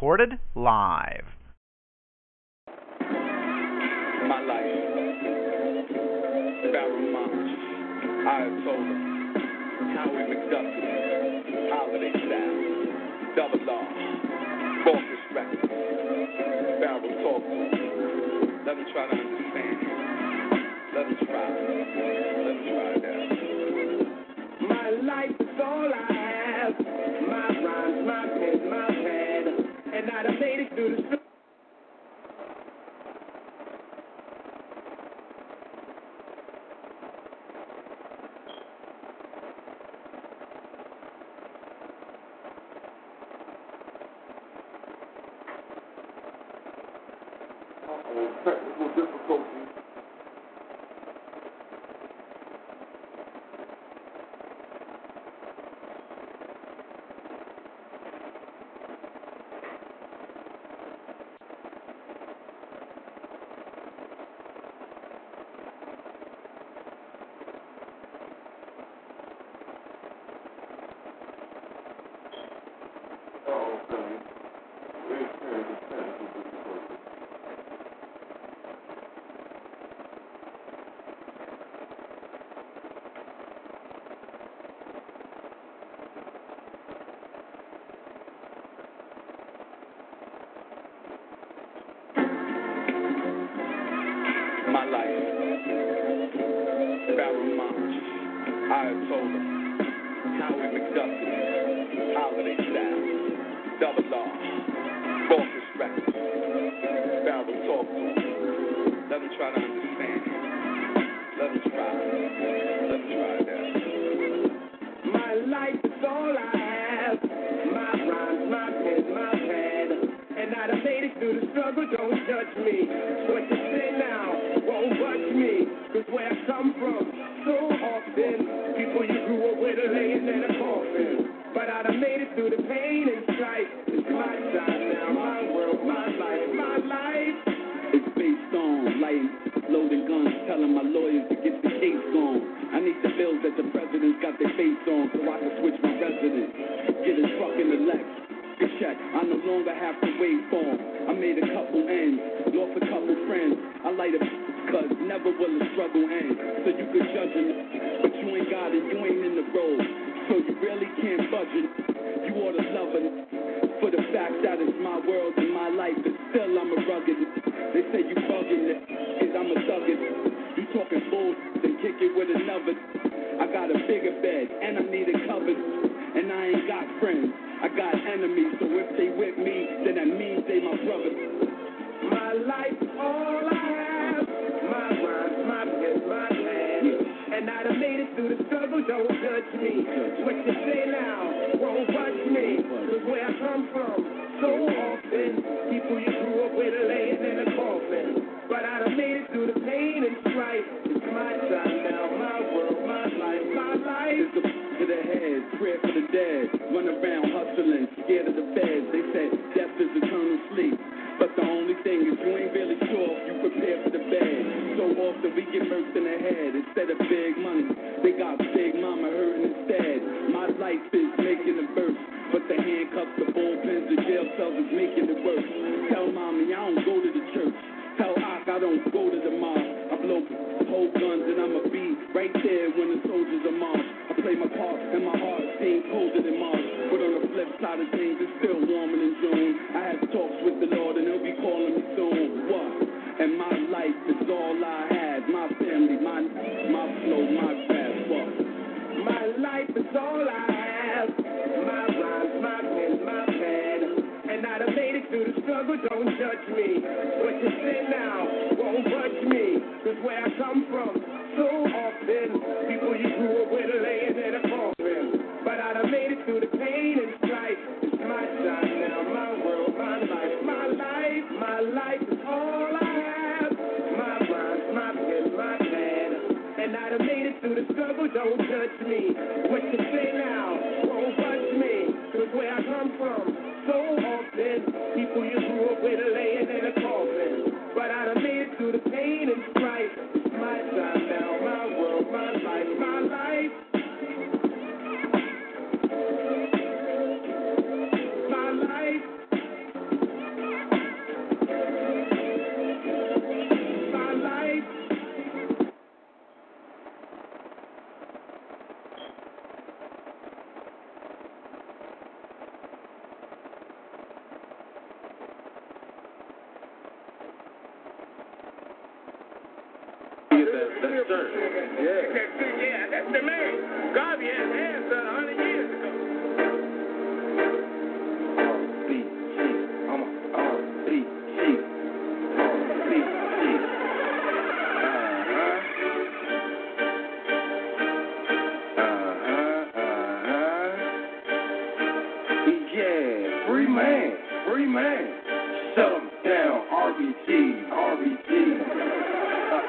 recorded live. My life. McDuffie. Holiday. Double Focus records. Barrel talk. Let me try to understand. Let me try. Let me try. My life is all I dude.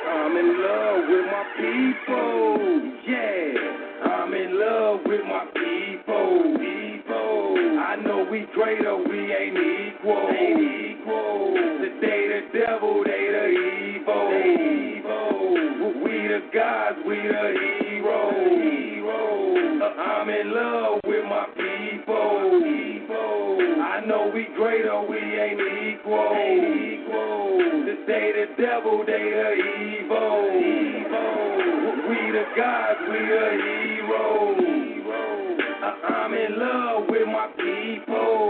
I'm in love with my people. Yeah, I'm in love with my people. People. I know we greater, we ain't equal. Ain't equal. Devil, they the evil. evil. We the gods, we the heroes. I'm in love with my people.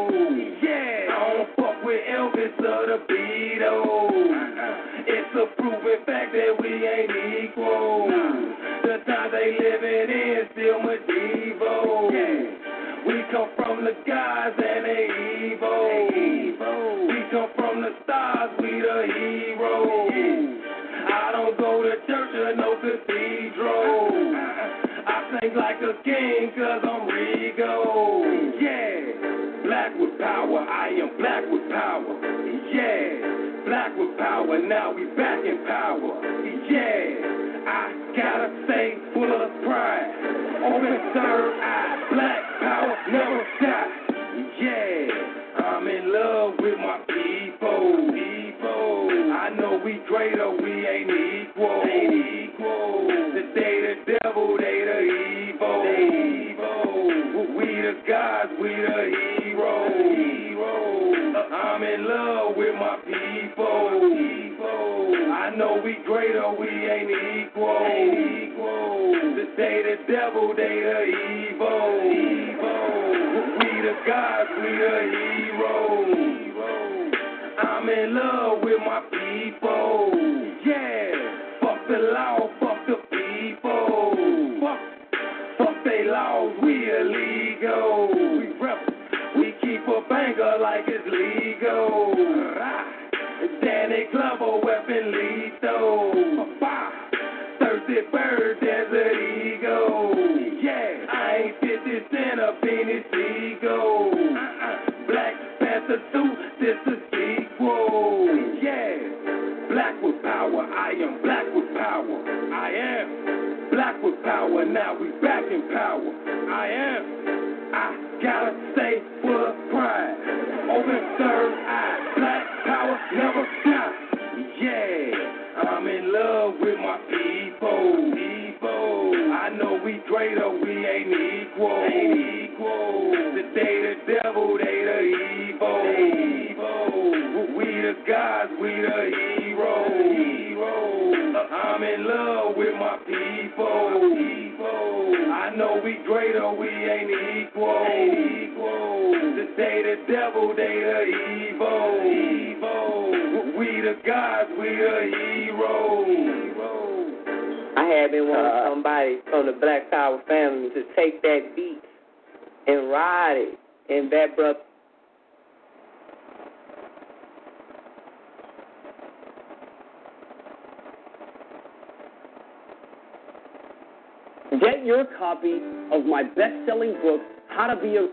Like a king cause I'm regal. Yeah, black with power, I am black with power. Yeah, black with power, now we back in power. Yeah, I gotta say full of pride. Open third eye, black power never die. Yeah, I'm in love with my people. People, I know we greater, we ain't equal. Ain't equal. Today the devil, they the evil. Evil. We the gods, we the heroes. heroes. I'm in love with my people. people. I know we greater, we ain't equal. Ain't equal. Today the devil, they the evil. evil. We the gods, we the heroes. I'm in love with my people. Yeah, fuck the law, they laws, we illegal. We rebels, we keep a banger like it's legal. Danny Glover, weapon lethal. Thirsty bird, desert eagle. Yeah, I ain't 50 cent up in this ego. Uh-uh. Black Panther 2, this is sequel. Yeah, black with power, I am black with power. I am black with power, now we back in power. I am, I gotta stay full of pride. Open third eye, black power never die. Yeah, I'm in love with my people. People, I know we greater, we ain't equal. Ain't equal. Today the devil, they the evil. evil. We the gods, we the heroes. Uh, I'm in love with my people. I know we greater, we ain't equal. Today the devil, they the evil. We the gods, we the heroes. I had been wanting somebody from the Black Power family to take that beat and ride it. And that brother Get your copy of my best selling book, How to Be a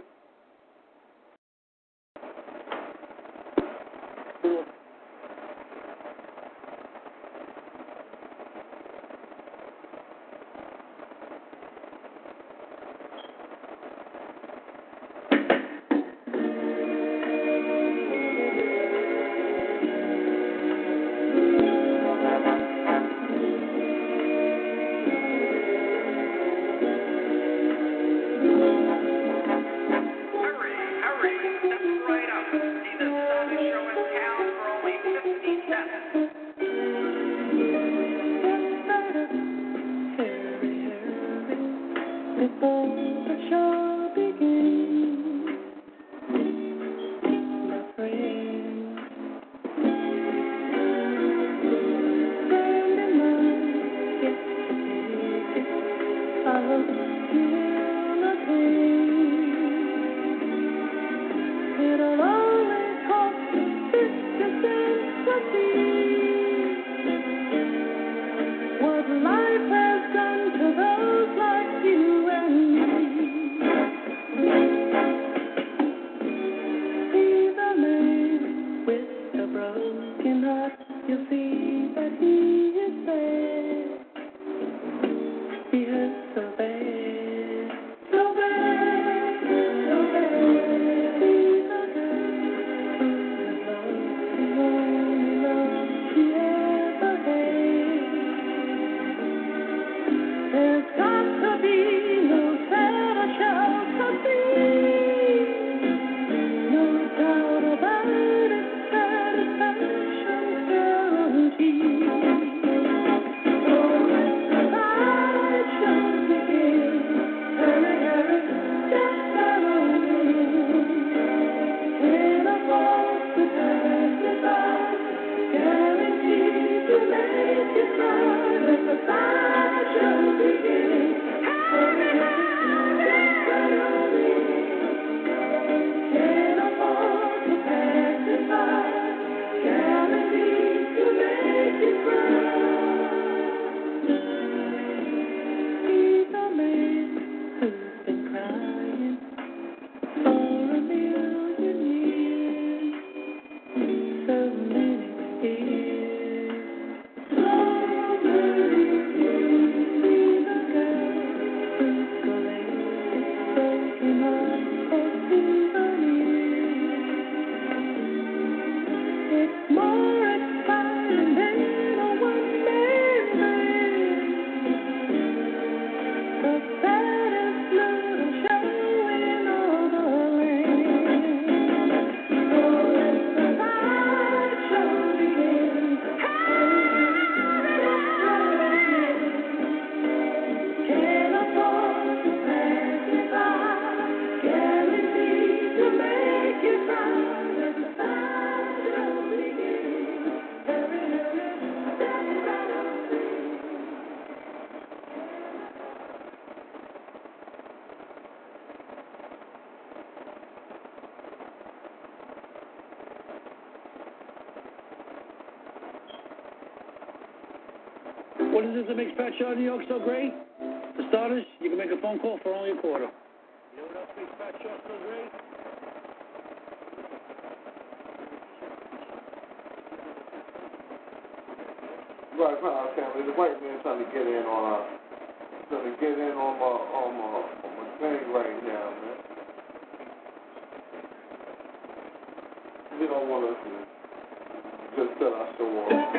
What is this that makes Fat Show New York so great? For starters, you can make a phone call for only a quarter. You know what else makes Fat Show so great? Right, right, family. The white man trying to get in on our, trying to get in on my, on my, on my thing right now, man. We don't want us to just tell our story.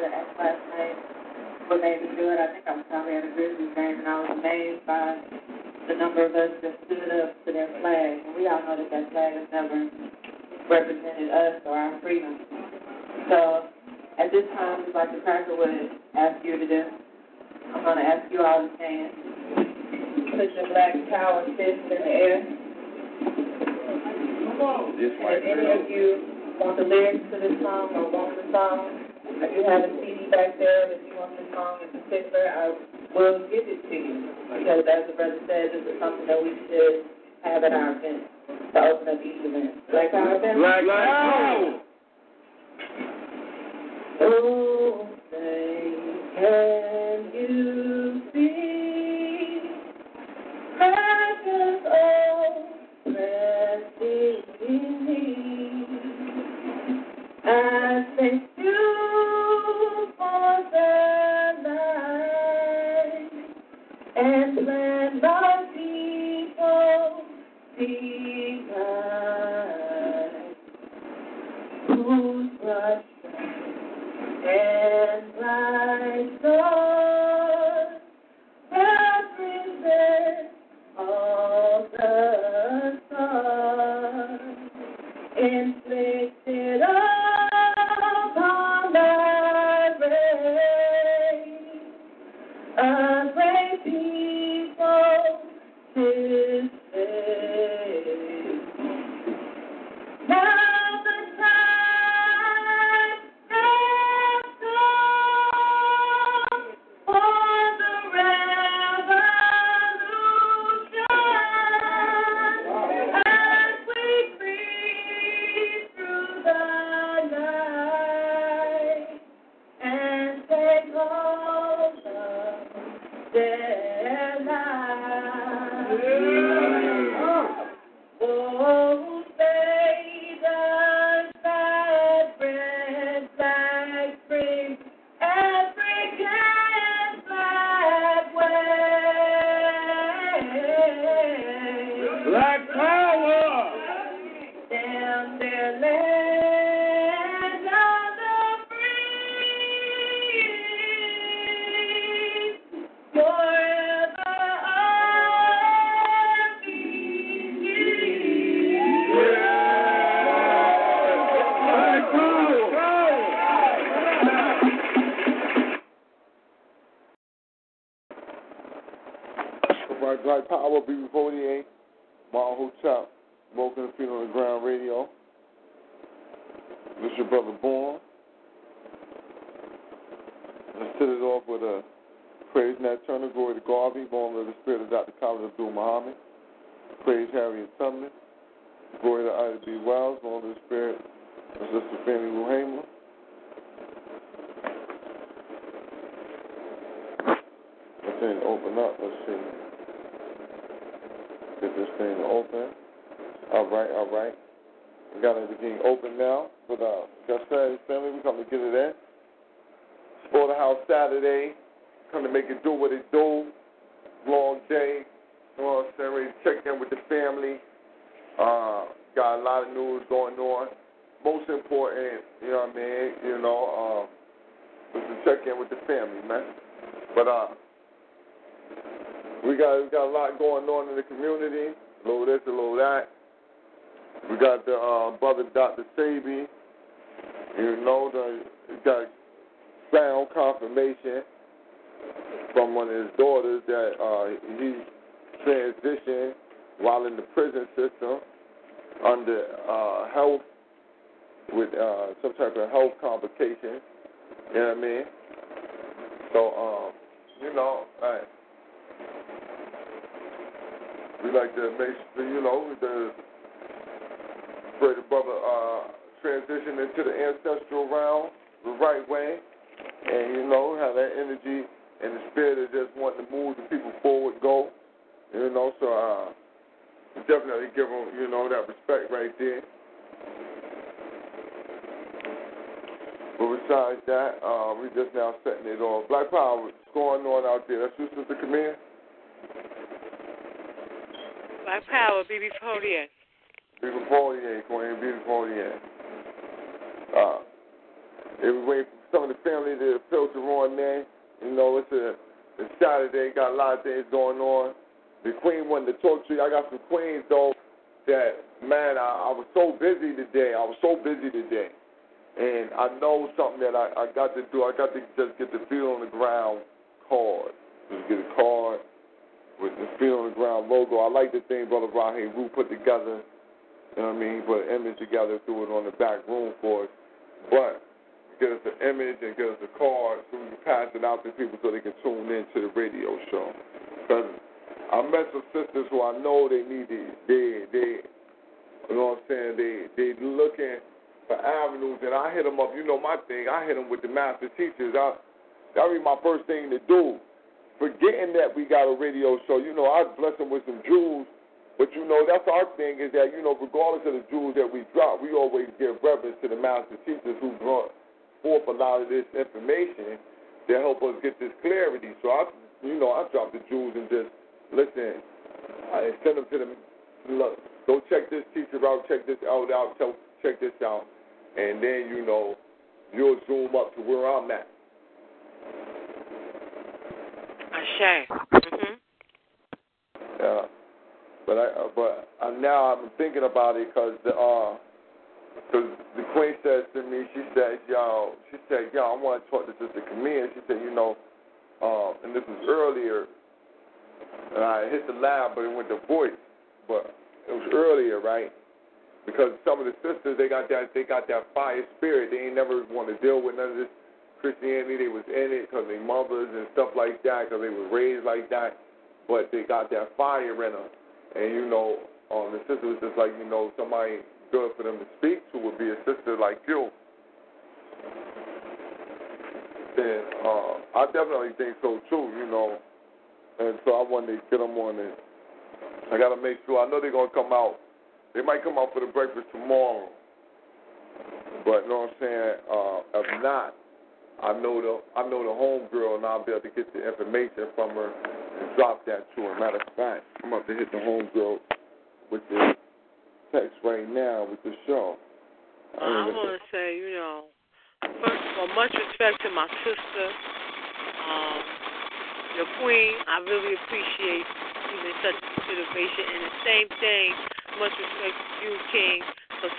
brother asked last night what made me do it. I think I was probably at a Grizzlies game, and I was amazed by the number of us that stood up to their flag. And we all know that that flag has never represented us or our freedom. So at this time, just like the cracker would ask you to do, I'm going to ask you all to stand. Put your black power fist in the air. Come on. This if any of you want the lyrics to this song or want the song, you have the CD back there. If you want the song in particular, I will give it to you because, as the brother said, this is something that we should have at our event.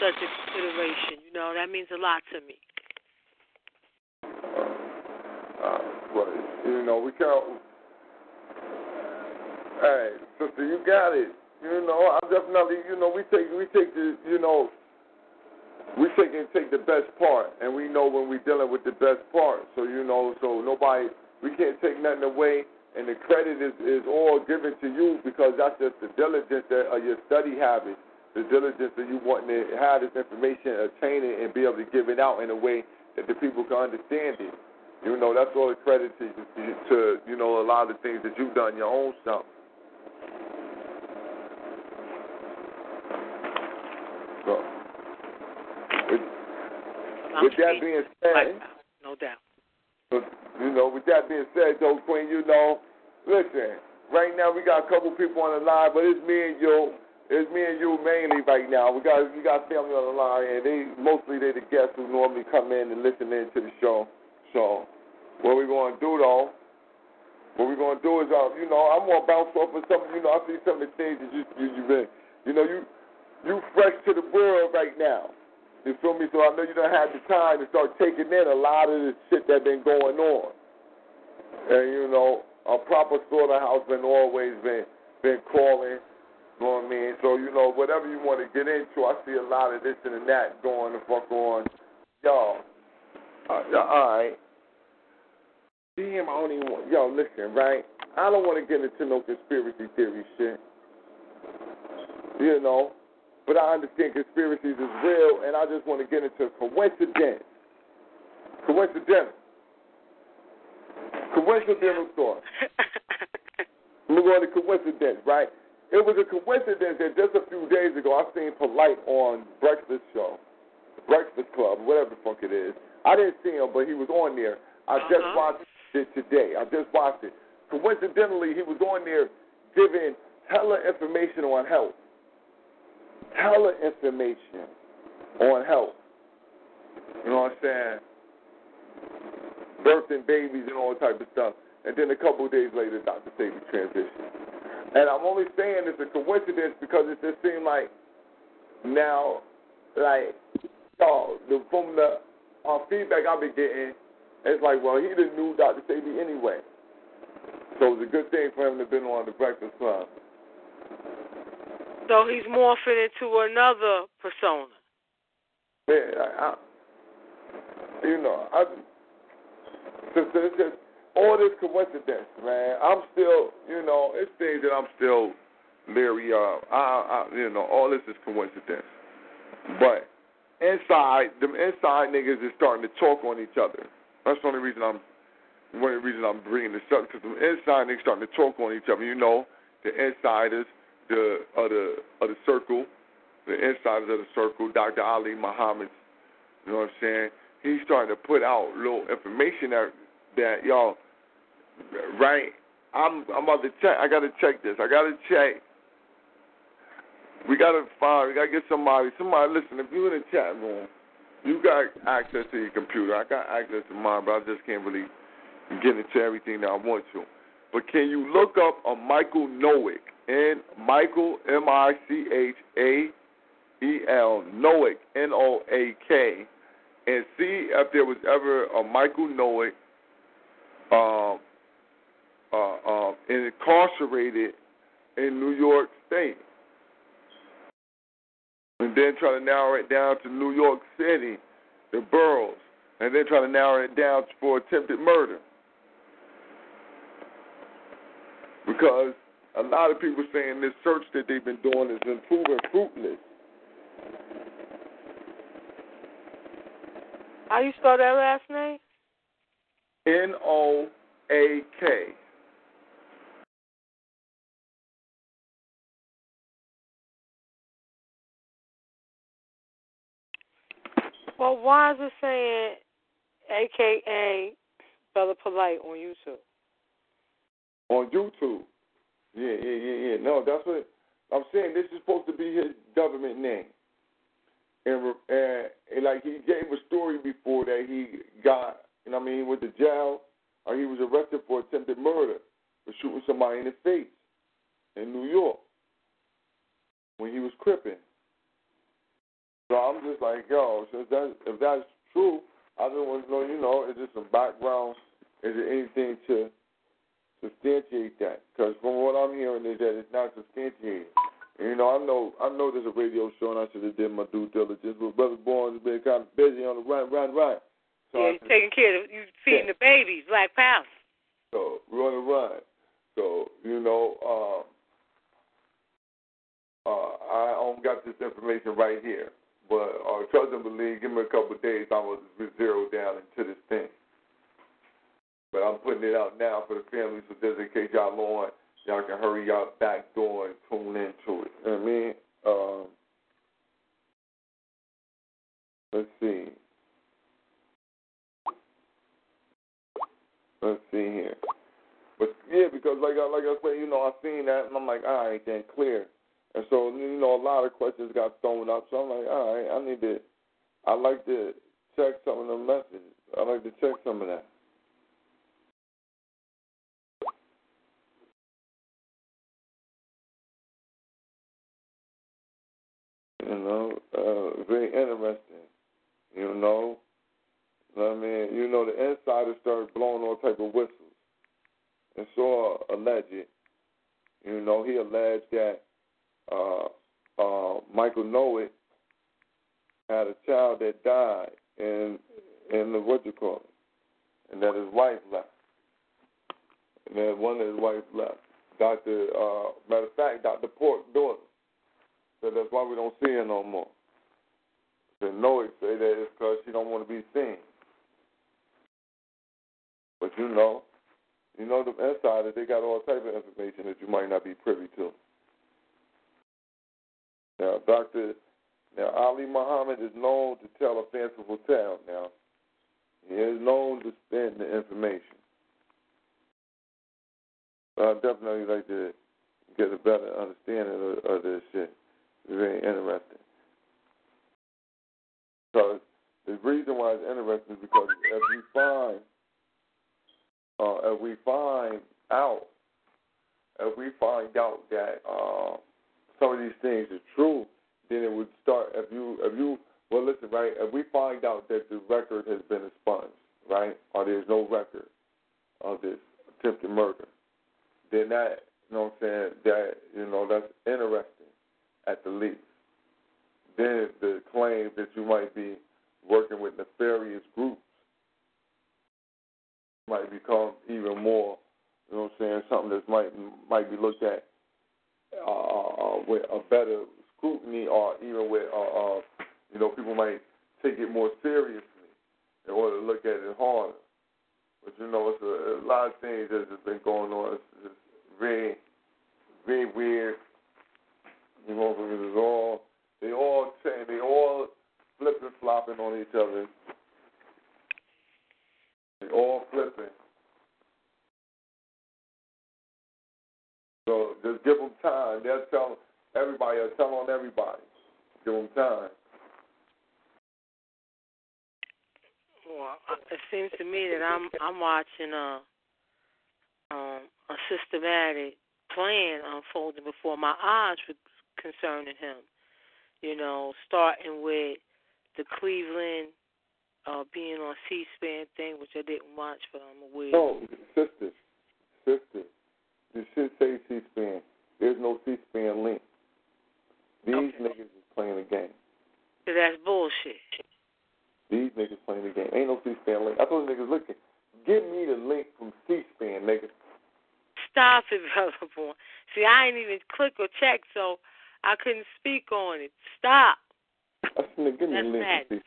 Such a consideration. You know, that means a lot to me. Uh, well, you know, we can't. Hey, sister, you got it. You know, I definitely, you know, we take, we take the, you know, we take and take the best part, and we know when we're dealing with the best part. So you know, so nobody, we can't take nothing away and the credit is, is all given to you because that's just the diligence of your study habits, the diligence of you wanting to have this information, attain it, and be able to give it out in a way that the people can understand it. You know, that's all the credit to, to you know, a lot of the things that you've done your own self. So, with, with that being said, no doubt. You know, with that being said, though, Queen, you know, listen, right now we got a couple people on the line, but it's me and you. It's me and you mainly right now. We got we got family on the line, and they mostly they the guests who normally come in and listen in to the show. So, what we gonna do though? What we gonna do is, uh, you know, I'm gonna bounce off of something. You know, I see some of the things that you you you been, you know, you you fresh to the world right now. You feel me? So I know you don't have the time to start taking in a lot of the shit that been going on. And you know, a proper slaughterhouse been always been been calling. You know what I mean? So you know, whatever you want to get into, I see a lot of this and that going the fuck on. Y'all, uh, all right. Damn, I don't even want. Yo, listen, right? I don't want to get into no conspiracy theory shit. You know, but I understand conspiracies is real, and I just want to get into coincidence. Coincidental. Coincidental thought. We're going to coincidence, right? It was a coincidence that just a few days ago I seen Polight on Breakfast Show, Breakfast Club, whatever the fuck it is. I didn't see him, but he was on there. I Uh-huh. just watched it today. I just watched it. Coincidentally, he was on there giving hella information on health. Hella information on health. You know what I'm saying? Birthing babies and all type of stuff. And then a couple of days later, Dr. Sebi transitioned. And I'm only saying it's a coincidence because it just seemed like now, like, y'all, the, from the uh, feedback I've been getting, it's like, well, he didn't knew Dr. Sebi anyway. So it's a good thing for him to have been on the Breakfast Club. So he's morphing into another persona. Man, I, I, you know, I, it's just all this coincidence, man. I'm still, you know, it's things that I'm still leery of. I, I, you know, all this is coincidence. But inside, them inside niggas is starting to talk on each other. That's the only reason I'm, one of the reasons I'm bringing this up because them inside niggas starting to talk on each other. You know, the insiders, the of the of the circle, the insiders of the circle, Dr. Ali Muhammad. You know what I'm saying? He's starting to put out little information that that y'all right. I'm I'm about to check. I gotta check this. I gotta check. We gotta find. We gotta get somebody. Somebody listen. If you in the chat room, you got access to your computer. I got access to mine, but I just can't really get into everything that I want to. But can you look up a Michael Nowick? N Michael M I C H A E L Nowick N O A K, and see if there was ever a Michael Nowick uh, uh, incarcerated in New York State. And then try to narrow it down to New York City, the boroughs, and then try to narrow it down for attempted murder. Because a lot of people saying this search that they've been doing is proven fruitless. How you spell that last name? N O A K. Well, why is it saying AKA Bella Polight on YouTube? on YouTube. Yeah, yeah, yeah, yeah. No, that's what I'm saying. This is supposed to be his government name. And, and, and like he gave a story before that he got, you know what I mean, went to jail or he was arrested for attempted murder for shooting somebody in the face in New York when he was cripping. So I'm just like, yo, so if that's, if that's true, I just want to know, you know, is there some background? Is there anything to substantiate that? Because from what I'm hearing is that it's not substantiated. And, you know, I know I know there's a radio show and I should have did my due diligence, but Brother Bourne has been kind of busy on the run, run, run. So yeah, you're taking care of you feeding the babies, Black Panther. So run and run. So you know, uh, uh, I don't got this information right here, but uh, trust and believe. Give me a couple of days, I'm gonna zero down into this thing. But I'm putting it out now for the family, so just in case y'all on, y'all can hurry y'all back door and tune into it. You know what I mean? Um, let's see. Let's see here. But yeah, because like I like I said, you know, I seen that and I'm like, all right, then clear. And so you know, a lot of questions got thrown up. So I'm like, all right, I need to. I like to check some of the messages. I like to check some of that. You know, uh, very interesting. You know, I mean, you know, the insiders started blowing all type of whistles. And so uh, alleged, you know, he alleged that uh, uh, Michael Nowick had a child that died in in the what you call it, and that his wife left, and that one of his wife left. Doctor, uh, matter of fact, Doctor Pork daughter. So that's why we don't see her no more. The Noe say that it's because she don't want to be seen. But you know, you know the insiders, they got all type of information that you might not be privy to. Now, Doctor, now Ali Muhammad is known to tell a fanciful tale. Now, he is known to spin the information. But I definitely like to get a better understanding of, of this shit. It's very interesting. Because the reason why it's interesting is because if we find, uh, if we find out, if we find out that uh, some of these things are true, then it would start. If you, if you, well, listen, right? If we find out that the record has been expunged, right, or there's no record of this attempted murder, then that, you know what I'm saying? That you know that's interesting at the least. Then the claim that you might be working with nefarious groups might become even more, you know what I'm saying, something that might might be looked at uh, uh, with a better scrutiny or even with, uh, uh, you know, people might take it more seriously in order to look at it harder. But, you know, it's a, a lot of things that has been going on. It's, it's very, very weird. You know, because it's all, they all, they all flipping, flopping on each other. All flipping. So just give them time. They'll tell everybody. They'll tell on everybody. Give them time. Well, it seems to me that I'm I'm watching a um, a systematic plan unfolding before my eyes concerning him. You know, starting with the Cleveland uh, being on C-SPAN thing, which I didn't watch, but I'm aware. No, sister, sister, you should say C-SPAN. There's no C-SPAN link. These okay. niggas is playing a game. So that's bullshit. These niggas playing the game. Ain't no C-SPAN link. I told niggas, looking, give me the link from C-SPAN, nigga. Stop it, brother boy. See, I ain't even click or check, so I couldn't speak on it. Stop. I said, give me That's a link.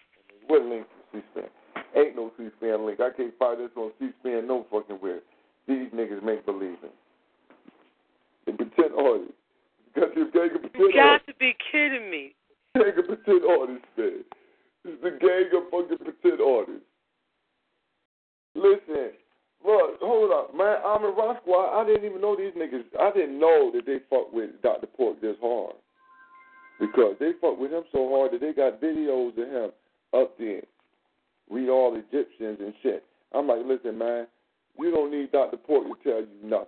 What link C-SPAN? Ain't no C-SPAN link. I can't find this on C-SPAN no fucking where. These niggas make believe believing. They pretend artists. Got this gang of pretend You got artists. to be kidding me. Gang of pretend artists, man. This is the gang of fucking pretend artists. Listen, look, hold up, man. I'm in Rock Squad. I didn't even know these niggas. I didn't know that they fuck with Dr. Pork this hard. Because they fuck with him so hard that they got videos of him up there. We all Egyptians and shit. I'm like, listen, man, you don't need Dr. Pork to tell you nothing.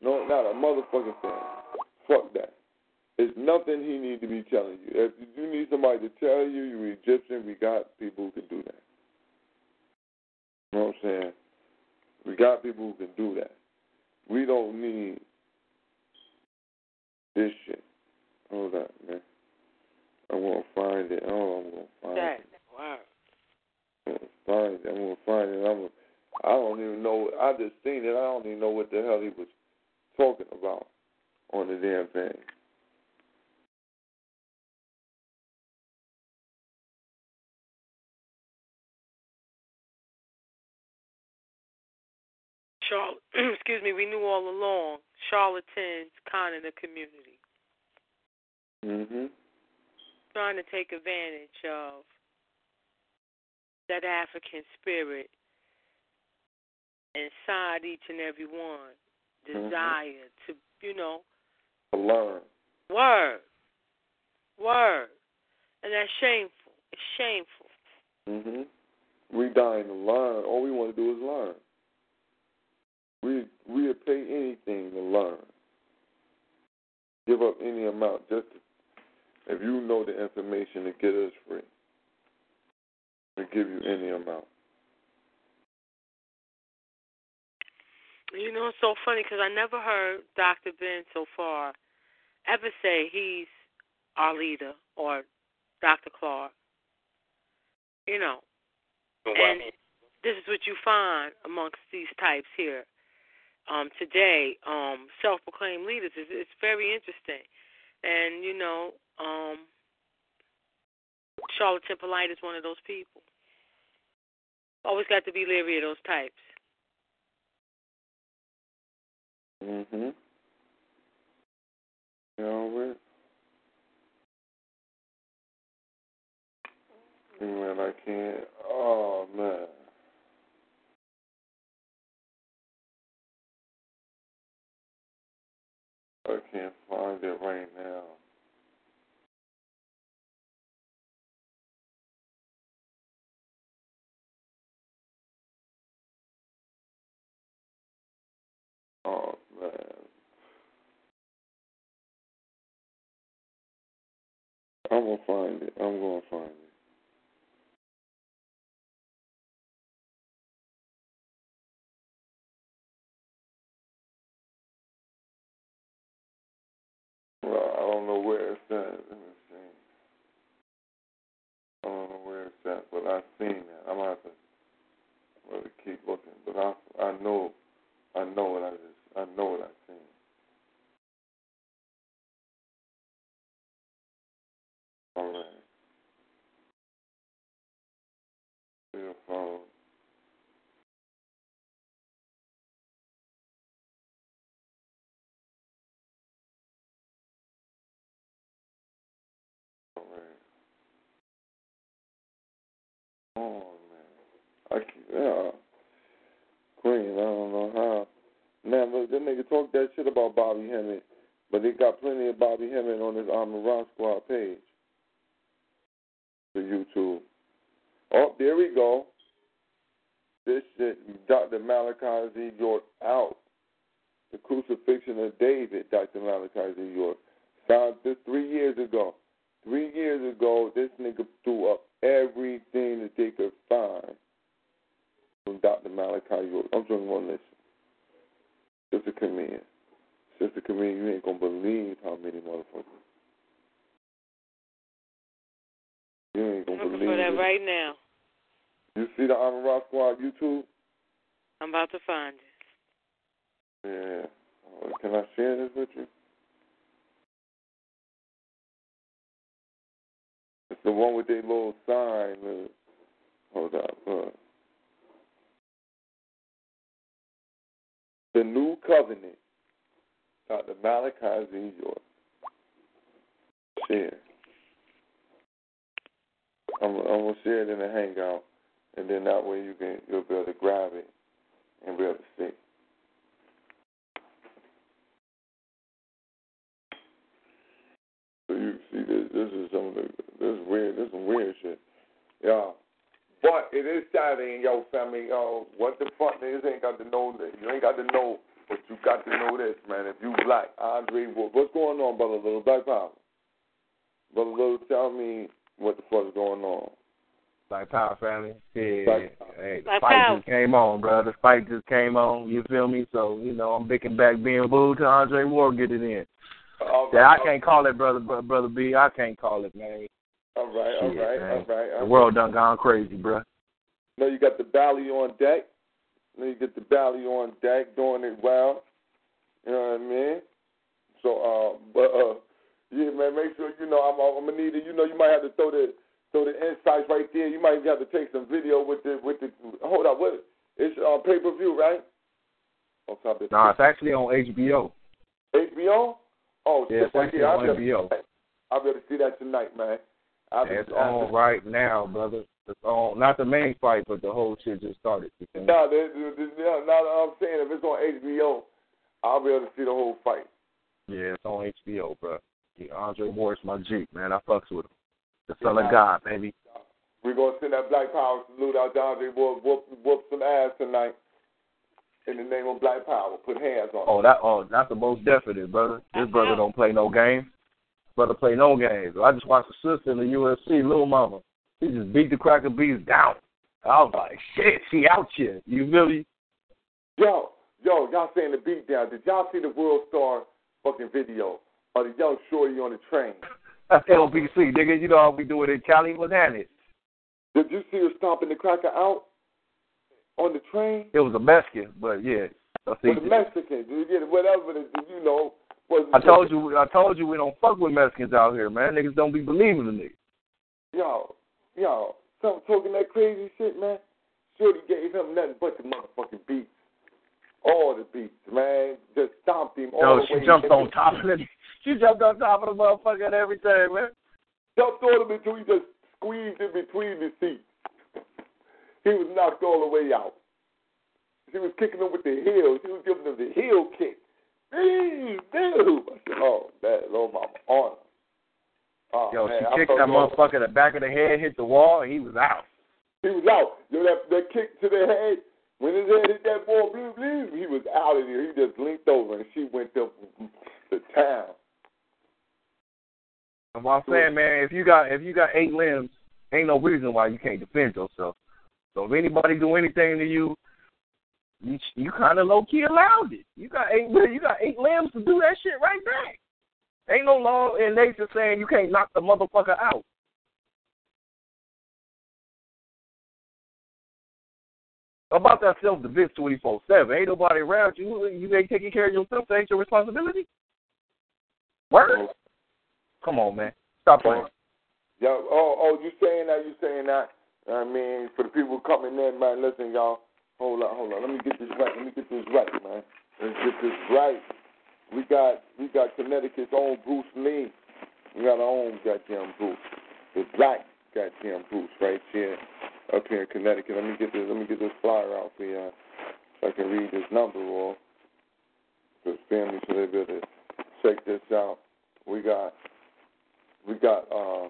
No, not a motherfucking thing. Fuck that. It's nothing he need to be telling you. If you need somebody to tell you you're Egyptian, we got people who can do that. You know what I'm saying? We got people who can do that. We don't need this shit. Hold on, man. I'm gonna find it. Oh, I'm gonna find That, it. wow. Find it. I'm gonna find it. I'm gonna, I don't even know. I just seen it. I don't even know what the hell he was talking about on the damn thing. Char- excuse me, we knew all along charlatans con in the community, Mhm. trying to take advantage of that African spirit inside each and every one, desire to, you know, To learn. word, word, and that's shameful. It's shameful. Mhm. We dying to learn. All we want to do is learn. We we would pay anything to learn. Give up any amount just to, if you know the information to get us free. We give you any amount. You know, it's so funny because I never heard Dr. Ben so far ever say he's our leader or Dr. Clarke. You know, and this is what you find amongst these types here um, today. Um, self-proclaimed leaders. It's, it's very interesting. And you know, um, Charlatan Polight is one of those people. Always got to be leery of those types. Mhm. You know what? Man, I can't. Oh man. I can't find it right now. Oh uh, man. I'm gonna find it. I'm gonna find it. Well, I don't know where it's at. Let me see. I don't know where it's at, but I've seen that. I'm gonna have to really keep looking. But I I know I know what I just I know what I've seen. All right. Your phone. All right. Oh man. I keep, yeah. Queen, I don't know how. Look, that nigga talk that shit about Bobby Hemmitt, but they got plenty of Bobby Hemmitt on his Rock Squad page. The YouTube. Oh, there we go. This shit, Dr. Malachi Z. York out. The Crucifixion of David, Dr. Malachi Z. York. Found this three years ago. Three years ago, this nigga threw up everything that they could find from Dr. Malachi York. I'm just gonna listen. Sister Camille. Sister Camille, you ain't gonna believe how many motherfuckers. You ain't gonna I'm believe for that it. right now. You see the Armor Rock Squad YouTube? I'm about to find it. Yeah. Uh, Can I share this with you? It's the one with their little sign. Look. Hold up. Look. The New Covenant. Dr. Malachi Z. York. Share. I'm, I'm gonna share it in the hangout, and then that way you can you'll be able to grab it and be able to see. So you see this this is some of the this is weird this is some weird shit. Yeah. But it is Saturday and yo family, yo, what the fuck niggas ain't got to know that you ain't got to know but you got to know this, man. If you black, Andre Wolf. What's going on, brother little black power? Brother Little, tell me what the fuck's going on. Black Power family. Yeah. Black Hey, the Black fight Power. just came on, bro. The fight just came on. You feel me? So, you know, I'm picking back being booed to Andre Ward get it in. All Yeah, I can't call it, brother, brother B. I can't call it, man. All right, all Shit, right, man. all right. all The world done gone crazy, bro. No, you got the Bally on deck. Know you get the Bally on deck, doing it well. You know what I mean? So, uh, but uh, yeah, man, make sure you know I'm, I'm gonna need it. You know, you might have to throw the throw the insights right there. You might even have to take some video with the with the. Hold up, what? It's uh, pay per view, right? On top of No, it's actually on HBO. HBO. Oh, Yeah, shit, it's actually yeah, on HBO. I'll be able to see that tonight, man. I'll It's I'll on be- right now, brother. It's on. Not the main fight, but the whole shit just started. You feel me? No, there's, there's, no, no, I'm saying if it's on HBO, I'll be able to see the whole fight. Yeah, it's on HBO, bro. Yeah, Andre Ward's my Jeep, man. I fucks with him. The son of God, baby. We're gonna send that Black Power salute out to Andre Whoop, whoop, whoop some ass tonight. In the name of Black Power, put hands on. Oh, that oh, that's the most definite, brother. This brother don't play no games. Brother play no games. I just watched a sister in the UFC, little mama. She just beat the cracker bees down. I was like, shit, she out here. You really? Yo, yo, y'all saying the beat down. Did y'all see the World Star fucking video of the young shorty on the train? That's LBC, nigga. You know how we do it in Cali that. Did you see her stomping the cracker out on the train? It was a Mexican, but yeah. I see With the Mexicans, you get whatever, the, you know, I told you, I told you, we don't fuck with Mexicans out here, man. Niggas don't be believing in niggas. Yo, yo, some talking that crazy shit, man. Shorty gave him nothing but the motherfucking beats. All the beats, man. Just stomped him all Yo, the she way. jumped on top of it. She jumped on top of the motherfucker and everything, man. Jumped on him until he just squeezed in between the seats. He was knocked all the way out. She was kicking him with the heels. She was giving him the heel kick. Dude. I said, oh, that little mama on. Oh, Yo, man, she kicked that motherfucker in the back of the head, hit the wall, and he was out. He was out. Yo, that, that kick to the head, when his head hit that ball, blue, blue, he was out of there. He just linked over, and she went to, to town. And what I'm saying, man, if you got if you got eight limbs, ain't no reason why you can't defend yourself. So if anybody do anything to you, you you kind of low key allowed it. You got eight you got eight limbs to do that shit right back. Ain't no law in nature saying you can't knock the motherfucker out. About that self defense twenty four seven. Ain't nobody around you. You ain't taking care of yourself. That ain't your responsibility. Word. Come on, man. Stop playing. Yo, oh, oh, you saying that? You saying that? I mean, for the people coming in, man, listen, y'all. Hold on, hold on. Let me get this right. Let me get this right, man. Let's get this right. We got we got Connecticut's own Bruce Lee. We got our own goddamn Bruce, the black goddamn Bruce right here, up here in Connecticut. Let me get this. Let me get this flyer out for you, so I can read this number off. The family, so they check this out. We got we got uh,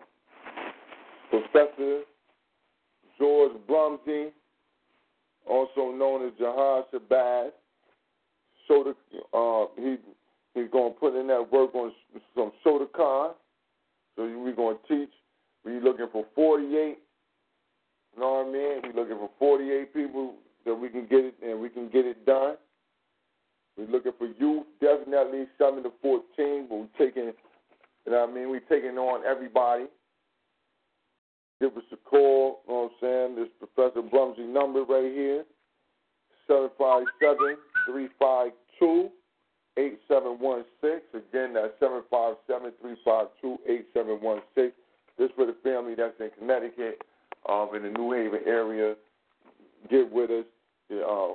Professor George Brumsey, also known as Jahad Shabazz. Soda, uh, he he's gonna put in that work on some Shotokan. So we're gonna teach. We're looking for 48. You know what I mean? We're looking for 48 people that we can get it and we can get it done. We're looking for youth, definitely seven to 14. But we're taking, you know what I mean? We're taking on everybody. Give us a call. You know what I'm saying? This Professor Brumsey number right here. 757-352-8716. Again, that's 757-352-8716. This for the family that's in Connecticut, um, in the New Haven area. Get with us. Yeah, Uh,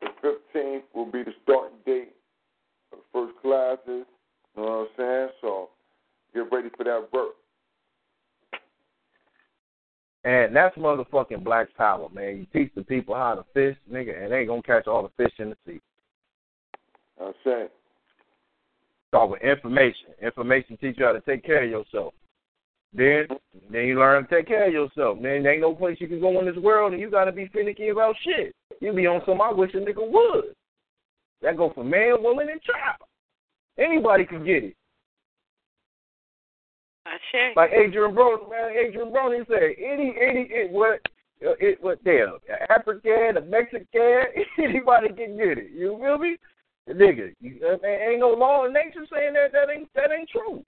the 15th will be the starting date of first classes. You know what I'm saying? So get ready for that work. And that's motherfucking black power, man. You teach the people how to fish, nigga, and they ain't gonna catch all the fish in the sea. I say. Start with information. Information teach you how to take care of yourself. Then, then you learn to take care of yourself. Man, there ain't no place you can go in this world and you gotta be finicky about shit. You be on some I wish a nigga would. That go for man, woman, and child. Anybody can get it. I. Like Adrian Brown, man, Adrian Brown, he said, any, any, it, what, uh, it, what, damn, a African, a Mexican, anybody can get it. You feel me? Nigga, you, uh, there ain't no law in nature saying that that ain't that ain't true.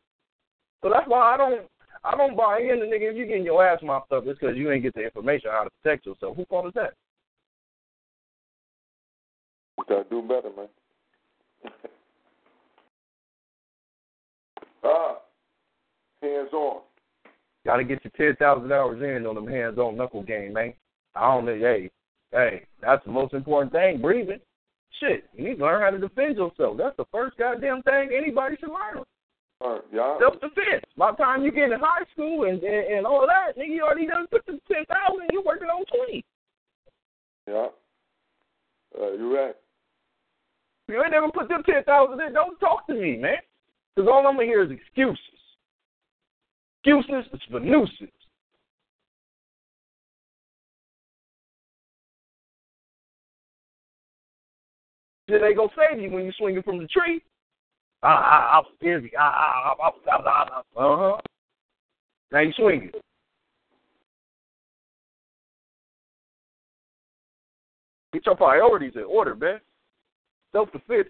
So that's why I don't I don't buy in the nigga. If you getting your ass mopped up, it's because you ain't get the information how to protect yourself. Who fault is that? We gotta do better, man. ah, hands on. Got to get your ten thousand hours in on them hands on knuckle game, man. I don't know. Hey, hey, that's the most important thing. Breathing. Shit, you need to learn how to defend yourself. That's the first goddamn thing anybody should learn. All right, yeah. Self defense. By the time you get in high school and and, and all that, nigga, you already done put the ten thousand. You working on twenty. Yeah. Uh, you're right. You ain't never put them ten thousand in, don't talk to me, man. Because all I'm gonna hear is excuses. Excuses is for nuisance. Shit ain't gonna save you when you're swinging from the tree. I, I, I was busy. I, I, I, I, uh huh. Now you swinging. Get your priorities in order, man. Self defense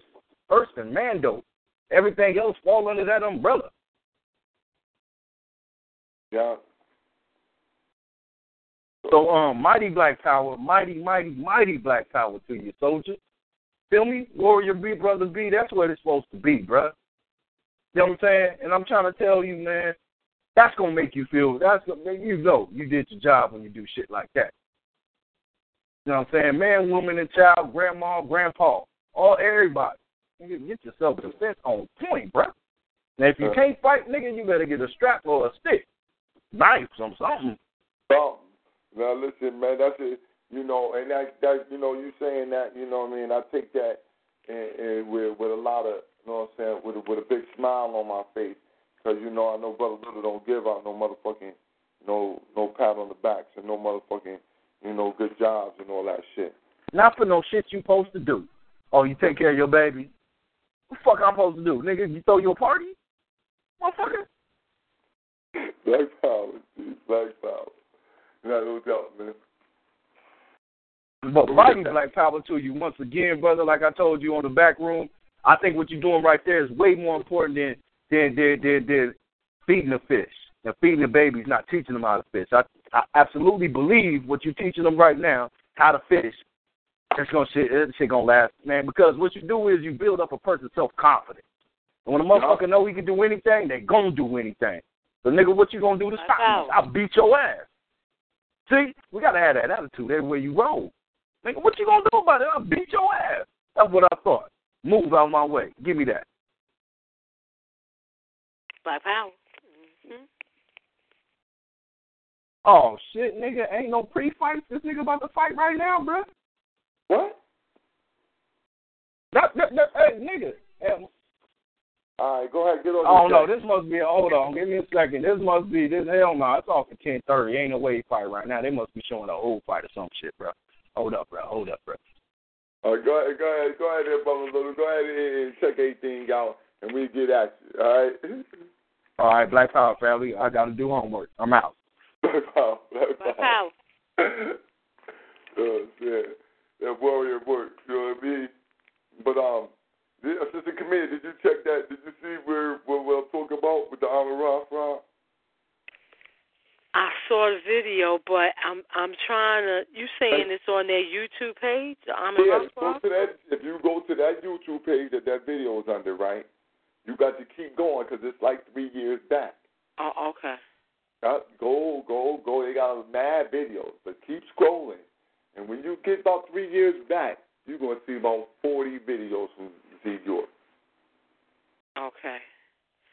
first and Mando. Everything else fall under that umbrella. Yeah. So um mighty black power, mighty, mighty, mighty black power to you, soldier. Feel me? Warrior B, Brother B, that's what it's supposed to be, bruh. You know what I'm saying? And I'm trying to tell you, man, that's gonna make you feel that's gonna you know you did your job when you do shit like that. You know what I'm saying? Man, woman, and child, grandma, grandpa, all everybody. Nigga, get yourself defense on point, bruh. Now if you can't fight, nigga, you better get a strap or a stick. Knife, some something. Something. Now listen, man, that's it. You know, and that that you know, you saying that, you know what I mean, I take that and, and with with a lot of you know what I'm saying, with a, with a big smile on my face. Because, you know, I know Brother Little don't give out no motherfucking, no no pat on the backs and no motherfucking, you know, good jobs and all that shit. Not for no shit you supposed to do. Oh, you take care of your baby. What the fuck I'm supposed to do? Nigga, you throw you a party? Motherfucker. Black power, G. Black power. Not no doubt, man. But fighting black power to you once again, brother. Like I told you on the back room, I think what you're doing right there is way more important than than than than, than feeding the fish and feeding the babies, not teaching them how to fish. I I absolutely believe what you're teaching them right now, how to fish. It's gonna shit. That shit gonna last, man. Because what you do is you build up a person's self confidence. And when a motherfucker know he can do anything, they gonna do anything. So nigga, what you gonna do to stop me? I'll beat your ass. See, we gotta have that attitude everywhere you roll. Nigga, what you gonna do about it? I'll beat your ass. That's what I thought. Move out of my way. Give me that. Black power. Mm-hmm. Oh shit, nigga, ain't no pre-fight. This nigga about to fight right now, bro. What? That, that, that, hey, nigga. Hey, All right, go ahead, get on. Oh this no, this must be. Hold on, give me a second. This must be. This hell no, it's off at ten thirty. Ain't no way fight right now. They must be showing a old fight or some shit, bro. Hold up, bro. Hold up, bro. All right, go ahead, go ahead, go ahead, there, Brother Little. Go ahead and check everything out, and we get at you. All right. All right, Black Power family. I got to do homework. I'm out. Black power, black Black power. power. oh shit, that warrior work. You know what I mean? But um, the assistant committee, did you check that? Did you see where what we're talking about with the Rock Rock? I saw the video, but I'm I'm trying to. You saying it's on their YouTube page? Ahmed Yeah, go to that. If you go to that YouTube page that that video is under, right? You got to keep going because it's like three years back. Oh, okay. Uh, go, go, go. They got mad videos, but keep scrolling. And when you get about three years back, you're going to see about 40 videos from Z York. Okay.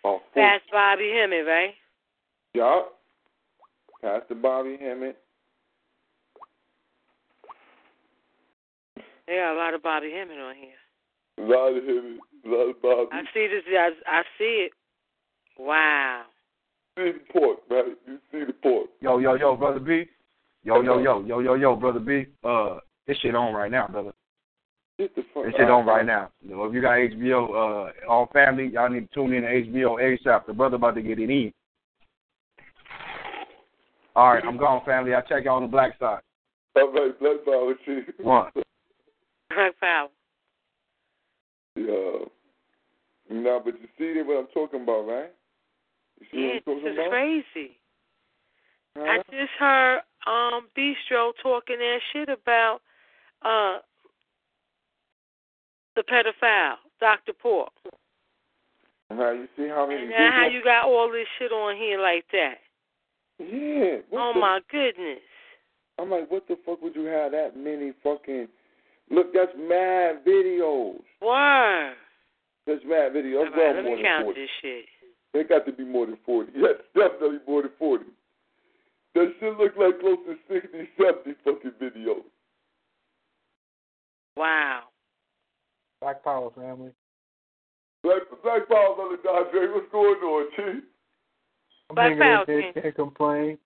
About 40. That's Bobby Hemmitt, right? Yeah. Pastor Bobby Hemmitt. They got a lot of Bobby Hemmitt on here. A lot of him, a lot of Bobby. I see this. I, I see it. Wow. see the pork, right? You see the pork. Yo, yo, yo, brother B. Yo, yo, yo, yo, yo, yo, brother B. Uh, this shit on right now, brother. Get the fuck This shit on right now. You know, if you got HBO, uh, all family, y'all need to tune in to HBO ASAP. The brother about to get it in. All right, I'm gone, family. I'll check y'all on the black side. All right, Black Power, Chief. One. Black power. Yeah. Now, but you see what I'm talking about, right? You see Yeah, what I'm talking about? crazy. I just heard um Bistro talking that shit about uh the pedophile, Dr. Pork. Now, you see how many And now how you got all this shit on here like that. Yeah. Oh the- my goodness. I'm like, what the fuck would you have that many fucking? Look, that's mad videos. Word. That's mad videos. That's right, well let me count 40. this shit. They got to be more than 40. That's definitely more than 40. That shit look like close to 60, 70 fucking videos. Wow. Black Power family. Black, Black Power, brother Dondre, what's going on, Chief? I'm Black hanging in Power there, can't complain.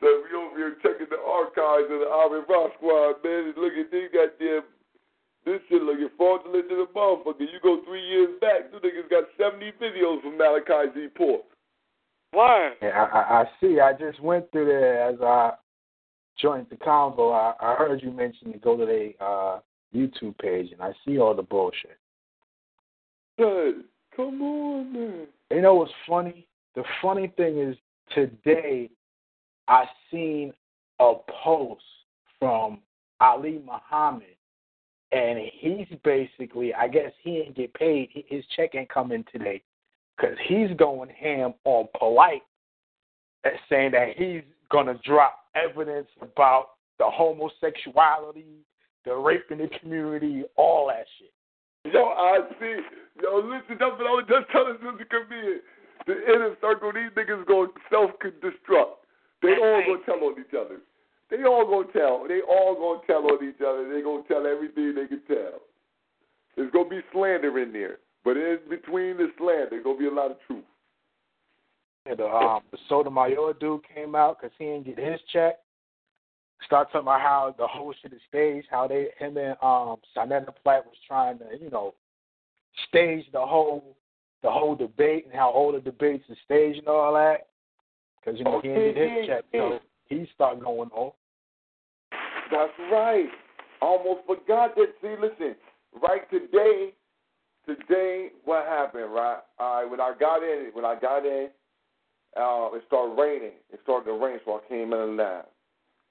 So we over here checking the archives of the Iron Rock Squad, man, and look at these goddamn, this shit looking fraudulent to the motherfucker. You go three years back, two niggas got 70 videos from Malachi Z. Port. Why? Yeah, I, I, I see. I just went through there as I joined the convo. I, I heard you mention to go to the uh, YouTube page, and I see all the bullshit. Hey, come on, man. You know what's funny? The funny thing is today I seen a post from Ali Muhammad, and he's basically, I guess he didn't get paid. His check ain't coming today because he's going ham on Polight saying that he's gonna drop evidence about the homosexuality, the rape in the community, all that shit. Yo, I see. Yo, listen, that's what I was just telling Sister Camille. The inner circle, these niggas gonna self destruct. They all gonna tell on each other. They all gonna tell. They all gonna tell on each other. They gonna tell everything they can tell. There's gonna be slander in there, but in between the slander, there's gonna be a lot of truth. Yeah, the um the Sotomayor dude came out because he didn't get his check. Start talking about how the whole shit is staged, how they him and um Sonetta Platt was trying to, you know, stage the whole the whole debate and how all the debates are staged and all that. Because you know he didn't get his check, so he start going off. That's right. Almost forgot that. See, listen, right today, today, what happened, right? All right, when I got in, when I got in, uh, it started raining. It started to rain, so I came in lab,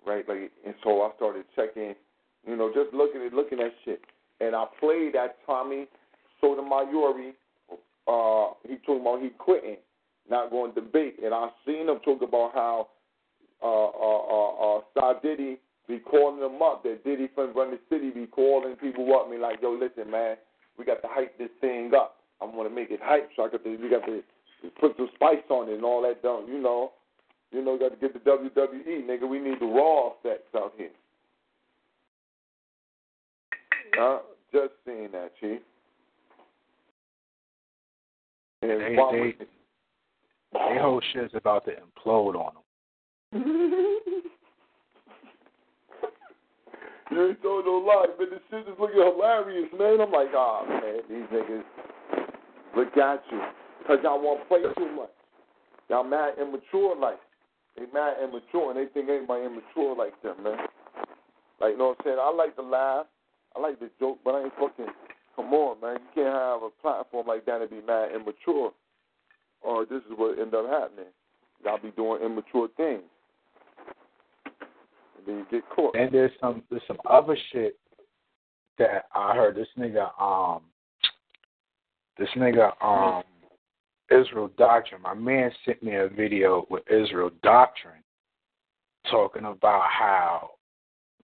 right? Like, and so I started checking, you know, just looking at looking at shit. And I played that Tommy Sotomayor. Uh, he talking about he quitting, not going to debate, and I seen him talk about how uh, uh, uh, uh, Star Diddy be calling them up. That Diddy from Run the City be calling people up. Me like, yo, listen, man, we got to hype this thing up. I want to make it hype, so I got to. We got to put some spice on it and all that. Don't you know? You know, got to get the WWE, nigga. We need the Raw effects out here. Uh, just seeing that, Chief. And They, while they, we- they whole shit's about to implode on them. You ain't told no lie, but This shit is looking hilarious, man. I'm like, ah, man, these niggas, look at you. Because y'all want to play too much. Y'all mad immature like. They mad immature, and they think anybody immature like them, man. Like, you know what I'm saying? I like to laugh. I like to joke, but I ain't fucking, come on, man. You can't have a platform like that and be mad immature. Or this is what end up happening. Y'all be doing immature things. And then you get caught. And there's some there's some other shit that I heard. This nigga um this nigga um Israel Doctrine. My man sent me a video with Israel Doctrine talking about how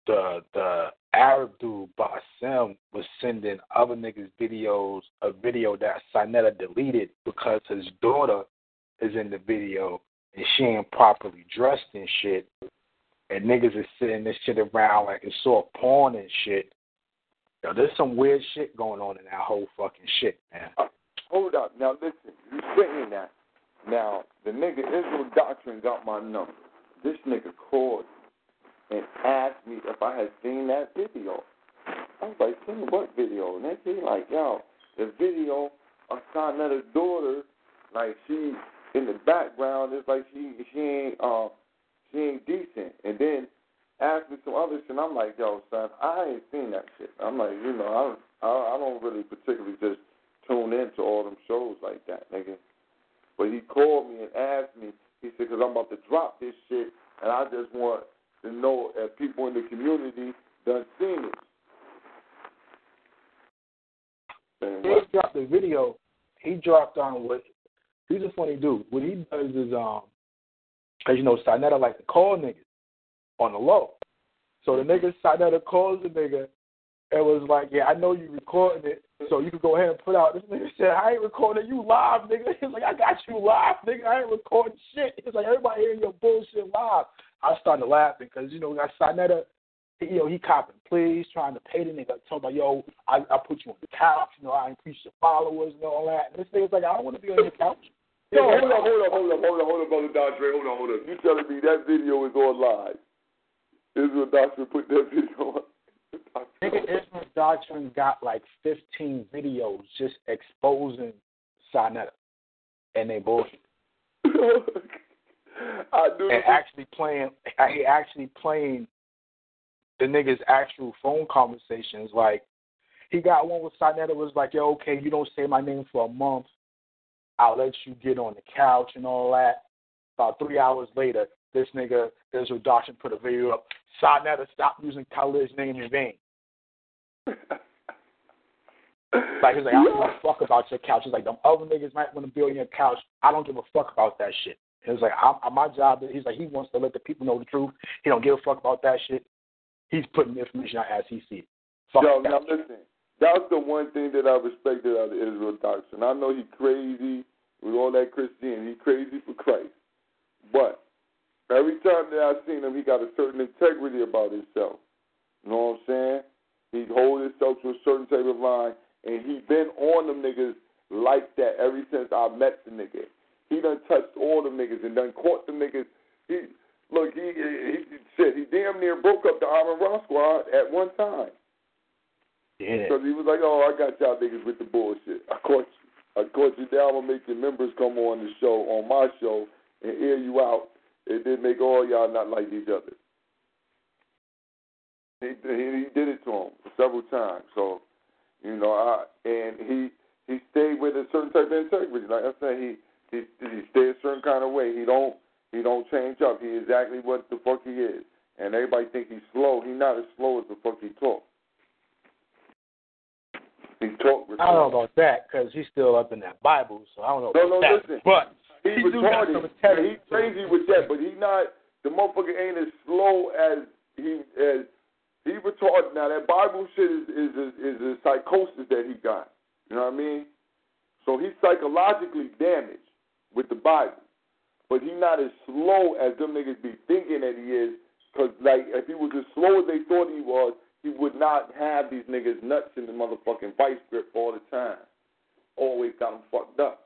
the the Arab dude Basim was sending other niggas videos a video that Sinetta deleted because his daughter is in the video and she ain't properly dressed and shit and niggas is sitting this shit around like it's soft porn and shit. Yo, there's some weird shit going on in that whole fucking shit, man. Hold up. Now listen, you saying that. Now, the nigga Israel Doctrine got my number. This nigga called and asked me if I had seen that video. I was like, seen what video? And they like, yo, the video of Sonetta's daughter, like she in the background, it's like she she ain't uh she ain't decent. And then asked me some other shit, and I'm like, yo, son, I ain't seen that shit. I'm like, you know, I I, I don't really particularly just tune into all them shows like that, nigga. But he called me and asked me, he said, because I'm about to drop this shit, and I just want to know if people in the community done seen it. And He dropped the video. He dropped on what he's a funny dude. What he does is um as you know, Sinetta like to call niggas on the low. So the nigga Sinetta calls the nigga and was like, Yeah, I know you recording it, so you can go ahead and put out this nigga said, I ain't recording you live, nigga. He's like, I got you live, nigga. I ain't recording shit. He's like, everybody hearing your bullshit live. I started laughing because, you know, we got Sinetta you know, he copping pleas, trying to pay the nigga, talking about, yo, I, I put you on the couch, you know, I increase your followers and all that. And this nigga's like, I don't want to be on your couch. Yo, hold up, hold up, hold up, hold up, hold up, brother Datre, hold on, hold up. You telling me that video is on live? Israel Doctor put that video on. Nigga Israel Doctrine got like 15 videos just exposing Sinetta and they bullshit. I knew and actually playing, uh, he actually playing the nigga's actual phone conversations. Like he got one with Sinetta was like, "Yo, okay, you don't say my name for a month, I'll let you get on the couch and all that." About three hours later, this nigga Israel Doctrine put a video up. Sarnetta, stop using Khaled's name in vain. like he's like, I don't give a fuck about your couch. He's like, them other niggas might want to build your couch. I don't give a fuck about that shit. He was like, I, my job is, he's like, he wants to let the people know the truth. He don't give a fuck about that shit. He's putting information out as he sees it. Fuck Yo, now shit. listen. That's the one thing that I respected out of Israel Doctrine. I know he crazy with all that Christianity. He crazy for Christ. But every time that I've seen him, he got a certain integrity about himself. You know what I'm saying? He hold himself to a certain type of line, and he been on them niggas like that ever since I met the nigga. He done touched all the niggas and done caught the niggas. He look, he he shit. He damn near broke up the Armor Rock Squad at one time. Yeah. Because he was like, "Oh, I got y'all niggas with the bullshit. I caught you. I caught you. Now I'm gonna make your members come on the show, on my show, and air you out, and did make all y'all not like each other." He he, he did it to him several times. So, you know, I and he he stayed with a certain type of integrity. Like I said, he he he stay a certain kind of way. He don't he don't change up. He exactly what the fuck he is. And everybody think he's slow. He not as slow as the fuck he talk. He talk. I don't know about that because he's still up in that Bible, so I don't know No, no, about that. listen. But He he do got some retarded. He's crazy with that, but he not. The motherfucker ain't as slow as he as he retarded. Now that Bible shit is is a, is a psychosis that he got. You know what I mean? So he's psychologically damaged with the Bible, but he not as slow as them niggas be thinking that he is. Cause like if he was as slow as they thought he was, he would not have these niggas nuts in the motherfucking vice grip all the time. Always got them fucked up.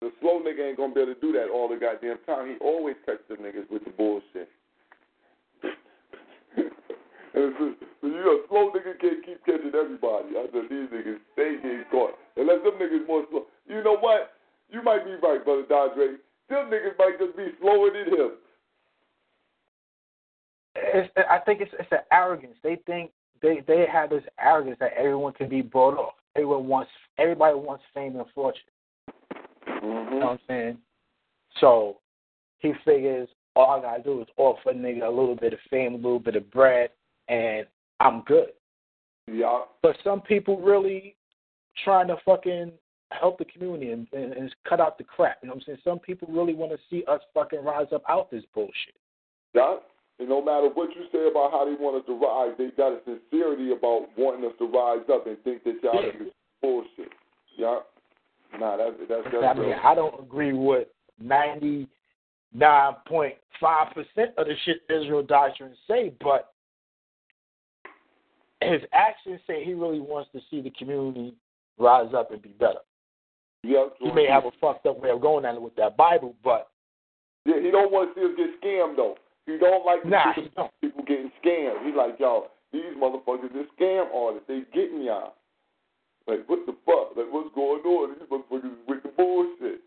The slow nigga ain't gonna be able to do that all the goddamn time. He always catch the niggas with the bullshit. and it's just, you know, slow nigga can't keep catching everybody. I said these niggas they get caught. Unless them niggas more slow. You know what? You might be right, brother Dodre. Them niggas might just be slower than him. it's, I think it's it's an arrogance. They think they they have this arrogance that everyone can be brought off. Everyone wants everybody wants fame and fortune. Mm-hmm. You know what I'm saying? So he figures all I gotta do is offer a nigga a little bit of fame, a little bit of bread, and I'm good. Yeah. But some people really trying to fucking help the community and, and, and cut out the crap. You know what I'm saying? Some people really want to see us fucking rise up out this bullshit. Yeah. And no matter what you say about how they want us to rise, they got a sincerity about wanting us to rise up and think that y'all Yeah. niggas bullshit. Yeah. Nah, that's that's that's I mean, real. I don't agree with ninety nine point five percent of the shit Israel doctrine say, but his actions say he really wants to see the community rise up and be better. Yeah, He may have a fucked up way of going at it with that Bible, but Yeah, he don't want to see us get scammed though. He don't like Nah, he don't. people getting scammed. He's like y'all. These motherfuckers are scam artists. They getting y'all. Like what the fuck? Like what's going on? These motherfuckers with the bullshit.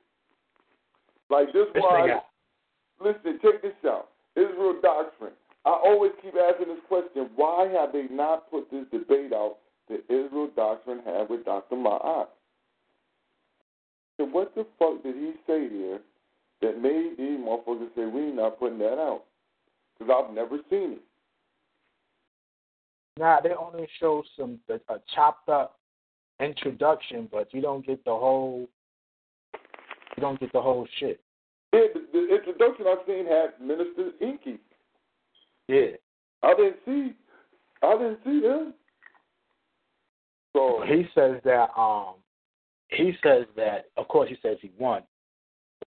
Like this This why. Listen, check this out. Israel doctrine. I always keep asking this question: Why have they not put this debate out that Israel doctrine had with Dr. Ma'at? And what the fuck did he say there that made these motherfuckers say we not putting that out? Because I've never seen it. nah, they only show some a, a chopped up introduction, but you don't get the whole you don't get the whole shit. Yeah, the, the introduction I've seen had Minister Inky. Yeah. I didn't see. I didn't see him. So he says that um he says that of course he says he won.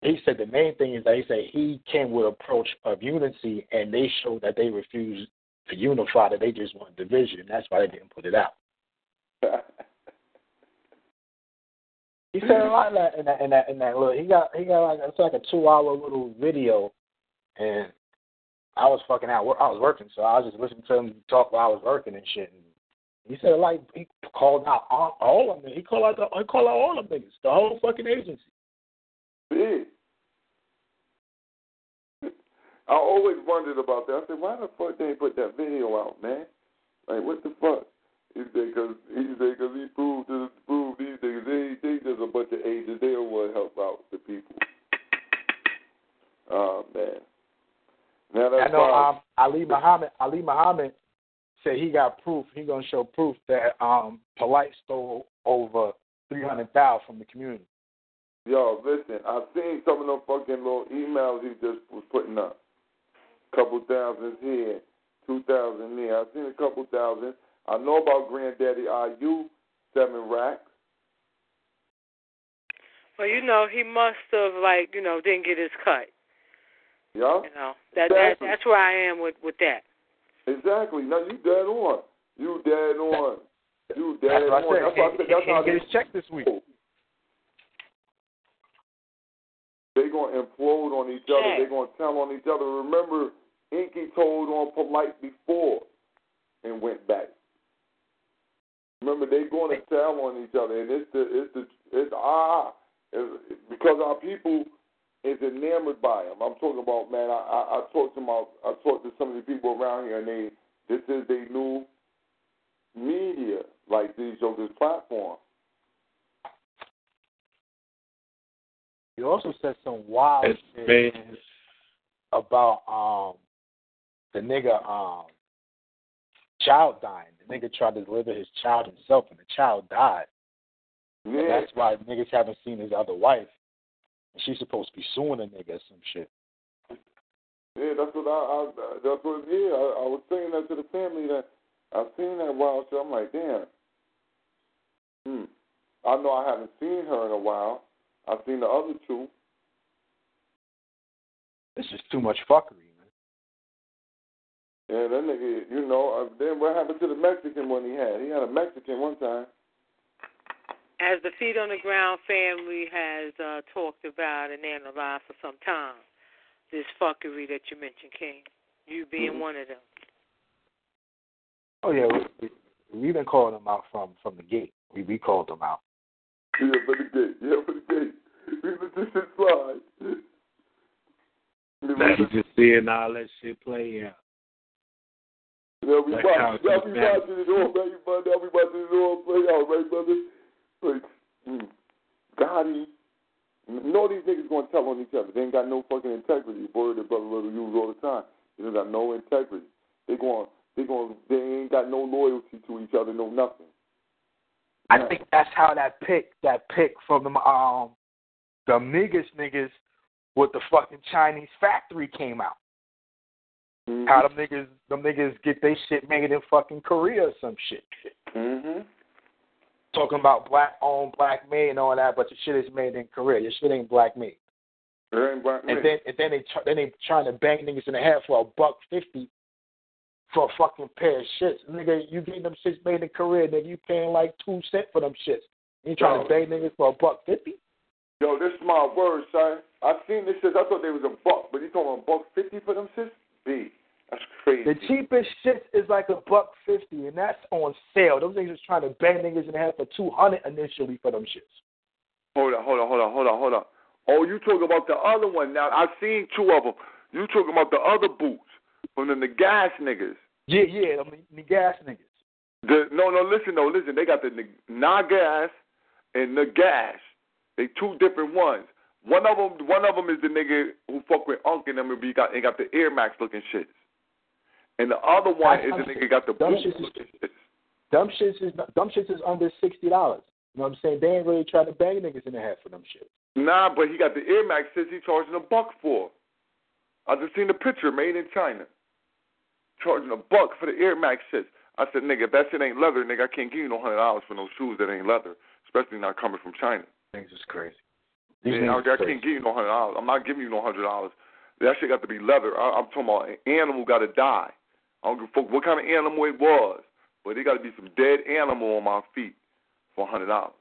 He said the main thing is that he said he came with approach of unity and they showed that they refused to unify, that they just want division. That's why they didn't put it out. He said a lot of that in that in that in that little he got he got like it's like a two hour little video and I was fucking out I was working so I was just listening to him talk while I was working and shit and he said like he called out all, all of them he called out the, he called out all of them niggas, the whole fucking agency. big. I always wondered about that. I said, why the fuck they put that video out, man? Like, what the fuck? He said, because he said, cause he proved to prove these niggas they they just a bunch of agents. They don't want help out the people. Oh man. Now that's I know um, Ali Muhammad. Ali Muhammad said he got proof. He gonna show proof that um, Polight stole over three hundred thousand from the community. Yo, listen, I've seen some of them fucking little emails he just was putting up. Couple thousand here, two thousand there. I've seen a couple thousand. I know about Granddaddy IU, seven racks. Well, you know, he must have like, you know, didn't get his cut. Yeah? You know, that, that Exactly. that's where I am with with that. Exactly. Now you dead on. You dead on. You dead That's what I on. said. That's why I He- said he that's can't how get his check this week. They're gonna implode on each other. Yeah. They gonna tell on each other. Remember, Inky told on Polight before and went back. Remember, they're going to tell on each other, and it's the it's the it's ah it's, because our people is enamored by them. I'm talking about man. I I, I talked to my I talked to some of the people around here, and they this is their new media, like these on this platform. He also said some wild It's shit been- about um the nigga um child dying. The nigga tried to deliver his child himself, and the child died. And Yeah. that's why niggas haven't seen his other wife. She's supposed to be suing a nigga or some shit. Yeah, that's what I, I that's what yeah, I, I was saying that to the family that I've seen that wild shit. I'm like, damn. Hmm. I know I haven't seen her in a while. I've seen the other two. This is too much fuckery, man. Yeah, that nigga, you know, uh, then what happened to the Mexican one he had? He had a Mexican one time. As the Feet on the Ground family has uh, talked about and analyzed for some time, this fuckery that you mentioned, King, you being Mhm. one of them. Oh yeah, we, we, we've been calling them out from from the gate. We we called them out. Yeah, for the gate. Yeah, for the gate. We let this shit slide. Now you just seeing all that shit play out. Yeah, we watch, yeah, we watching it all, man. You find out we watching it all play out, right, brother? Like, mm, Gotti. No, these niggas gonna tell on each other. They ain't got no fucking integrity. Word that brother Little use all the time. They don't got no integrity. They going, they going, they ain't got no loyalty to each other, no nothing. I think that's how that pick that pick from the um the niggas niggas with the fucking Chinese factory came out. Mm-hmm. How them niggas them niggas get they shit made in fucking Korea or some shit. Mm-hmm. Talking about black owned, black made and all that, but your shit is made in Korea. Your shit ain't black made. Ain't black And then and then they tr- then they trying to bang niggas in the head for a buck fifty for a fucking pair of shits. Nigga, you getting them shits made in Korea, nigga, you paying like two cent for them shits. You trying Yo. to bang niggas for a buck fifty? Yo, this is my word, son. I seen this shit. I thought they was a buck, but you talking a buck fifty for them shits? B. That's crazy. The cheapest shit is like a buck fifty, and that's on sale. Those niggas was trying to bang niggas in the head for two hundred initially for them shits. Hold on, hold on, hold on, hold on, hold on. Oh, you talking about the other one now? I've seen two of them. You talking about the other boots from the, gas niggas? Yeah, yeah, I mean the gas niggas. The no, no. Listen, no, listen. They got the not gas and the gas. They two different ones. One of them, one of them is the nigga who fuck with Unk and them, and got and got the Air Max looking shits. And the other one is the nigga got the Dumb shits is- shits. Dumb shits is dumb shits is under sixty dollars. You know what I'm saying? They ain't really trying to bang niggas in the head for them shit. Nah, but he got the Air Max shits he charging a buck for. I just seen the picture made in China. Charging a buck for the Air Max shits. I said, nigga, if that shit ain't leather, nigga, I can't give you no hundred dollars for no shoes that ain't leather, especially not coming from China. Things is crazy. Yeah, I, I can't give you no hundred dollars. I'm not giving you no hundred dollars. That shit got to be leather. I, I'm talking about an animal got to die. I don't give a fuck what kind of animal it was, but it got to be some dead animal on my feet for a hundred dollars.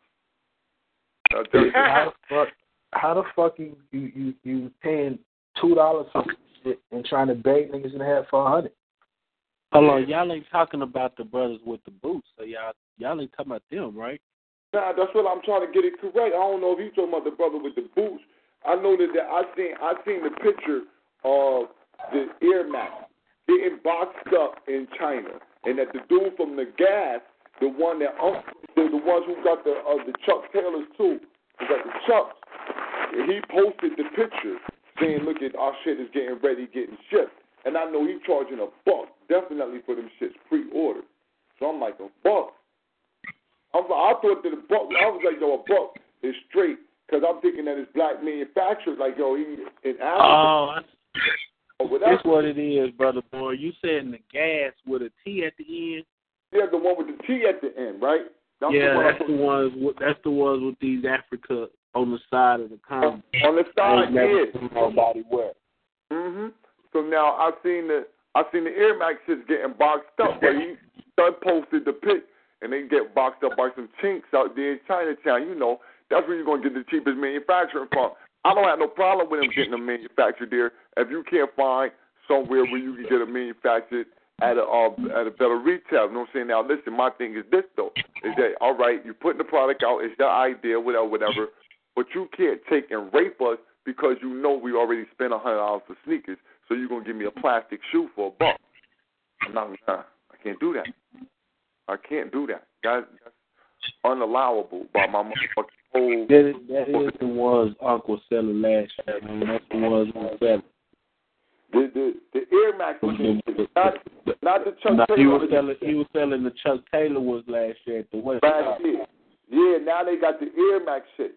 How the fuck? How the fuck you you you, you paying two dollars for shit and trying to bang niggas in the head for a hundred? Hold on, y'all ain't talking about the brothers with the boots, so y'all y'all ain't talking about them, right? Nah, that's what I'm trying to get it correct. I don't know if you talking about the brother with the boots. I know that, that I seen I seen the picture of the Air Max getting boxed up in China, and that the dude from the gas, the one that um, the, the ones who got the uh, the Chuck Taylors too, who got the Chucks, he posted the picture saying, "Look at our shit is getting ready, getting shipped." and I know he's charging a buck definitely for them shits pre-ordered. So I'm like a buck. I'm, like, I thought that a buck. I was like, yo, a buck is straight because I'm thinking that it's black manufactured. Like yo, he in Africa. Oh, that's what it is, brother boy. You said the gas with a T at the end. Yeah, the one with the T at the end, right? That's yeah, the one that's the ones. With, that's the ones with these Africa on the side of the condom. On the side, yeah. Nobody wear. Mhm. So now I've seen the I've seen the Air Max shits getting boxed up, but he done posted the pic, and they get boxed up by some chinks out there in Chinatown. You know, that's where you're gonna get the cheapest manufacturing from. I don't have no problem with them getting them manufactured there. If you can't find somewhere where you can get them manufactured at a uh, at a better retail, you know what I'm saying? Now listen, my thing is this though, is that all right? You're putting the product out, it's your idea, whatever, whatever. But you can't take and rape us because you know we already spent a hundred dollars for sneakers, so you're gonna give me a plastic shoe for a buck. Not, nah, I can't do that. I can't do that. That, that's unallowable by my motherfucking. Mm. That is, that is the ones Uncle selling last year. Man. That's the ones we selling. The the the Air Max, not not the Chuck Now, he Taylor. was selling. He was selling the Chuck Taylor ones last year at the West. Last year. Yeah, now they got the Air Max shit.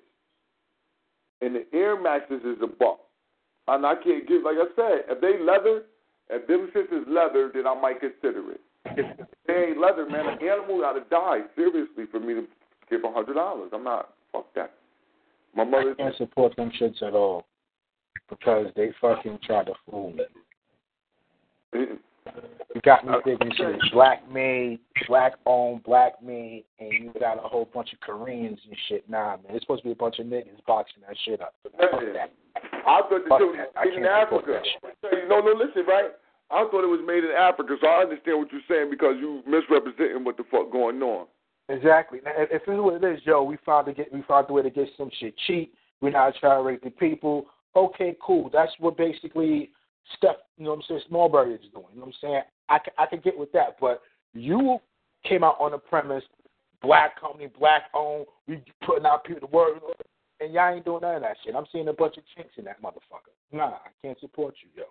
And the Air Maxes is a buck. And I can't give, like I said, if they leather, if them shits is leather, then I might consider it. If they ain't leather, man, an animal got to die, seriously, for me to give a $100. I'm not, fuck that. My mother, I can't support them shits at all because they fucking try to fool me. You got me thinking shit is black made, black owned, black made, and you got a whole bunch of Koreans and shit. Nah, man, it's supposed to be a bunch of niggas boxing that shit up. Fuck that. I thought the Fuck shit was made in Africa. No, no, listen, right? I thought it was made in Africa, so I understand what you're saying because you're misrepresenting what the fuck going on. Exactly. If if it's what it is, yo, we found to get we found a way to get some shit cheap. We're not trying to rape the people. Okay, cool. That's what basically Steph, you know what I'm saying, Smallberry is doing. You know what I'm saying? I can, I can get with that. But you came out on the premise, black company, black owned, we putting out people to work, and y'all ain't doing none of that shit. I'm seeing a bunch of chinks in that motherfucker. Nah, I can't support you, yo.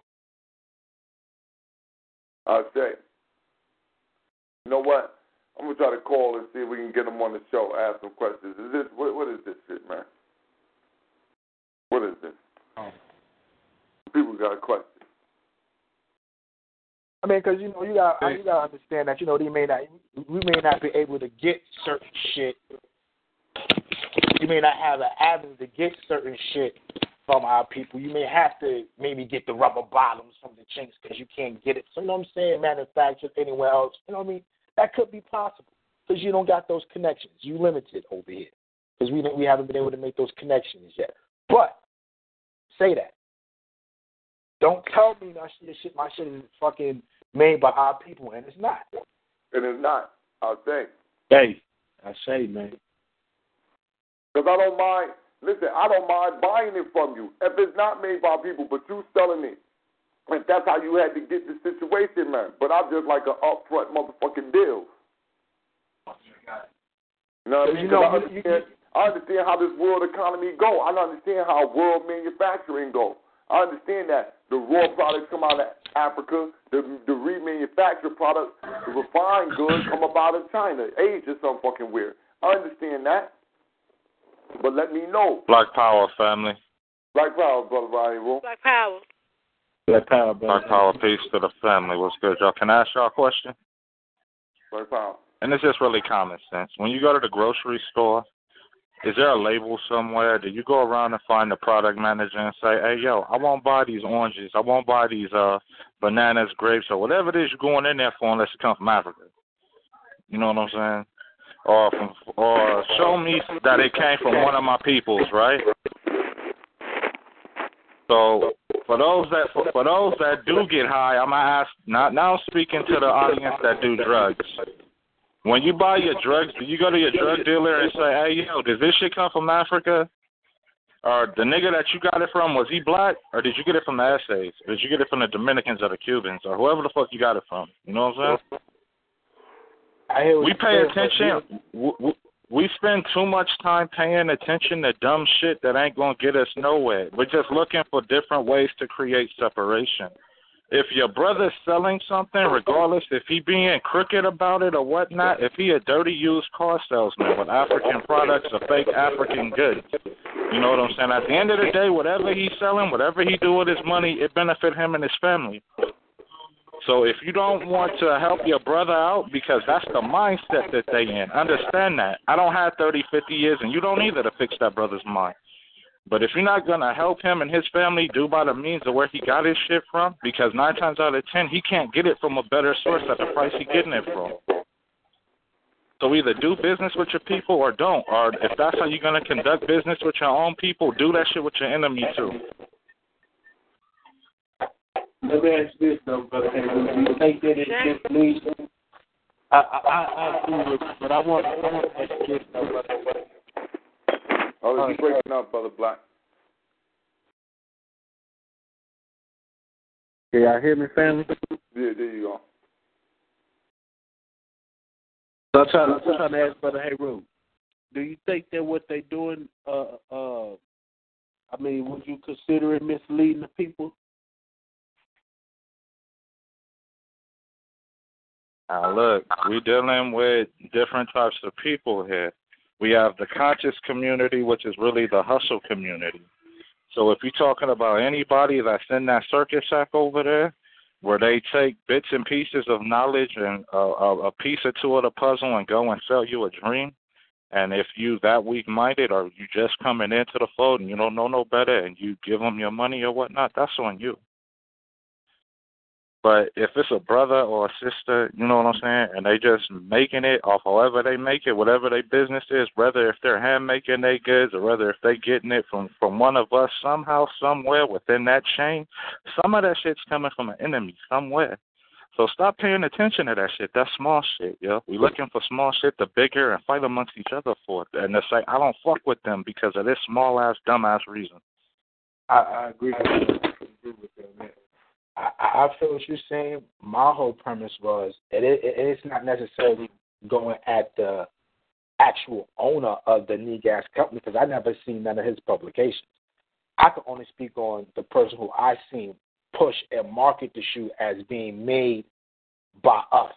I say, you know what? I'm gonna try to call and see if we can get them on the show. Ask some questions. Is this what? What is this shit, man? What is this? Oh. People got a question. I mean, because you know you got you got to understand that you know they may not we may not be able to get certain shit. You may not have an avenue to get certain shit from our people. You may have to maybe get the rubber bottoms from the chinks because you can't get it. So you know what I'm saying? Manufactured anywhere else. You know what I mean? That could be possible because you don't got those connections. You limited over here because we we haven't been able to make those connections yet. But say that. Don't tell me that shit, shit my shit is fucking made by our people, and it's not. And it's not. I'll say. Hey, I say, man. Because I don't mind. Listen, I don't mind buying it from you if it's not made by people, but you selling it. And that's how you had to get the situation, man. But I'm just like an upfront motherfucking deal. You know what I mean? You know, 'Cause I, you- understand, I understand how this world economy go. I understand how world manufacturing go. I understand that the raw products come out of Africa, the the remanufactured products, the refined goods come up out of China, Asia, some fucking weird. I understand that, but let me know. Black Power family. Black Power, brother Ryan Room. Black Power. Black Power, brother. Black Power, peace to the family. What's good, y'all? Can I ask y'all a question? Black Power. And it's just really common sense. When you go to the grocery store, is there a label somewhere? Do you go around and find the product manager and say, "Hey, yo, I won't buy these oranges. I won't buy these uh bananas, grapes, or whatever it is you're going in there for, unless it comes from Africa." You know what I'm saying? Or from, or show me that it came from one of my peoples, right? So for those that for, for those that do get high, I'm gonna ask. Not now, speaking to the audience that do drugs. When you buy your drugs, do you go to your drug dealer and say, "Hey, yo, does this shit come from Africa?" Or the nigga that you got it from was he black, or did you get it from the essays? Or did you get it from the Dominicans or the Cubans or whoever the fuck you got it from? You know what I'm saying? I hear what we pay attention. We spend too much time paying attention to dumb shit that ain't gonna get us nowhere. We're just looking for different ways to create separation. if your brother's selling something, regardless if he being crooked about it or whatnot, if he a dirty used car salesman with African products or fake African goods, you know what I'm saying? At the end of the day, whatever he's selling, whatever he do with his money, it benefit him and his family. So if you don't want to help your brother out because that's the mindset that they in, understand that. I don't have 30, 50 years, and you don't either to fix that brother's mind. But if you're not gonna help him and his family do by the means of where he got his shit from, because nine times out of ten he can't get it from a better source at the price he's getting it from. So either do business with your people or don't. Or if that's how you're gonna conduct business with your own people, do that shit with your enemy too. Let me ask this though, brother. Do you think that it misleads? I I I, I agree with you, but I want I want to ask this though, brother. Oh, you breaking up, brother Black? Can y'all hear me, family? Yeah, there you go. So I'm trying, I'm trying to ask Brother Hayru, do you think that what they're doing, uh, uh, I mean, would you consider it misleading the people? Now look, we're dealing with different types of people here. We have the conscious community, which is really the hustle community. So if you're talking about anybody that's in that circus sack over there, where they take bits and pieces of knowledge and a, a, a piece or two of the puzzle and go and sell you a dream, and if you that weak-minded or you just coming into the fold and you don't know no better and you give them your money or whatnot, that's on you. But if it's a brother or a sister, you know what I'm saying, and they just making it off however they make it, whatever their business is, whether if they're hand making their goods or whether if they getting it from from one of us somehow, somewhere within that chain, some of that shit's coming from an enemy somewhere. So stop paying attention to that shit. That's small shit, yo. We looking for small shit to bigger and fight amongst each other for it. And it's like I don't fuck with them because of this small ass dumb ass reason. I, I agree with you. I agree with that, man. I, I feel what you're saying. My whole premise was it, it, it's not necessarily going at the actual owner of the Negas company because I never seen none of his publications. I can only speak on the person who I seen push and market the shoe as being made by us.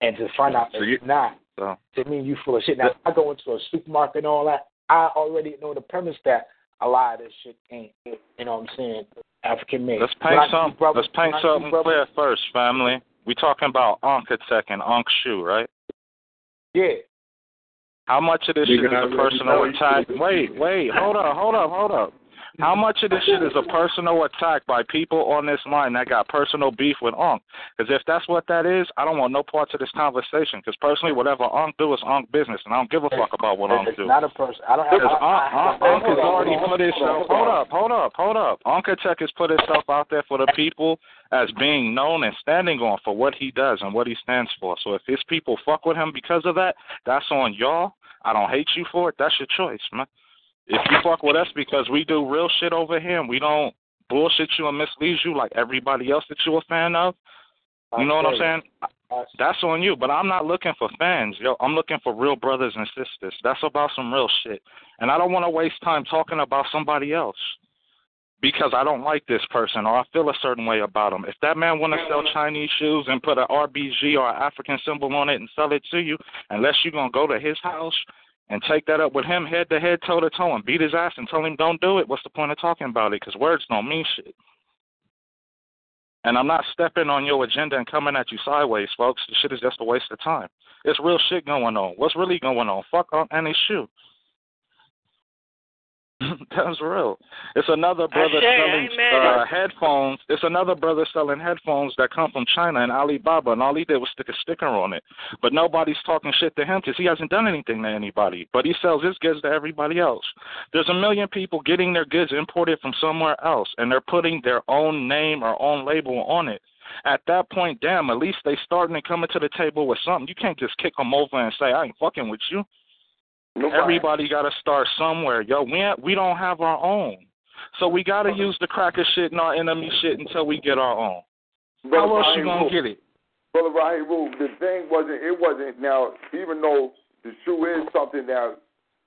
And to find out So it's not, So to me, you full of shit. Now, if I go into a supermarket and all that, I already know the premise that a lot of this shit ain't, you know what I'm saying, African made. Let's paint I see some. brothers- Let's paint when I see something brothers- clear first, family. We talking about Onkatech and Onk Shoe, right? Yeah. How much of this You shit is a let me personal know. attack? Wait, wait, hold up, hold up, hold up. How much of this shit is a personal attack by people on this line that got personal beef with Onk? Because if that's what that is, I don't want no parts of this conversation. Because personally, whatever Onk do is Onk business, and I don't give a fuck about what It's do. not a person. I don't have. Because I- Onk, I- Onk, Onk has hold already put itself. hold up, hold up, hold up. Onkatech has put himself out there for the people as being known and standing on for what he does and what he stands for. So if his people fuck with him because of that, that's on y'all. I don't hate you for it. That's your choice, man. If you fuck with us because we do real shit over here and we don't bullshit you and mislead you like everybody else that you're a fan of, you know what I'm saying? That's on you. But I'm not looking for fans, yo. I'm looking for real brothers and sisters. That's about some real shit. And I don't want to waste time talking about somebody else because I don't like this person or I feel a certain way about him. If that man want to sell Chinese shoes and put an RBG or an African symbol on it and sell it to you, unless you're going to go to his house and take that up with him head to head, toe to toe, and beat his ass and tell him don't do it, what's the point of talking about it? Because words don't mean shit. And I'm not stepping on your agenda and coming at you sideways, folks. This shit is just a waste of time. It's real shit going on. What's really going on? Fuck on any shoe. That's real. It's another brother I selling uh, headphones. It's another brother selling headphones that come from China and Alibaba, and all he did was stick a sticker on it. But nobody's talking shit to him because he hasn't done anything to anybody. But he sells his goods to everybody else. There's a million people getting their goods imported from somewhere else, and they're putting their own name or own label on it. At that point, damn, at least they starting to come to the table with something. You can't just kick them over and say, I ain't fucking with you. Everybody got to start somewhere. Yo, we ain't, we don't have our own. So we got to use the cracker shit and our enemy shit until we get our own. How else you going to get it? Brother Rahiru, the thing wasn't, it wasn't, now, even though the shoe is something that,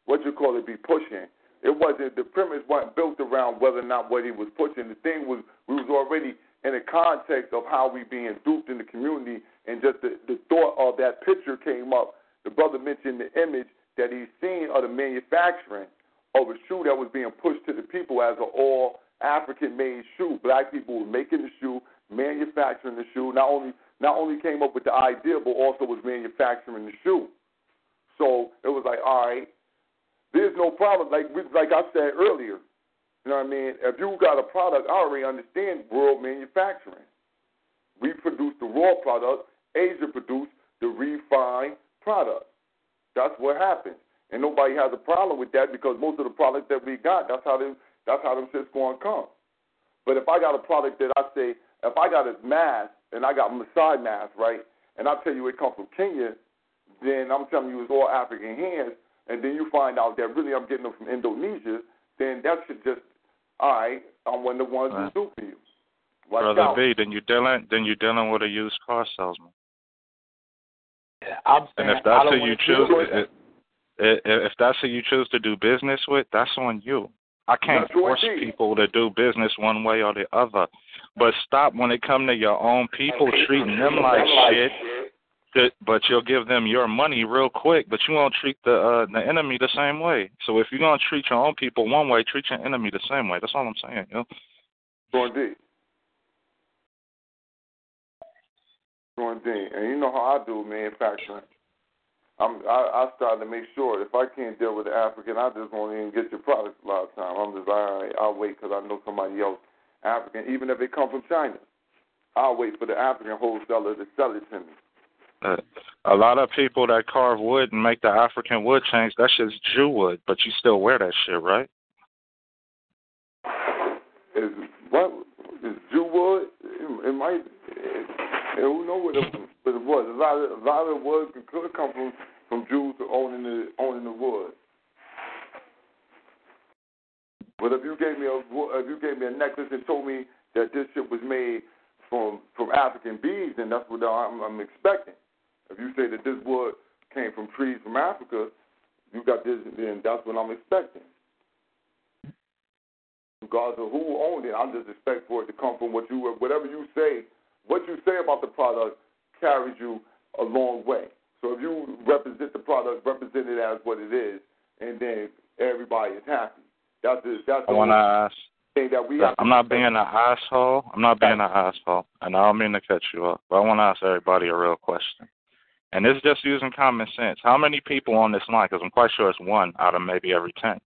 what you call it, be pushing, it wasn't, the premise wasn't built around whether or not what he was pushing. The thing was, we was already in the context of how we being duped in the community and just the, the thought of that picture came up. The brother mentioned the image that he's seen of the manufacturing of a shoe that was being pushed to the people as an all African made shoe. Black people were making the shoe, manufacturing the shoe. Not only not only came up with the idea, but also was manufacturing the shoe. So it was like, all right, there's no problem. Like like I said earlier, you know what I mean? If you got a product, I already understand world manufacturing. We produce the raw product. Asia produced the refined product. That's what happens. And nobody has a problem with that because most of the products that we got, that's how them that's how them shit's gonna come. But if I got a product that I say, if I got a mask and I got Maasai mask, right, and I tell you it comes from Kenya, then I'm telling you it's all African hands, and then you find out that really I'm getting them from Indonesia, then that should just, all right, I'm one of the ones Right. who do for you. Watch Brother out. B, then you dealing then you dealing with a used car salesman. I'm And if that's who you choose, it, it, if that's who you choose to do business with, that's on you. I can't That's force people to do business one way or the other. But stop when it come to your own people treating them like shit. That, but you'll give them your money real quick, but you won't treat the uh, the enemy the same way. So if you're gonna treat your own people one way, treat your enemy the same way. That's all I'm saying. You know? Indeed. So indeed. And you know how I do manufacturing. I'm, I, I start to make sure if I can't deal with the African, I just won't even get your products a lot of time. I'm just all right. I'll wait because I know somebody else African, even if they come from China. I'll wait for the African wholesaler to sell it to me. Uh, a lot of people that carve wood and make the African wood chains, that shit's Jew wood, but you still wear that shit, right? Is what is Jew wood? It, it might. It, who know what it, what it was? A lot of a lot of wood could, could come from from Jews owning the owning the wood. But if you gave me a if you gave me a necklace and told me that this shit was made from from African bees, then that's what I'm, I'm expecting. If you say that this wood came from trees from Africa, you got this, then that's what I'm expecting. Regardless of who owned it, I just expect for it to come from what you whatever you say. What you say about the product carries you a long way. So if you represent the product, represent it as what it is, and then everybody is happy. That's the, that's I the want to ask. thing that we. I'm not being an asshole. I'm not being an asshole, and I don't mean to cut you off, but I want to ask everybody a real question. And it's just using common sense. How many people on this line, because I'm quite sure it's one out of maybe every 10,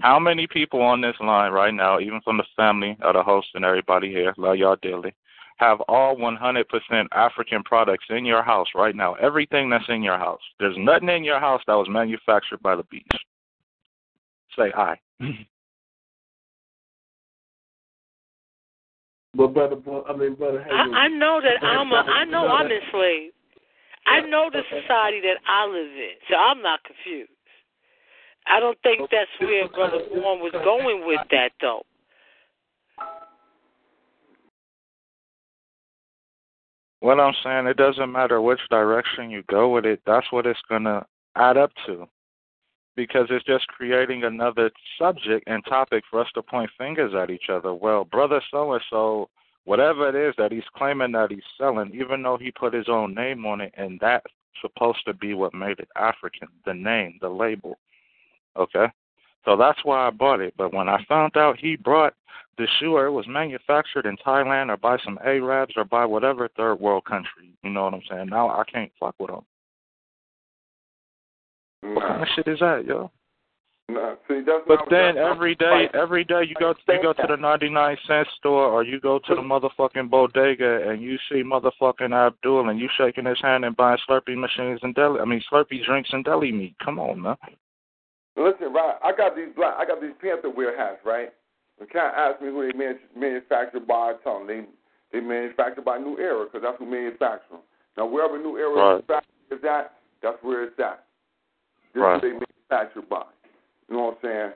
how many people on this line right now, even from the family of the host and everybody here, love y'all dearly, have all 100% African products in your house right now? Everything that's in your house. There's nothing in your house that was manufactured by the beast. Say hi. But brother, I mean, brother, hey, I, I know that I'm a, I know I'm enslaved. I know the society that I live in, so I'm not confused. I don't think that's where Brother Born was going with that, though. What I'm saying, it doesn't matter which direction you go with it. That's what it's gonna add up to, because it's just creating another subject and topic for us to point fingers at each other. Well, brother so and so, whatever it is that he's claiming that he's selling, even though he put his own name on it, and that's supposed to be what made it African, the name, the label. Okay, so that's why I bought it. But when I found out he brought the shoe or it was manufactured in Thailand or by some Arabs or by whatever third world country. You know what I'm saying? Now I can't fuck with them. What kind of shit is that, yo? Nah, see, that's But then that's every day, every day you go you go to the 99 cent store or you go to the motherfucking bodega and you see motherfucking Abdul and you shaking his hand and buying Slurpee machines and deli. I mean Slurpee drinks and deli meat. Come on, man. Listen, right? I got these black. I got these Panther wear hats, right? The cat asked me who they man- manufactured by. I tell them they they manufactured by New Era because that's who manufactures them. Now wherever New Era Right. is at, that's where it's at. This Right. is they manufactured by. You know what I'm saying?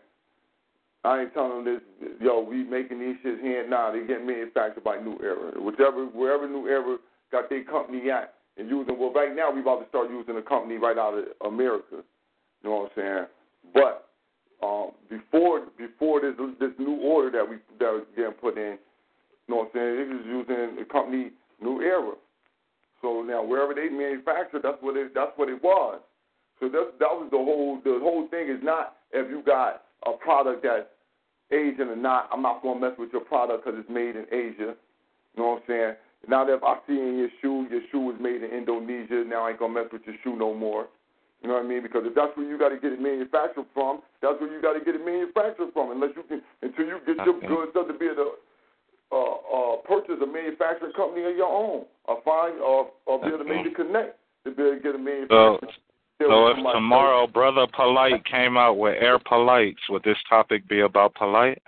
I ain't telling them this. Yo, we making these shits here. Nah, they get manufactured by New Era. Whichever wherever New Era got their company at and using. Well, right now we about to start using a company right out of America. You know what I'm saying? But um, before before this this new order that we that was getting put in, You know what I'm saying? It was using the company New Era. So now wherever they manufacture, that's what it that's what it was. So that that was the whole the whole thing is not if you got a product that's Asian or not. I'm not gonna mess with your product because it's made in Asia. You know what I'm saying? Now that if I see in your shoe, your shoe was made in Indonesia, now I ain't gonna mess with your shoe no more. You know what I mean? Because if that's where you got to get it manufactured from, that's where you got to get it manufactured from. Unless you can, until you get your goods up to be able to uh, uh, purchase a manufacturing company of your own, or find, or, or be able to make it connect to be able to get a So, manufacturing. so if tomorrow Brother Polight came out with Air Polights, would this topic be about Polight?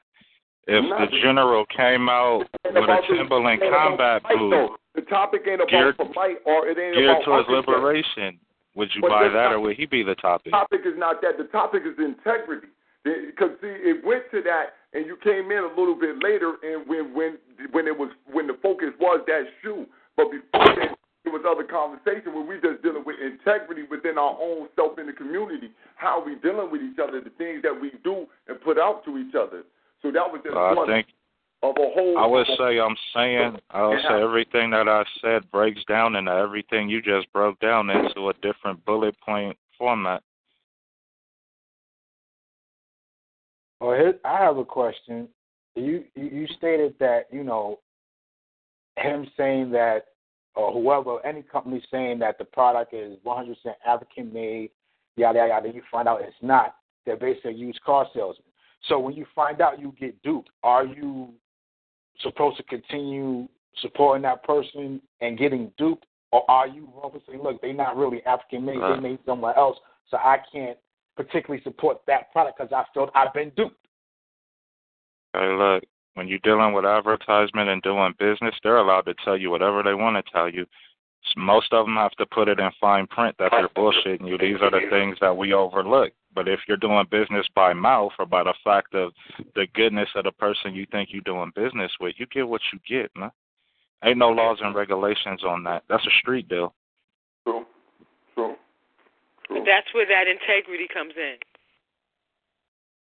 If the General came out with a Timberland combat boot The topic ain't about Geared- polite or it ain't geared about towards liberation, would you But buy that, not- or would he be the topic? The topic is not that. The topic is integrity. Because see, it went to that, and you came in a little bit later, and when when when it was when the focus was that shoe, but before then there was other conversation where we just dealing with integrity within our own self in the community, how we dealing with each other, the things that we do and put out to each other. So that was just I one think of a whole. I would say I'm saying I would say everything that I said breaks down into everything you just broke down into a different bullet point format. Well, here, I have a question. You, you you stated that you know him saying that or whoever any company saying that the product is 100% African made, yada yada yada. You find out it's not. They're basically a used car salesman. So when you find out you get duped, are you supposed to continue supporting that person and getting duped, or are you wrong saying, look, they're not really African made, Right. they made somewhere else, so I can't particularly support that product because I felt I've been duped. Hey, look, when you're dealing with advertisement and doing business, they're allowed to tell you whatever they want to tell you. Most of them have to put it in fine print that they're bullshitting you. These are the things that we overlook. But if you're doing business by mouth or by the fact of the goodness of the person you think you're doing business with, you get what you get, man. Ain't no laws and regulations on that. That's a street deal. True. True. But that's where that integrity comes in.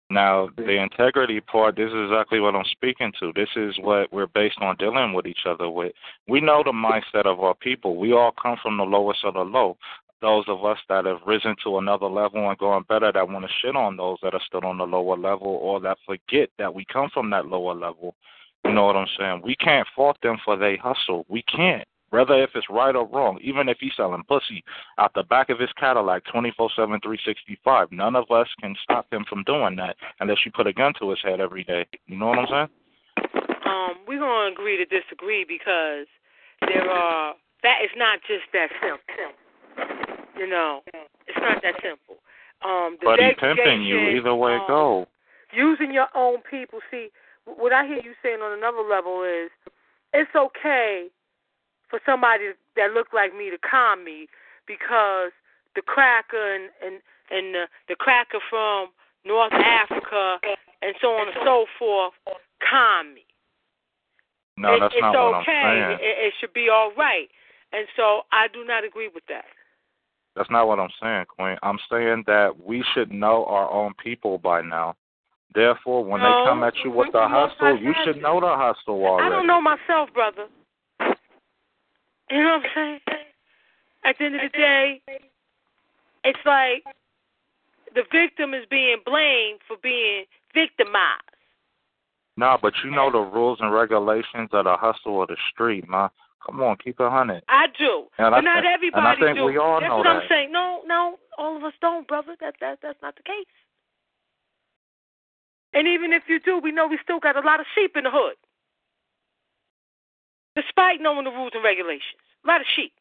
Now, the integrity part, this is exactly what I'm speaking to. This is what we're based on dealing with each other with. We know the mindset of our people. We all come from the lowest of the low. Those of us that have risen to another level and going better that want to shit on those that are still on the lower level or that forget that we come from that lower level. You know what I'm saying? We can't fault them for they hustle. We can't. Whether if it's right or wrong, even if he's selling pussy out the back of his Cadillac 24 7, 365, none of us can stop him from doing that unless you put a gun to his head every day. You know what I'm saying? Um, we're gonna agree to disagree because there are that is not just that simple. You know, it's not that simple. Um, the But he pimping you either way um, go. using your own people. See, what I hear you saying on another level is it's okay for somebody that look like me to con me because the cracker and and and the, the cracker from North Africa and so on and so forth con me. No, It- that's it's not what I'm okay. saying. It, it should be all right. And so I do not agree with that. That's not what I'm saying, Queen. I'm saying that we should know our own people by now. Therefore, when No, they come at you with the hustle, you should know the hustle I don't know myself, brother. You know what I'm saying? At the end of the day, it's like the victim is being blamed for being victimized. No, but you know the rules and regulations of the hustle of the street, man. Come on, keep it hundred. I do, And but I not everybody and I think do. we all That's know what I'm saying. No, no, all of us don't, brother. That that that's not the case. And even if you do, we know we still got a lot of sheep in the hood, despite knowing the rules and regulations. A lot of sheep.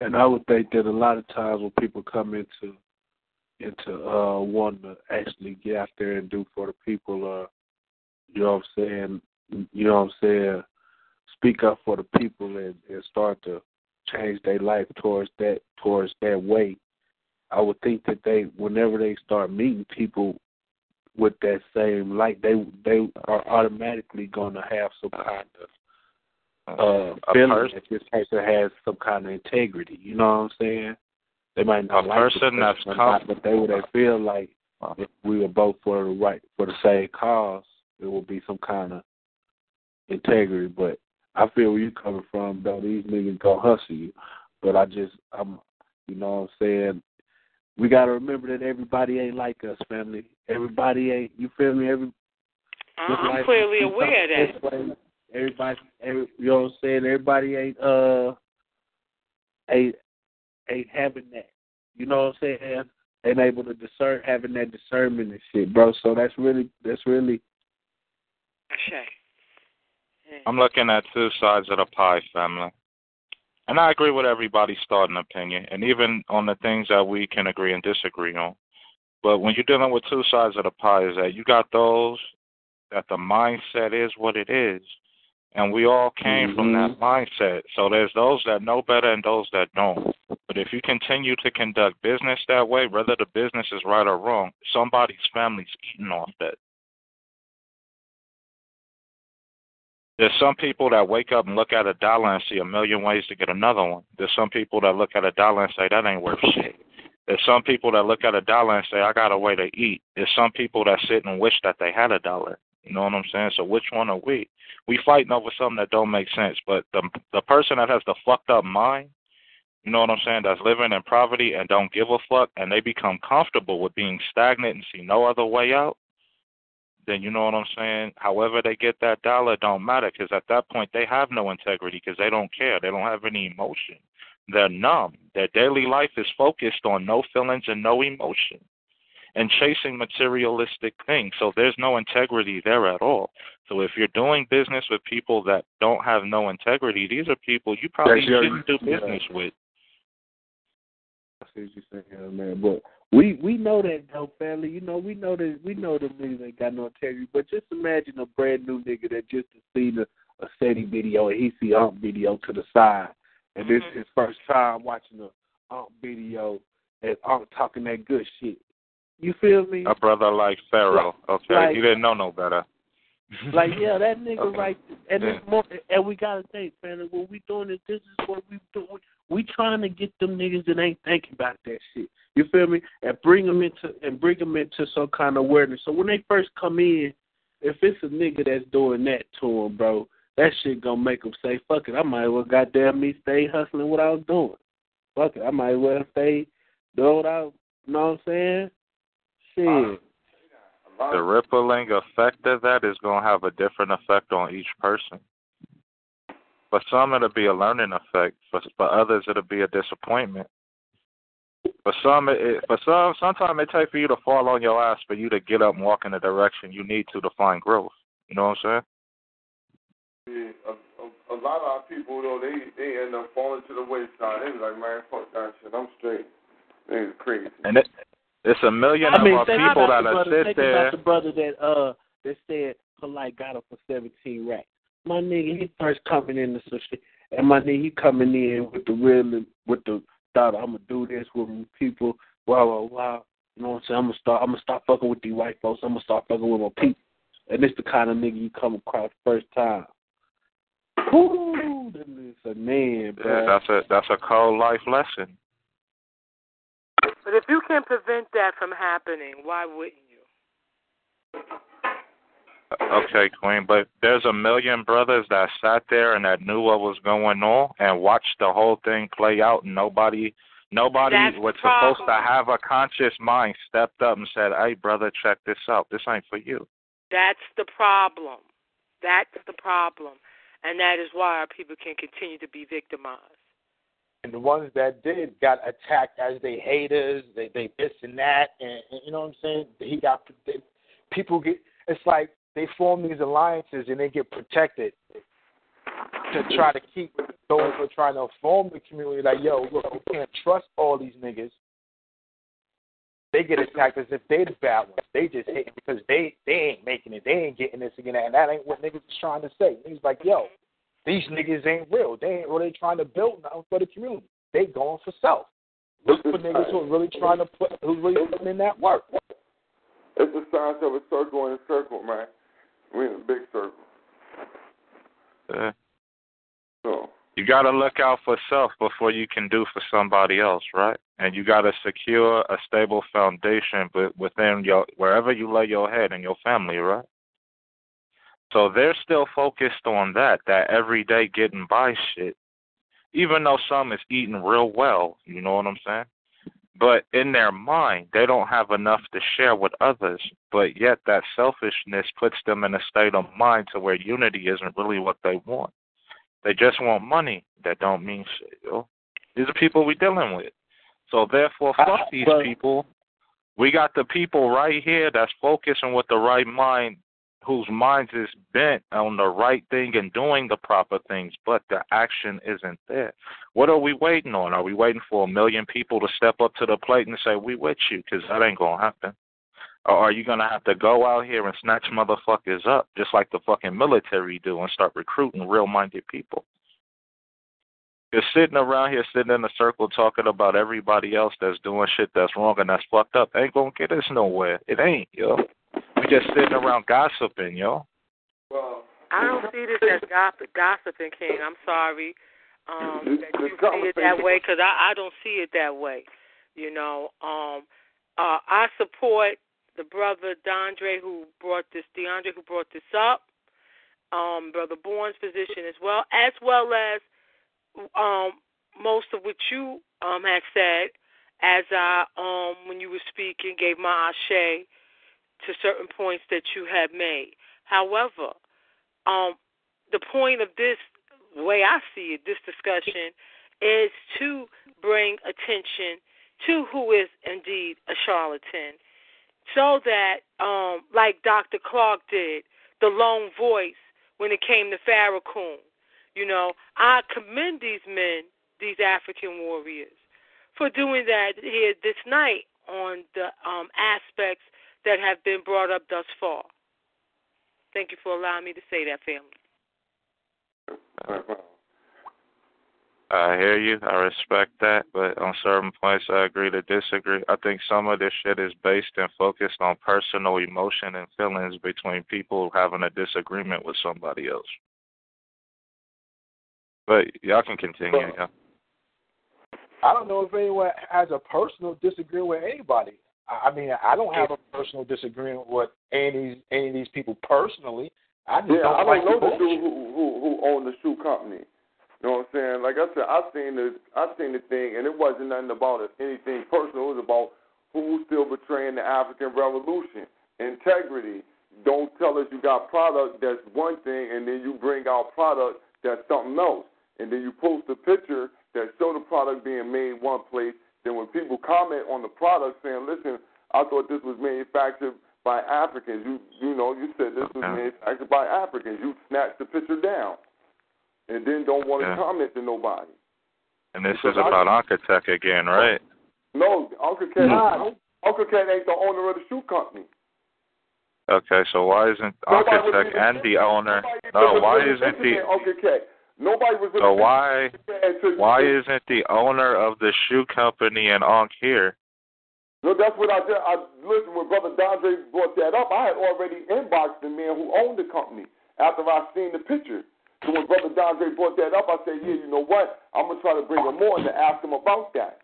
And I would think that a lot of times when people come into into uh wanting to actually get out there and do for the people, uh you know what I'm saying, you know what I'm saying, speak up for the people and, and start to change their life towards that towards that way. I would think that they whenever they start meeting people with that same light, they they are automatically gonna have some kind of uh A feeling person- that this person has some kind of integrity. You know what I'm saying? They might not A like person that's or not, but they would they feel like if we were both for the right for the same cause, it would be some kind of integrity. But I feel where you coming from, though. These niggas gonna hustle you, but I just, I'm, you know, what I'm saying. We gotta remember that everybody ain't like us, family. Everybody ain't. You feel me? Every. I'm like, clearly aware of that. Everybody, every, you know what I'm saying? Everybody ain't uh ain't ain't having that. You know what I'm saying? Ain't able to discern having that discernment and shit, bro. So that's really that's really Shay. I'm looking at two sides of the pie, family. And I agree with everybody's starting opinion, and even on the things that we can agree and disagree on. But when you're dealing with two sides of the pie, is that you got those that the mindset is what it is, and we all came mm-hmm. from that mindset. So there's those that know better and those that don't. But if you continue to conduct business that way, whether the business is right or wrong, somebody's family's eating off that. There's some people that wake up and look at a dollar and see a million ways to get another one. There's some people that look at a dollar and say that ain't worth shit. There's some people that look at a dollar and say I got a way to eat. There's some people that sit and wish that they had a dollar. You know what I'm saying? So which one are we? We fighting over something that don't make sense. But the the person that has the fucked up mind, you know what I'm saying, that's living in poverty and don't give a fuck, and they become comfortable with being stagnant and see no other way out then you know what I'm saying. However they get that dollar don't matter because at that point they have no integrity because they don't care. They don't have any emotion. They're numb. Their daily life is focused on no feelings and no emotion and chasing materialistic things. So there's no integrity there at all. So if you're doing business with people that don't have no integrity, these are people you probably shouldn't do business yeah. with. I see what you're saying, man. But we we know that though, family. You know, we know that we know the niggas ain't got no integrity. But just imagine a brand new nigga that just seen a, a steady video and he see ump video to the side, and this mm-hmm. is his first time watching a ump video and ump talking that good shit. You feel me? A brother like Pharaoh. Okay, like, you didn't know no better. like yeah, that nigga okay. right, and yeah. it's more, and we gotta think, family. What we doing is this is what we do. We trying to get them niggas that ain't thinking about that shit. You feel me? And bring them into and bring them into some kind of awareness. So when they first come in, if it's a nigga that's doing that to them, bro, that shit gonna make them say, "Fuck it, I might as well goddamn me stay hustling what I was doing. Fuck it, I might as well stay doing what I, you know what I'm saying? Shit." The rippling effect of that is gonna have a different effect on each person. For some, it'll be a learning effect. For for others, it'll be a disappointment. For some, it, for some, sometimes it takes for you to fall on your ass for you to get up and walk in the direction you need to to find growth. You know what I'm saying? Yeah, a, a, a lot of our people though they they end up falling to the wayside. They be like, man, fuck that shit. I'm straight. They crazy. And it, it's a million I mean, of our people that are brother, sit think there. about the brother that uh that said Polight got him for seventeen racks. My nigga, he first coming in the shit, and my nigga, he coming in with the real with the thought I'm gonna do this with people. Wow, wow, wow. You know what I'm saying? I'm gonna start. I'm gonna start fucking with these white folks. I'm gonna start fucking with my people. And it's the kind of nigga you come across first time. Ooh, that is a man, bro. Yeah, that's a that's a cold life lesson. But if you can prevent that from happening, why wouldn't you? Okay, Queen, but there's a million brothers that sat there and that knew what was going on and watched the whole thing play out, and nobody, nobody That's was problem. supposed to have a conscious mind stepped up and said, "Hey, brother, check this out. This ain't for you." That's the problem. That's the problem, and that is why our people can continue to be victimized. And the ones that did got attacked as they haters, they they this and that, and, and you know what I'm saying. He got they, people get. It's like they form these alliances and they get protected to try to keep those who are trying to form the community like, yo, look, we can't trust all these niggas. They get attacked as if they the bad ones. They just it because they they ain't making it. They ain't getting this again. And that ain't what niggas is trying to say. Niggas like, yo, these niggas ain't real. They ain't really trying to build nothing for the community. They going for self. Look for niggas who are really trying to put who's really putting in that work. It's the size of a circle in a circle, man. We in a big circle. Yeah. So You got to look out for self before you can do for somebody else, right? And you got to secure a stable foundation, within your wherever you lay your head and your family, right? So they're still focused on that, that everyday getting by shit. Even though some is eating real well, you know what I'm saying? But in their mind, they don't have enough to share with others. But yet that selfishness puts them in a state of mind to where unity isn't really what they want. They just want money that don't mean shit, yo. These are people we're dealing with. So therefore, fuck uh, these people. We got the people right here that's focusing with the right mind, whose minds is bent on the right thing and doing the proper things, but the action isn't there. What are we waiting on? Are we waiting for a million people to step up to the plate and say, we with you? Because that ain't going to happen. Or are you going to have to go out here and snatch motherfuckers up just like the fucking military do and start recruiting real minded people? You're sitting around here, sitting in a circle, talking about everybody else that's doing shit that's wrong and that's fucked up. Ain't gonna get us nowhere. It ain't, yo. We just sitting around gossiping, yo. Well, I don't see this as gossiping, King. I'm sorry um, that you see it that way because I, I don't see it that way. You know, um, uh, I support the brother Dondre who brought this, DeAndre who brought this up, um, brother Bourne's position as well, as well as um, most of what you um, had said as I, um, when you were speaking, gave my ashe to certain points that you have made. However, um, the point of this, way I see it, this discussion, is to bring attention to who is indeed a charlatan, so that, um, like Dr. Clarke did, the lone voice when it came to Farrakhan, you know, I commend these men, these African warriors, for doing that here this night on the um, aspects that have been brought up thus far. Thank you for allowing me to say that, family. I hear you. I respect that, but on certain points, I agree to disagree. I think some of this shit is based and focused on personal emotion and feelings between people having a disagreement with somebody else. But y'all can continue. Yeah. I don't know if anyone has a personal disagreement with anybody. I mean, I don't have a personal disagreement with any any of these people personally. I just yeah, don't I don't know the the dude who, who who owned the shoe company. You know what I'm saying? Like I said, I seen the I seen the thing, and it wasn't nothing about it, anything personal. It was about who's still betraying the African Revolution, integrity. Don't tell us you got product that's one thing, and then you bring out product that's something else, and then you post a picture that show the product being made one place. Then when people comment on the product saying, "Listen, I thought this was manufactured by Africans," you you know you said this was manufactured by Africans. You snatch the picture down, and then don't want to Yeah. comment to nobody. And this is about Architect again, right? No, Uncle. No. Uncle Cat ain't the owner of the shoe company. Okay, so why isn't Architect and the owner? No, why isn't the Uncle Cat? Nobody was. so why why isn't the owner of the shoe company and Ankh here? No, that's what I did. I listen when Brother Dondre brought that up. I had already inboxed the man who owned the company after I seen the picture. So when Brother Dondre brought that up, I said, "Yeah, you know what? I'm gonna try to bring him on to ask him about that."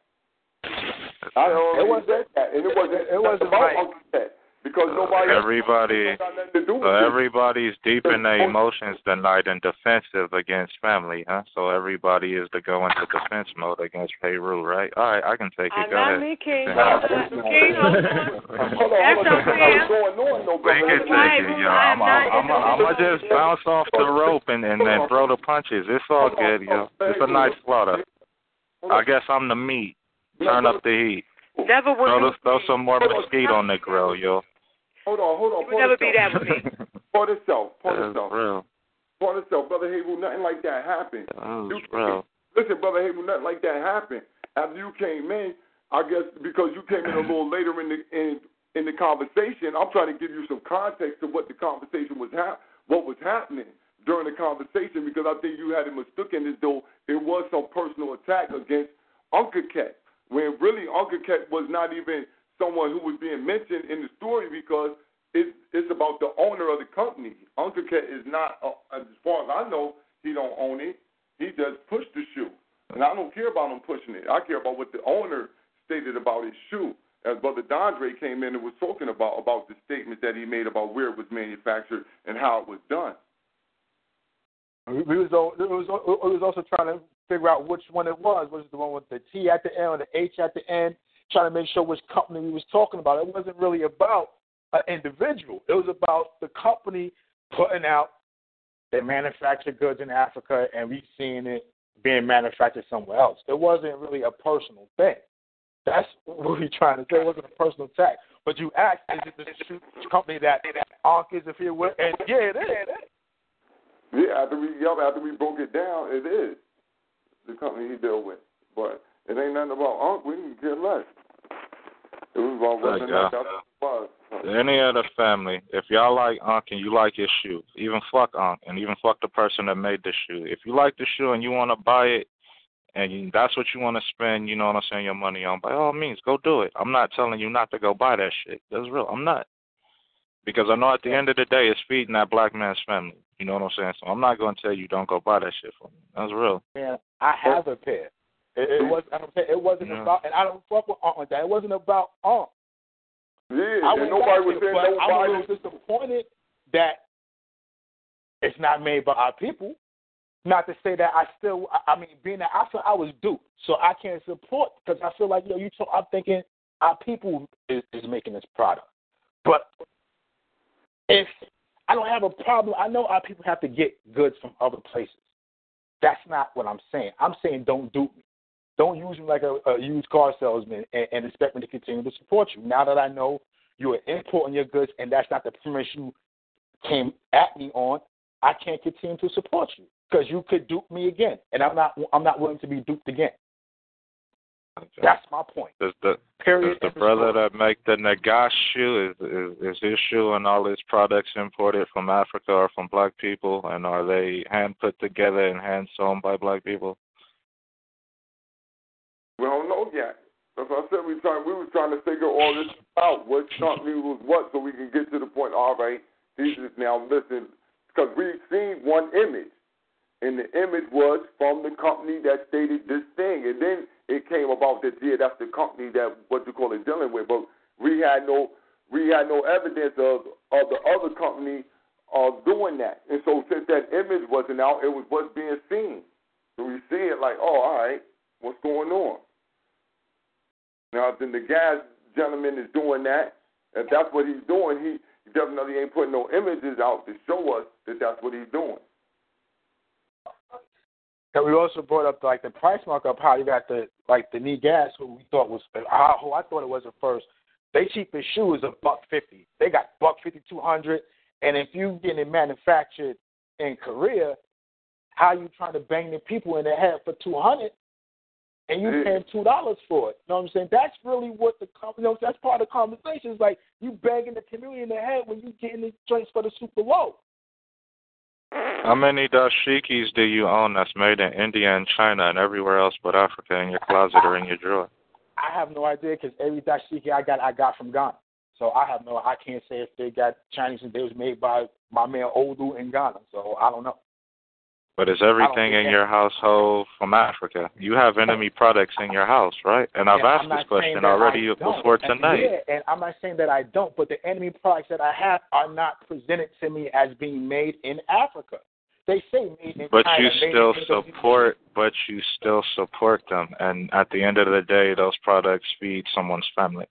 I already It wasn't- said that, and it wasn't. it wasn't about Cat because nobody. Everybody got to do with so it. everybody's deep in their emotions tonight and defensive against family, huh? So everybody is to go into defense mode against Peru, right? All right, I can take it. Uh, Go not ahead. me, King. Continue. King, hold on. Hold on, That's hold on. unfair. Going on, no, We brother? can take it, yo. I'm, I'm, I'm, I'm gonna just bounce off the rope and, and then throw the punches. It's all good, yo. It's a nice slaughter. I guess I'm the meat. Turn up the heat. Never would Throw, be. throw some more mesquite on the grill, yo. Hold on, hold on. You would never be that with me. Point itself. Point That's itself. real. Point itself. Brother Havel, nothing like that happened. That's real. Listen, Brother Havel, nothing like that happened. After you came in, I guess because you came in a little later in the in in the conversation, I'm trying to give you some context to what the conversation was hap- what was happening during the conversation because I think you had it mistaken as though it was some personal attack against Uncle Cat, when really Uncle was not even someone who was being mentioned in the story because it's it's about the owner of the company. Uncle is not, uh, as far as I know, he don't own it. He just pushed the shoe, and I don't care about him pushing it. I care about what the owner stated about his shoe. as Brother Dondre came in and was talking about about the statement that he made about where it was manufactured and how it was done. We we was, it was, it was also trying to figure out which one it was. Was it the one with the T at the end or the H at the end? Trying to make sure which company we was talking about. It wasn't really about an individual. It was about the company putting out they manufacture goods in Africa and we seeing it being manufactured somewhere else. It wasn't really a personal thing. That's what we're trying to say. It wasn't a personal attack. But you asked, is it the company that Ankh is if you will? And yeah, it is. Yeah, after we after we broke it down, it is the company he dealt with. But it ain't nothing about Unc. We can care less. It was about whether or not uh, what it was. Any other family, if y'all like Unc and you like his shoe, even fuck Unc and even fuck the person that made the shoe. If you like the shoe and you want to buy it and you, that's what you want to spend, you know what I'm saying, your money on, by all means, go do it. I'm not telling you not to go buy that shit. That's real. I'm not. Because I know at the end of the day, it's feeding that black man's family. You know what I'm saying? So I'm not going to tell you don't go buy that shit for me. That's real. Man, I have a pair. It, it was. I don't say it wasn't Yeah. about, and I don't fuck with Aunt like that. It wasn't about Aunt. Yeah, I and nobody was to it, saying but I'm a nobody. little disappointed that it's not made by our people. Not to say that I still, I I mean, being that I feel I was duped, so I can't support because I feel like yo, you. Talk, I'm thinking our people is, is making this product, but if I don't have a problem, I know our people have to get goods from other places. That's not what I'm saying. I'm saying don't dupe me. Don't use me like a, a used car salesman and, and expect me to continue to support you. Now that I know you are importing your goods and that's not the premise you came at me on, I can't continue to support you because you could dupe me again, and I'm not. I'm not willing to be duped again. That's my point. Does the Period. does the brother that make the Nagash shoe is, is is his shoe and all his products imported from Africa or from black people, and are they hand put together and hand sewn by black people? We don't know yet. That's what I said. We trying. We was trying to figure all this out. What company was what, so we can get to the point. All right, these is now listen, because we've seen one image, and the image was from the company that stated this thing, and then it came about that yeah, that's the company that what you call it dealing with, but we had no we had no evidence of of the other company of doing that, and so since that image wasn't out, it was what's being seen. So we see it like, oh, all right, what's going on? Now, then the gas gentleman is doing that. If that's what he's doing, he definitely ain't putting no images out to show us that that's what he's doing. And we also brought up like the price markup, how you got the like the knee gas, who we thought was who I thought it was at first. They cheapest shoe is a buck fifty. They got buck fifty two hundred, and if you getting it manufactured in Korea, how you trying to bang the people in the head for two hundred, and you paying two dollars for it? You know what I'm saying? That's really what the you know that's part of the conversation. Is like you banging the community in the head when you getting the joints for the super low. How many dashikis do you own that's made in India and China and everywhere else but Africa in your closet or in your drawer? I have no idea because every dashiki I got, I got from Ghana. So I have no, I can't say if they got Chinese and they was made by my man Odu in Ghana. So I don't know. But is everything in your household from Africa? You have enemy products in your house, right? And I've asked this question already before tonight. Yeah, and I'm not saying that I don't, but the enemy products that I have are not presented to me as being made in Africa. They say made in But China, you still support, but you still support them, and at the end of the day, those products feed someone's family.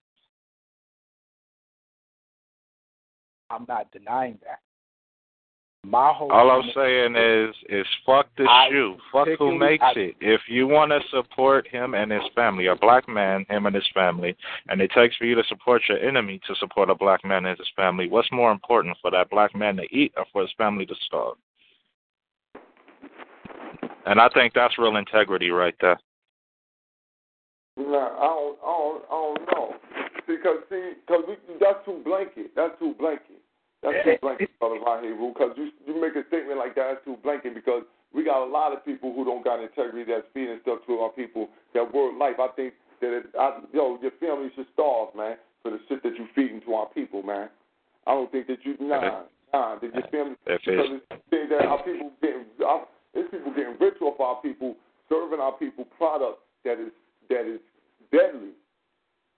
I'm not denying that. My whole All I'm saying is, is fuck the I shoe. Fuck who makes I- it. If you want to support him and his family, a black man, him and his family, and it takes for you to support your enemy to support a black man and his family, what's more important for that black man to eat or for his family to starve? And I think that's real integrity right there. No, I don't, I don't, I don't know. Because see, because we, that's too blanket. That's too blanket. That's too blanket, brother Raheem. Because you you make a statement like that, that's too blanket. Because we got a lot of people who don't got integrity that's feeding stuff to our people that word life. I think that it, I, yo, your family should starve, man, for the shit that you feeding to our people, man. I don't think that you nah nah that your family because it's, it's things that our people getting our, there's people getting rich off our people serving our people product that is that is deadly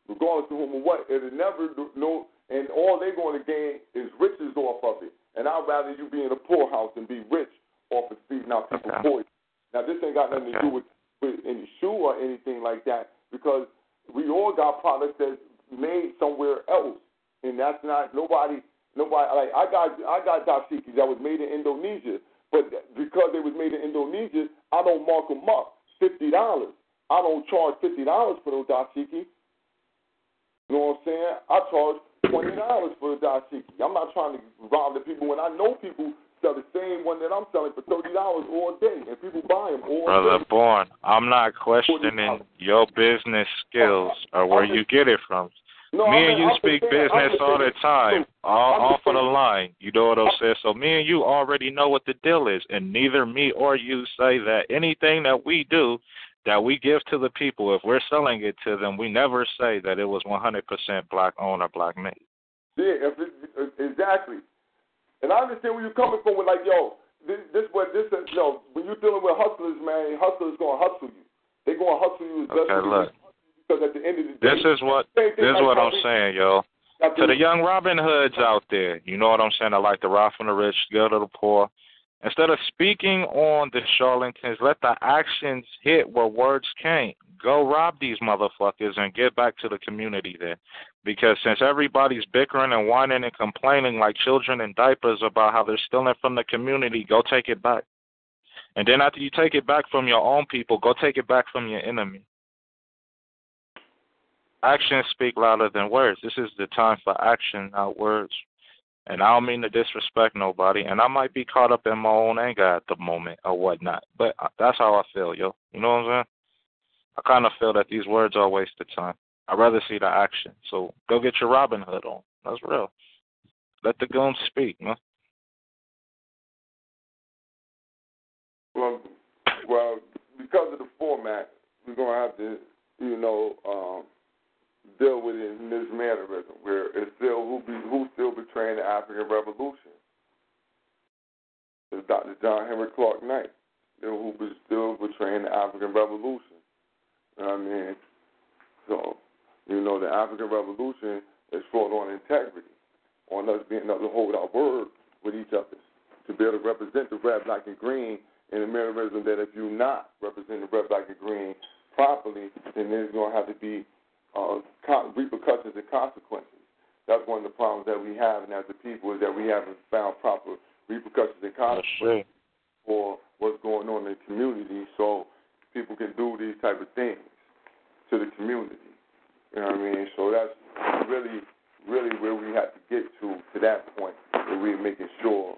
regardless nursing home or what. It'll never no, and all they're going to gain is riches off of it. And I'd rather you be in a poorhouse than be rich off of feeding out people Okay. poison. Now this ain't got nothing to do with, with any shoe or anything like that because we all got products that's made somewhere else, and that's not nobody. Nobody like I got I got dashikis that was made in Indonesia, but because they was made in Indonesia, I don't mark them up fifty dollars. I don't charge fifty dollars for those dashiki. You know what I'm saying? I charge twenty dollars for the dashiki. I'm not trying to rob the people when I know people sell the same one that I'm selling for thirty dollars all day, and people buy them all Brother day. Born, I'm not questioning your business skills or where you get it from. No, me I'm- and you I'm speak saying- business all the time, all off just of the line. You know what I'm saying? So me and you already know what the deal is, and neither me or you say that anything that we do that we give to the people, if we're selling it to them, we never say that it was 100% black owned or black made. Yeah, if it, uh, exactly. And I understand where you're coming from with like, yo, this, this what this is, yo, when you're dealing with hustlers, man, hustlers gonna hustle you. They gonna hustle you as Okay, they look. because at the end of the day, This is what this is like what I'm saying, yo. To the young Robin Hoods out there, you know what I'm saying? I like to rob from the rich, go to the poor. Instead of speaking on the charlatans, let the actions hit where words can't. Go rob these motherfuckers and get back to the community there. Because since everybody's bickering and whining and complaining like children in diapers about how they're stealing from the community, go take it back. And then after you take it back from your own people, go take it back from your enemy. Actions speak louder than words. This is the time for action, not words. And I don't mean to disrespect nobody, and I might be caught up in my own anger at the moment or whatnot. But that's how I feel, yo. You know what I'm saying? I kind of feel that these words are a waste of time. I'd rather see the action. So go get your Robin Hood on. That's real. Let the goons speak, man. Well, well, because of the format, we're gonna have to, you know, um, deal with it in this mannerism, where it's still who be who still betraying the African Revolution. It's Dr. John Henry Clarke Knight, you know, who still betraying the African Revolution. You know what I mean? So, you know, the African Revolution is fought on integrity, on us being able to hold our word with each other, to be able to represent the red, black, and green in a mannerism that if you're not representing the red, black, and green properly, then there's going to have to be uh, repercussions and consequences. That's one of the problems that we have, and as a people, is that we haven't found proper repercussions and consequences for what's going on in the community, so people can do these type of things to the community. You know what I mean? So that's really, really where we have to get to to that point, where we're making sure,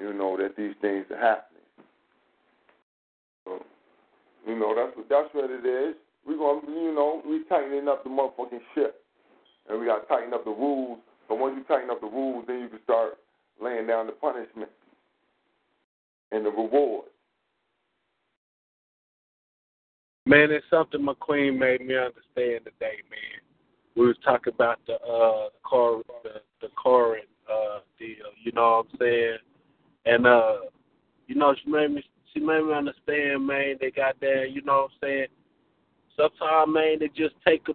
you know, that these things are happening. So, you know, that's what that's what it is. We're gonna, you know, we tightening up the motherfucking ship, and we got to tighten up the rules. But once you tighten up the rules, then you can start laying down the punishment and the reward. Man, it's something McQueen made me understand today, man. We was talking about the uh the car the, the current uh deal, you know what I'm saying? And uh you know, she made me she made me understand, man, they got there, you know what I'm saying? Sometimes, man, they just take a,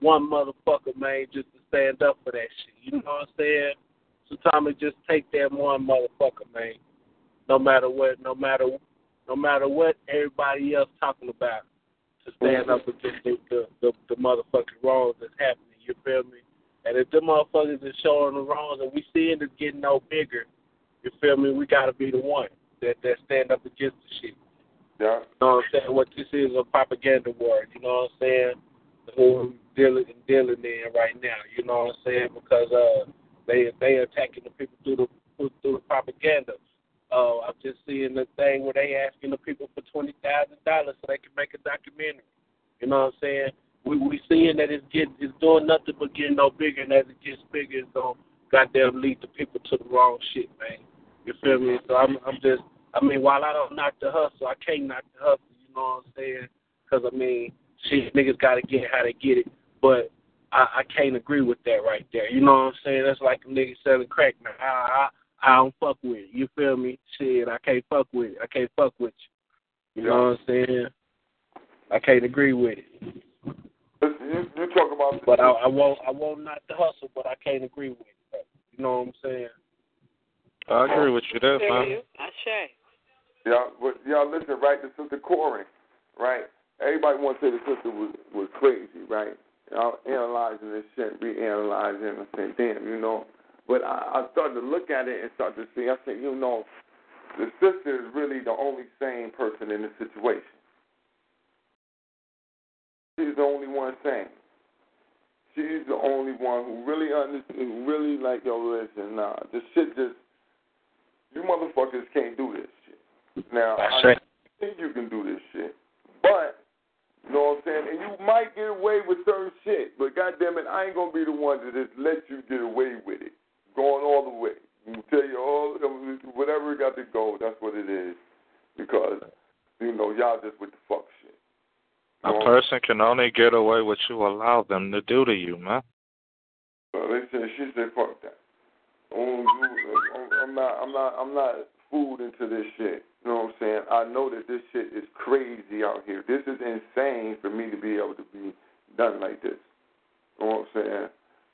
one motherfucker, man, just to stand up for that shit. You know what I'm saying? Sometimes it just take that one motherfucker, man. No matter what, no matter, no matter what everybody else talking about, to stand up against the the, the, the motherfucking wrongs that's happening. You feel me? And if the motherfuckers is showing the wrongs and we seeing it getting no bigger, you feel me? We gotta be the one that that stand up against the shit. Yeah. You know what I'm saying? What this is a propaganda war. You know what I'm saying? Who dealing dealing in right now. You know what I'm saying? Because uh, they they attacking the people through the through the propaganda. Uh, I'm just seeing the thing where they asking the people for twenty thousand dollars so they can make a documentary. You know what I'm saying? We we seeing that it's getting it's doing nothing but getting no bigger, and as it gets bigger, it's gonna goddamn lead the people to the wrong shit, man. You feel me? So I'm I'm just I mean, while I don't knock the hustle, I can't knock the hustle. You know what I'm saying? Because I mean, shit, niggas got to get how they get it, but I, I can't agree with that right there. You know what I'm saying? That's like a nigga selling crack, man. I, I I don't fuck with it. You feel me? Shit, I can't fuck with it. I can't fuck with you. You know what I'm saying? I can't agree with it. You, you talk about. But I, I won't. I won't not the hustle, but I can't agree with it. You know what I'm saying? I agree with you there, man. I say. But y'all listen, right? The sister Korryn, right? Everybody wants to say the sister was was crazy, right? Y'all analyzing this shit, reanalyzing, and saying, damn, you know. But I, I started to look at it and start to see. I said, you know, the sister is really the only sane person in the situation. She's the only one sane. She's the only one who really understands, really like, yo, listen, nah, this shit just, you motherfuckers can't do this. Now, That's I right. think you can do this shit, but you know what I'm saying? And you might get away with certain shit, but goddamn it, I ain't gonna be the one to just let you get away with it, going all the way. I'm tell you all, whatever got to go, that's what it is, because you know y'all just with the fuck shit. A person can only get away what you allow them to do to you, man. So they said she said fuck that. I'm not, I'm not, I'm not fooled into this shit. You know what I'm saying? I know that this shit is crazy out here. This is insane for me to be able to be done like this. You know what I'm saying?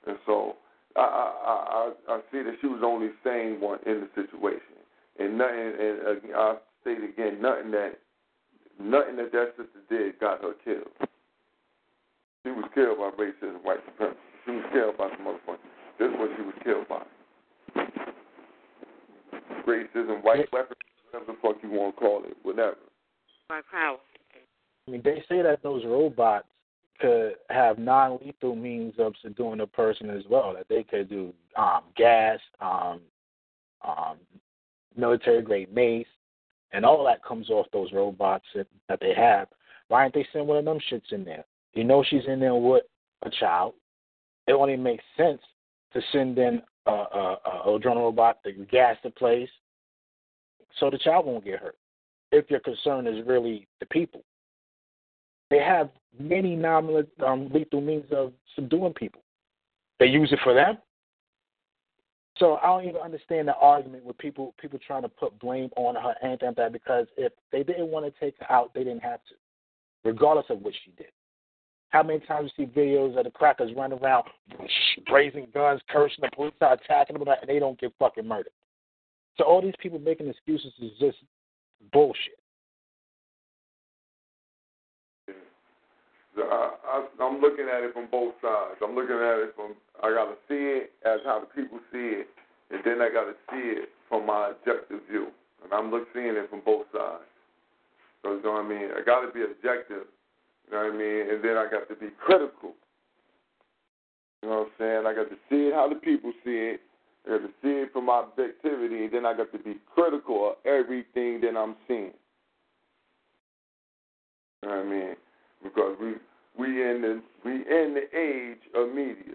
And so I I I, I see that she was the only sane one in the situation, and nothing. And uh, I state again, nothing that nothing that that sister did got her killed. She was killed by racism, white supremacy. She was killed by other point. This is what she was killed by. Racism, white weapons, whatever the fuck you want to call it, whatever. My power. I mean, they say that those robots could have non-lethal means of subduing a person as well. That they could do um, gas, um, um, military-grade mace, and all that comes off those robots that, that they have. Why aren't they sending one of them shits in there? You know she's in there with a child. It only makes sense to send in a, a drone robot to gas the place so the child won't get hurt. If your concern is really the people, they have many non-lethal um, means of subduing people. They use it for them. So I don't even understand the argument with people people trying to put blame on her and that because if they didn't want to take her out, they didn't have to, regardless of what she did. How many times you see videos of the crackers running around raising guns, cursing the police are attacking them, and they don't get fucking murdered. So all these people making excuses is just bullshit. I, I'm looking at it from both sides. I'm looking at it from I got to see it as how the people see it, and then I got to see it from my objective view. And I'm look, seeing it from both sides. So you know what I mean? I got to be objective. You know what I mean? And then I got to be critical. You know what I'm saying? I got to see it how the people see it. I got to see it from objectivity, and then I got to be critical of everything that I'm seeing. You know what I mean? Because we we in the we in the age of media.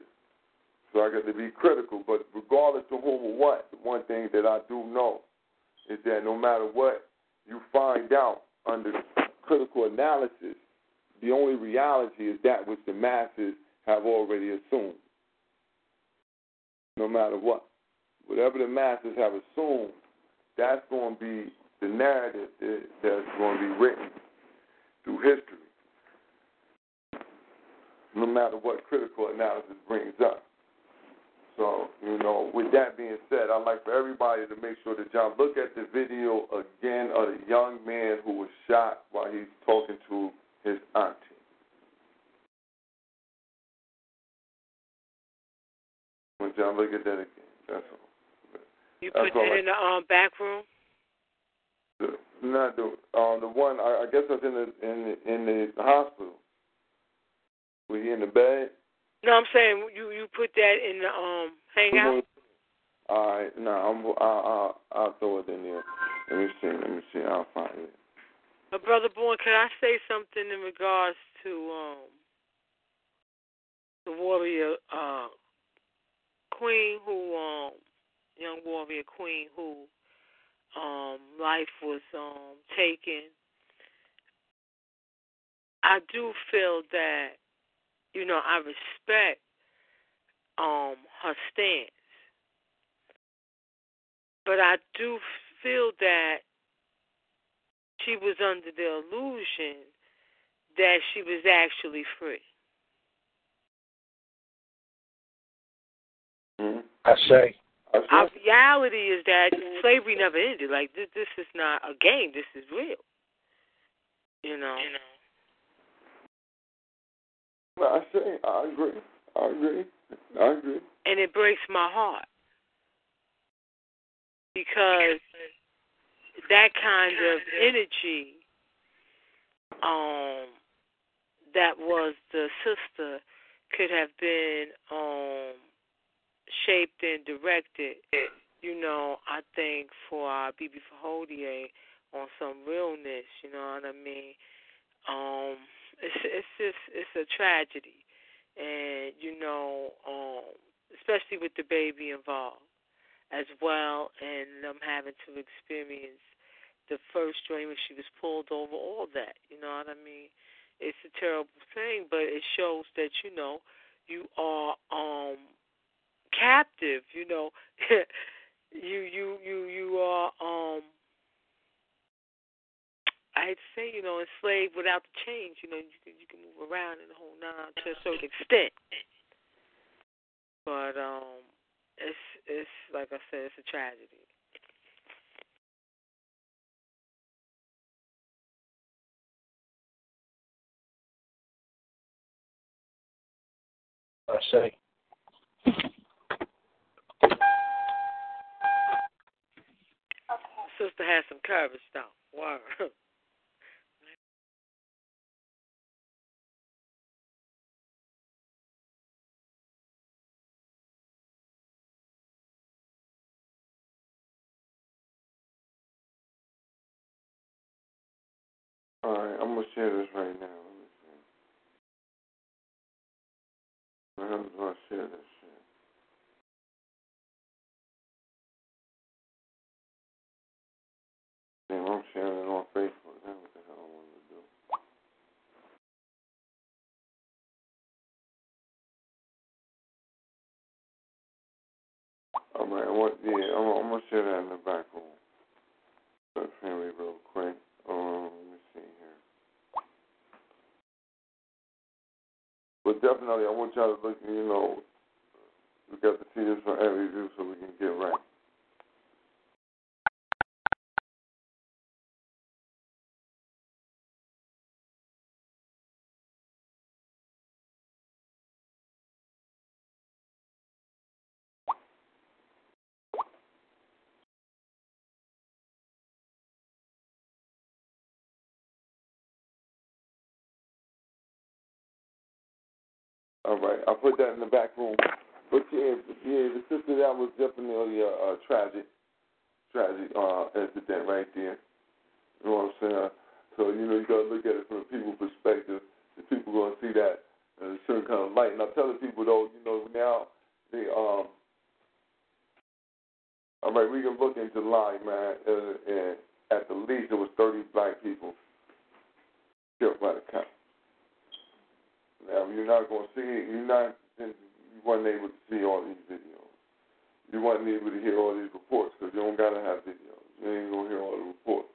So I got to be critical. But regardless of whom or what, one thing that I do know is that no matter what you find out under critical analysis, the only reality is that which the masses have already assumed. No matter what. Whatever the masses have assumed, that's going to be the narrative that's going to be written through history no matter what critical analysis brings up. So, you know, with that being said, I'd like for everybody to make sure that y'all look at the video again of the young man who was shot while he's talking to his auntie. When y'all look at that again, that's all. You put that in the um back room. The, not the um the one I, I guess that's in the in the, in the hospital. Was he in the bed? No, I'm saying you you put that in the um hangout. All right, no, I'm I, I, I'll throw it in there. Let me see. Let me see. I'll find it. Brother Bourne, can I say something in regards to um the warrior uh queen who um young warrior queen who um life was um taken. I do feel that you know I respect um her stance, but I do feel that she was under the illusion that she was actually free. Mm-hmm. I say. Our reality is that slavery never ended. Like this, this is not a game. This is real. You know. You know. I say I agree. I agree. I agree. And it breaks my heart because that kind of energy um that was the sister could have been um shaped and directed, you know, I think for our BB Fahodier on some realness, you know what I mean? Um it's it's just it's a tragedy. And you know, um especially with the baby involved as well and them having to experience the first dream when she was pulled over, all that, you know what I mean? It's a terrible thing, but it shows that, you know, you are um captive, you know. you you you you are um I'd say, you know, enslaved without the chains, you know, you can you can move around the whole nine to a certain extent. But um it's it's like I said, it's a tragedy. I say. Sister has some courage though. Wow. gonna share this right now. Let me see. Where do I share this? Damn, I'm sharing it on Facebook. That's what the hell I to do. All right, I want yeah, I'm, I'm gonna share that in the back room. But family, real quick. Um, let me see here. But definitely, I want y'all to look. You know, we got to see for every view so we can get right. All right, I put that in the back room. But yeah, yeah, the sister that was definitely a, a tragic, tragic uh, incident right there. You know what I'm saying? So you know you gotta look at it from a people perspective. The people gonna see that in a certain kind of light. And I'm telling people though, you know now they um. All right, we can look into line, man, and, and at the least there was 30 black people killed by the cops. Now you're not going to see it. You're not. You wasn't able to see all these videos. You wasn't able to hear all these reports because you don't gotta have videos. You ain't gonna hear all the reports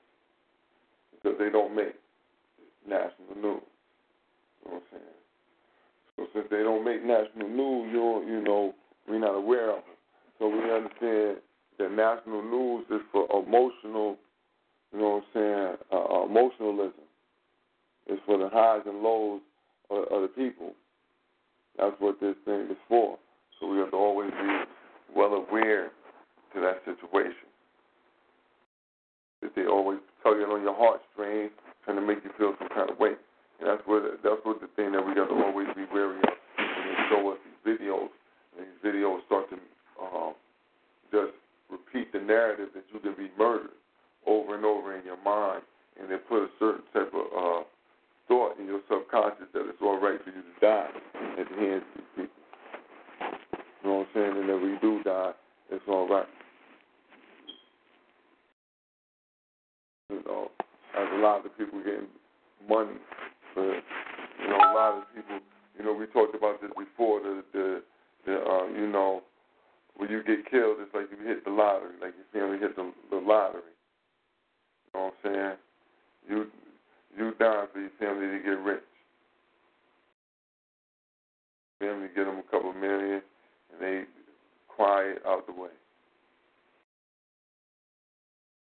because they don't make national news. You know what I'm saying? So since they don't make national news, you don't, you know we're not aware of them. So we understand that national news is for emotional. You know what I'm saying? Uh, emotionalism. It's for the highs and lows of people. That's what this thing is for. So we have to always be well aware to that situation. That they always tugging on your heartstrings, trying to make you feel some kind of way. And that's what that's what the thing that we got to always be wary of when they show us these videos. And these videos start to um, just repeat the narrative that you can be murdered over and over in your mind, and they put a certain type of uh, thought in your subconscious that it's all right for you to die at the hands of these people. You know what I'm saying? And if we do die, it's all right. You know, as a lot of people getting money for, you know, a lot of people. You know, we talked about this before. The the, the uh, you know, when you get killed, it's like you hit the lottery, like your family hit the, the lottery. You know what I'm saying? You you die for your family to get rich. Family get them a couple million, and they quiet out the way.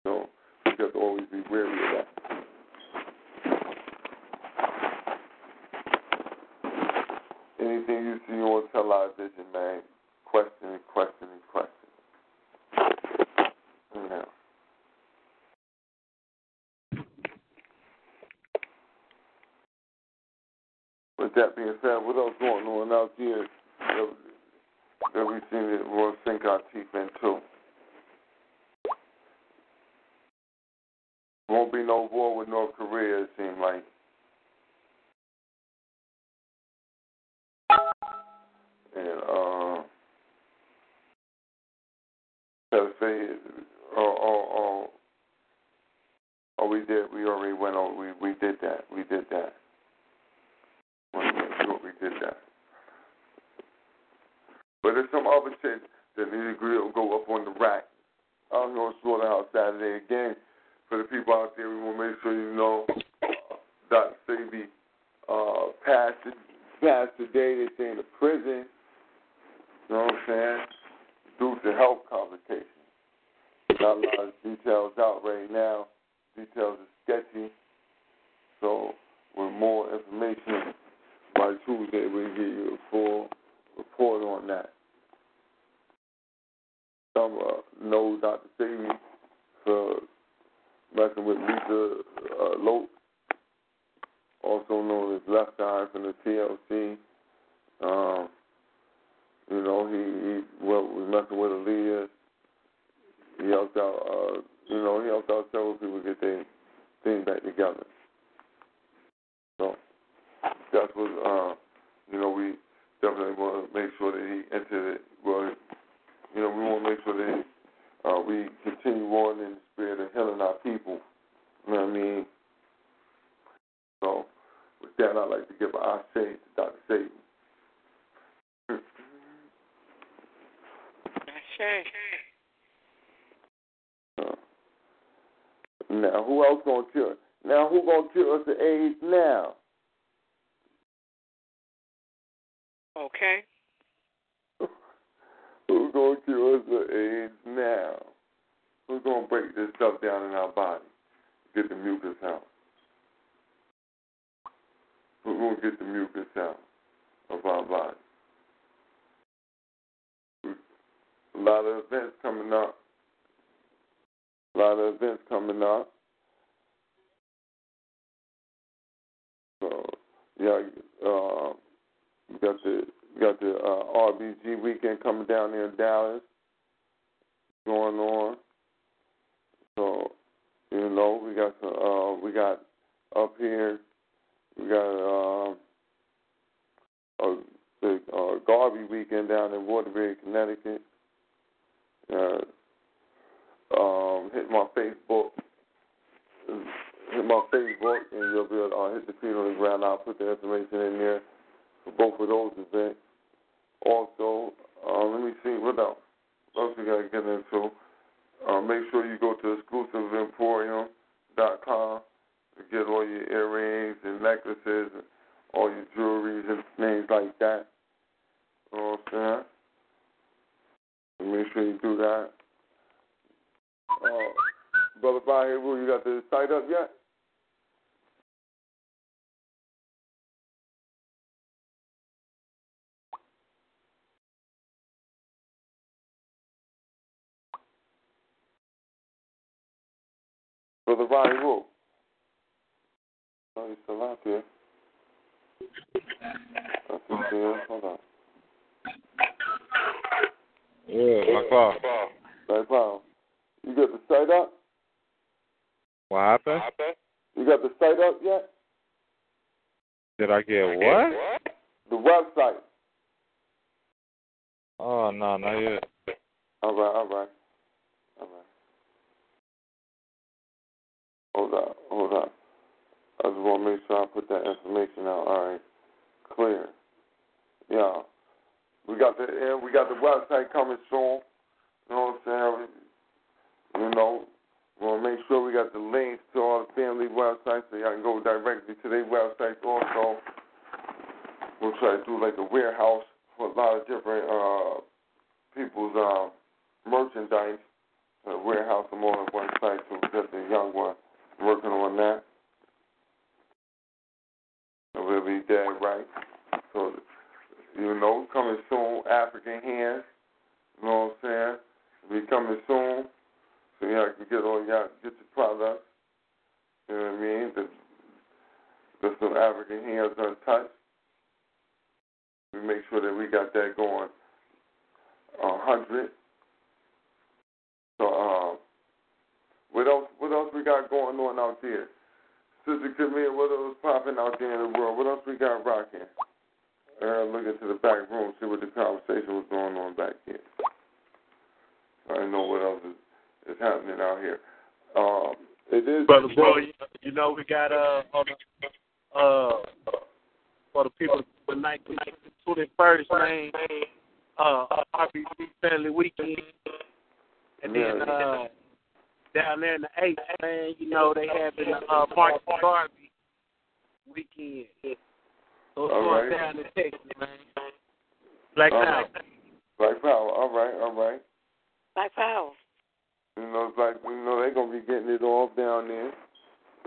So we have to always be wary of that. Anything you see on television, man, question and question and question. Anyhow. With that being said, what else going on out here that, that we seem to want to sink our teeth into? Won't be no war with North Korea, it seems like. And uh so say oh oh oh oh we did we already went over we we did that. We did that. We did. But there's some other shit that need to go up on the rack. I'm going to Slaughterhouse Saturday again. For the people out there, we want to make sure you know uh, Dr. Sebi uh, passed, the, passed the day they say in the prison. You know what I'm saying? Due to health complications. Not a lot of details out right now. Details are sketchy. So, with more information by Tuesday, we'll give you a full report on that. Some uh, know Dr. Sebi for messing with Lisa uh, Lope, also known as Left Eye from the TLC. Um, you know, he, he well, was messing with Aaliyah. He helped out, uh, you know, he helped out several people get their thing back together. That's what, uh, you know, we definitely want to make sure that he entered it. Well, you know, we want to make sure that uh, we continue on in the spirit of healing our people. You know what I mean? So, with that, I'd like to give an say to Dr. Satan. Sure. Uh, now, who else gonna cure? Now, who gonna cure us of AIDS now? Okay. Who's gonna cure us of AIDS now? Who's gonna break this stuff down in our body? Get the mucus out. Who's gonna get the mucus out of our body? A lot of events coming up. A lot of events coming up. So yeah, uh, you got the you got the uh, RBG weekend coming down there in Dallas going on. So you know we got uh, we got up here we got uh, a the uh, Garvey weekend down in Waterbury, Connecticut. Uh, um, hit my Facebook, hit my Facebook, and you'll be able to uh, hit the feet on the ground. I'll put the information in there for both of those events. Also, uh, let me see what else. What else we got to get into? Uh, make sure you go to exclusiveemporium.com to get all your earrings and necklaces and all your jewelries and things like that. You know what I'm saying? Make sure you do that. Uh, Brother Bahiru, you got the site up yet? Brother Bahiru. Oh, he's still out there. I think he is. Hold on. Yeah, my fault. No problem. You got the site up? What happened? You got the site up yet? Did I get what? The website. Oh no, not yet. All right, all right, all right. Hold up, hold up. I just want to make sure I put that information out. All right, clear. Yeah, we got the we got the website coming soon. You know what I'm saying? You know, we want to make sure we got the links to all the family websites so y'all can go directly to their websites. Also, we'll try to do like a warehouse for a lot of different uh, people's uh, merchandise. A warehouse them all on one site, so just a young one working on that. So we'll be dead right. So You know, coming soon, African Hands. You know what I'm saying? Be coming soon. So y'all can get all y'all get your products. You know what I mean? The, there's some African Hands untouched. We make sure that we got that going a hundred. So um what else what else we got going on out there? Sister Camille, what else popping out there in the world? What else we got rocking? Uh, look into the back room, see what the conversation was going on back here. I don't know what else is, is happening out here. Um, it is Brother Boy, you, know we got uh on the, uh for the people the night twenty first man uh RBC family weekend and then uh down there in the eighth man, you know they having the uh Marcus Garvey weekend. So it's going right. down in Texas, man. Black All Power. right. Black Power. All right, all right. Black Power. You know, it's like you know they're gonna be getting it off down there.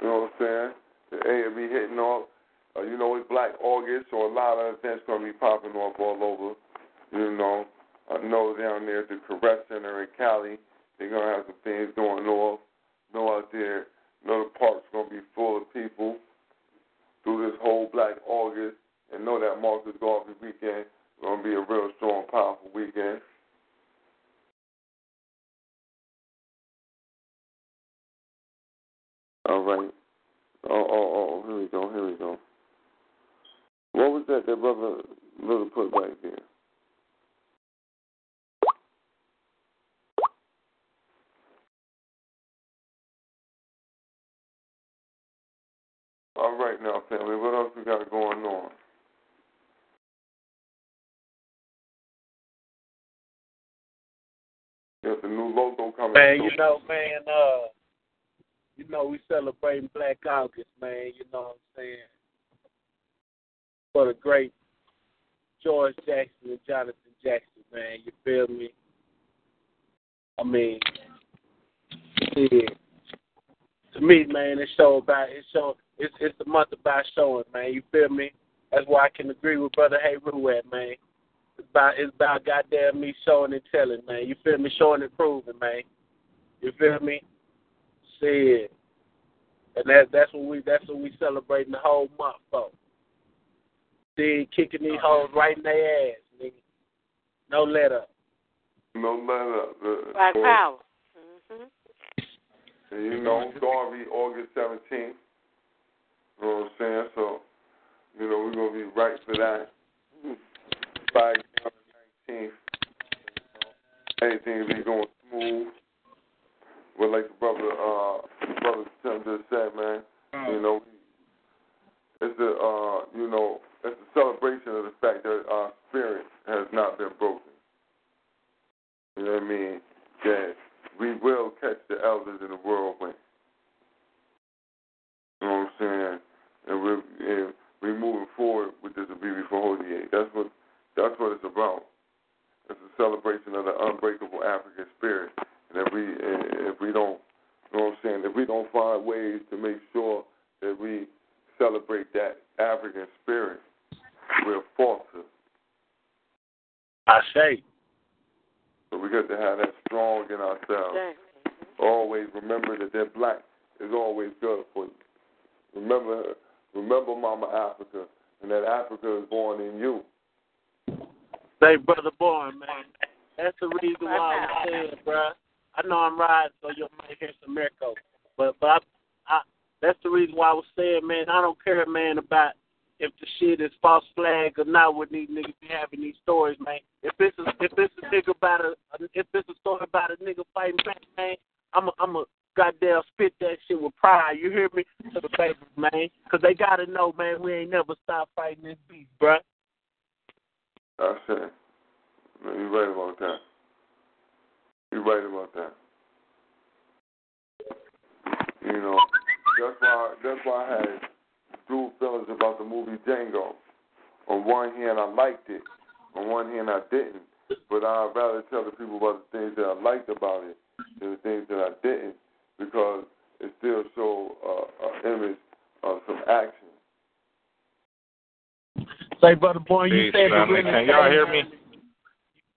You know what I'm saying? The A will be hitting off. Uh, you know, it's Black August, so a lot of events gonna be popping off all over. You know, I know down there at the Caress Center in Cali, they're gonna have some things going off. Know out there, know the park's gonna be full of people through this whole Black August, and know that Marcus Garvey weekend is gonna be a real strong, powerful weekend. All right. Oh, oh, oh, here we go, here we go. What was that that brother Little put back there? All right now, family, what else we got going on? There's a new you know, man, uh you know we celebrating Black August, man, you know what I'm saying? For the great George Jackson and Jonathan Jackson, man, you feel me? I mean, yeah. To me, man, it's show about it's show it's it's the month about showing, man, you feel me? That's why I can agree with Brother Hey Rue at, man. It's about it's about goddamn me showing and telling, man. You feel me? Showing and proving, man. You feel me? Shit. And that that's what we that's what we celebrating the whole month for. See, kicking these hoes right in their ass, nigga. No let up. No let up. The- Black or- Power. hmm And you know, Garvey, August 17th. You know what I'm saying? So, you know, we're going to be right for that. Back on the 19th. Everything will be going smooth. But like the brother, uh, brother Tim just said, man, you know, it's the, uh, you know, it's a celebration of the fact that our spirit has not been broken. You know what I mean? That we will catch the elders in the whirlwind. You know what I'm saying? And we're and we're moving forward with this Abibifahodie. That's what that's what it's about. It's a celebration of the unbreakable African spirit. And if we if we don't you know what I'm saying, if we don't find ways to make sure that we celebrate that African spirit, we're falter. I say. So we got to have that strong in ourselves. Always remember that that black is always good for you. Remember, remember, Mama Africa, and that Africa is born in you. Say, brother born, man. That's the reason why I'm saying, bruh. I know I'm riding, so you might hear some echo. But but I, I, that's the reason why I was saying, man, I don't care, man, about if the shit is false flag or not. What these niggas be having these stories, man. If it's a, if it's a nigga about a, if it's a story about a nigga fighting back, man, I'm a, I'm a goddamn spit that shit with pride. You hear me? To the babies, man, because they gotta know, man, we ain't never stop fighting this beast, bruh. That's it. No, You're right about that. You're right about that. You know, that's why that's why I had dual feelings about the movie Django. On one hand, I liked it. On one hand, I didn't. But I'd rather tell the people about the things that I liked about it than the things that I didn't, because it still showed uh, an image of some action. Say, brother boy, you Peace, said the family. Can y'all hear me?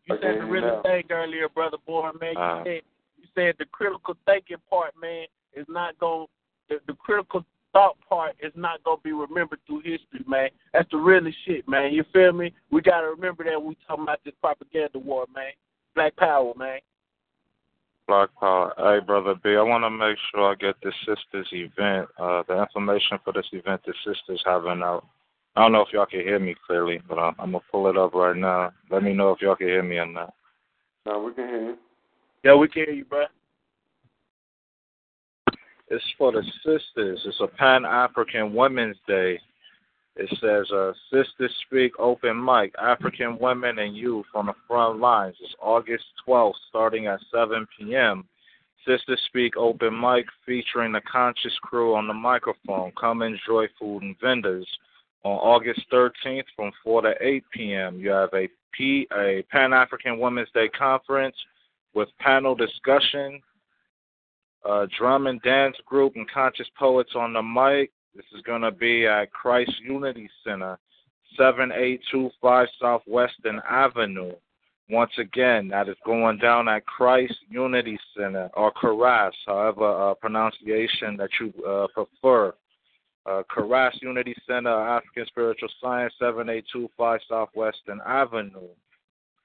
You said the really thing earlier, brother boy, man. You Uh. said you said the critical thinking part, man, is not going. The, the critical thought part is not gonna be remembered through history, man. That's the really shit, man. You feel me? We gotta remember that when we talking about this propaganda war, man. Black power, man. Black Power. Hey, brother B, I want to make sure I get the sisters event. Uh, the information for this event the sisters having out. I don't know if y'all can hear me clearly, but I'm, I'm gonna pull it up right now. Let me know if y'all can hear me or not. Now we can hear you. Yeah, we can hear you, bro. It's for the sisters. It's a Pan African Women's Day. It says, uh, Sisters Speak Open Mic, African Women and Youth on the Front Lines. It's August 12th, starting at 7 p.m. Sisters Speak Open Mic featuring the Conscious Crew on the microphone. Come enjoy food and vendors. On August 13th from 4 to 8 p.m., you have a, P, a Pan African Women's Day conference with panel discussion, uh, drum and dance group, and conscious poets on the mic. This is going to be at Christ Unity Center, 7825 South Western Avenue. Once again, that is going down at Christ Unity Center or Caras, however uh, pronunciation that you uh, prefer. Uh, Caras Unity Center, African Spiritual Science, 7825 Southwestern Avenue.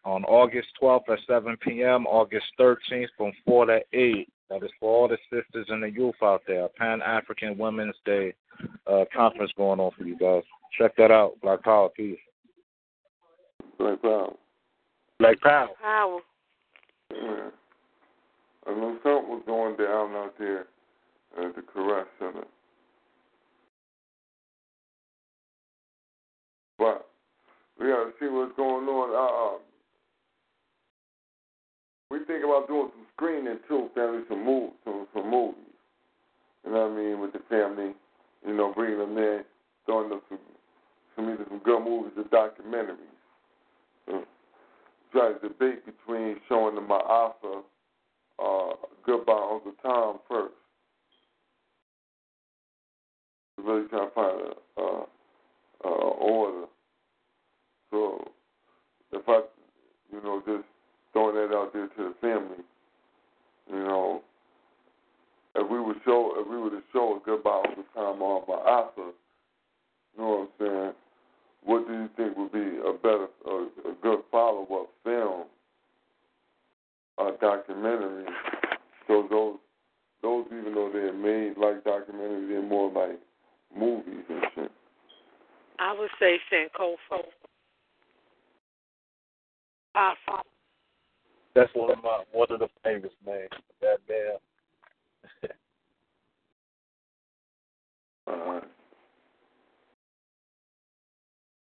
On August 12th at 7 p.m., August 13th from 4 to 8. That is for all the sisters and the youth out there. Pan African Women's Day uh, conference going on for you guys. Check that out. Black Power, peace. Black Power. Black Power. Power. Yeah. I know something was going down out there at the Caress Center. But we got to see what's going on. Uh, we think about doing some screening too, family, some move, some some movies. You know what I mean with the family. You know, bringing them in, throwing them some some either some good movies or documentaries. So, try to debate between showing them my Alpha, uh, Goodbye Uncle Tom first. Really trying to find a, a, a order. So if I, you know, just throwing that out there to the family, you know, if we would show, if we were to show a Goodbye Uncle Tom on my Alpha, you know what I'm saying? What do you think would be a better, a, a good follow-up film, a documentary? So those, those even though they're made like documentaries, they're more like movies and. I would say Sankofa. Alpha. That's one of my one of the favorites, man. That damn. All right.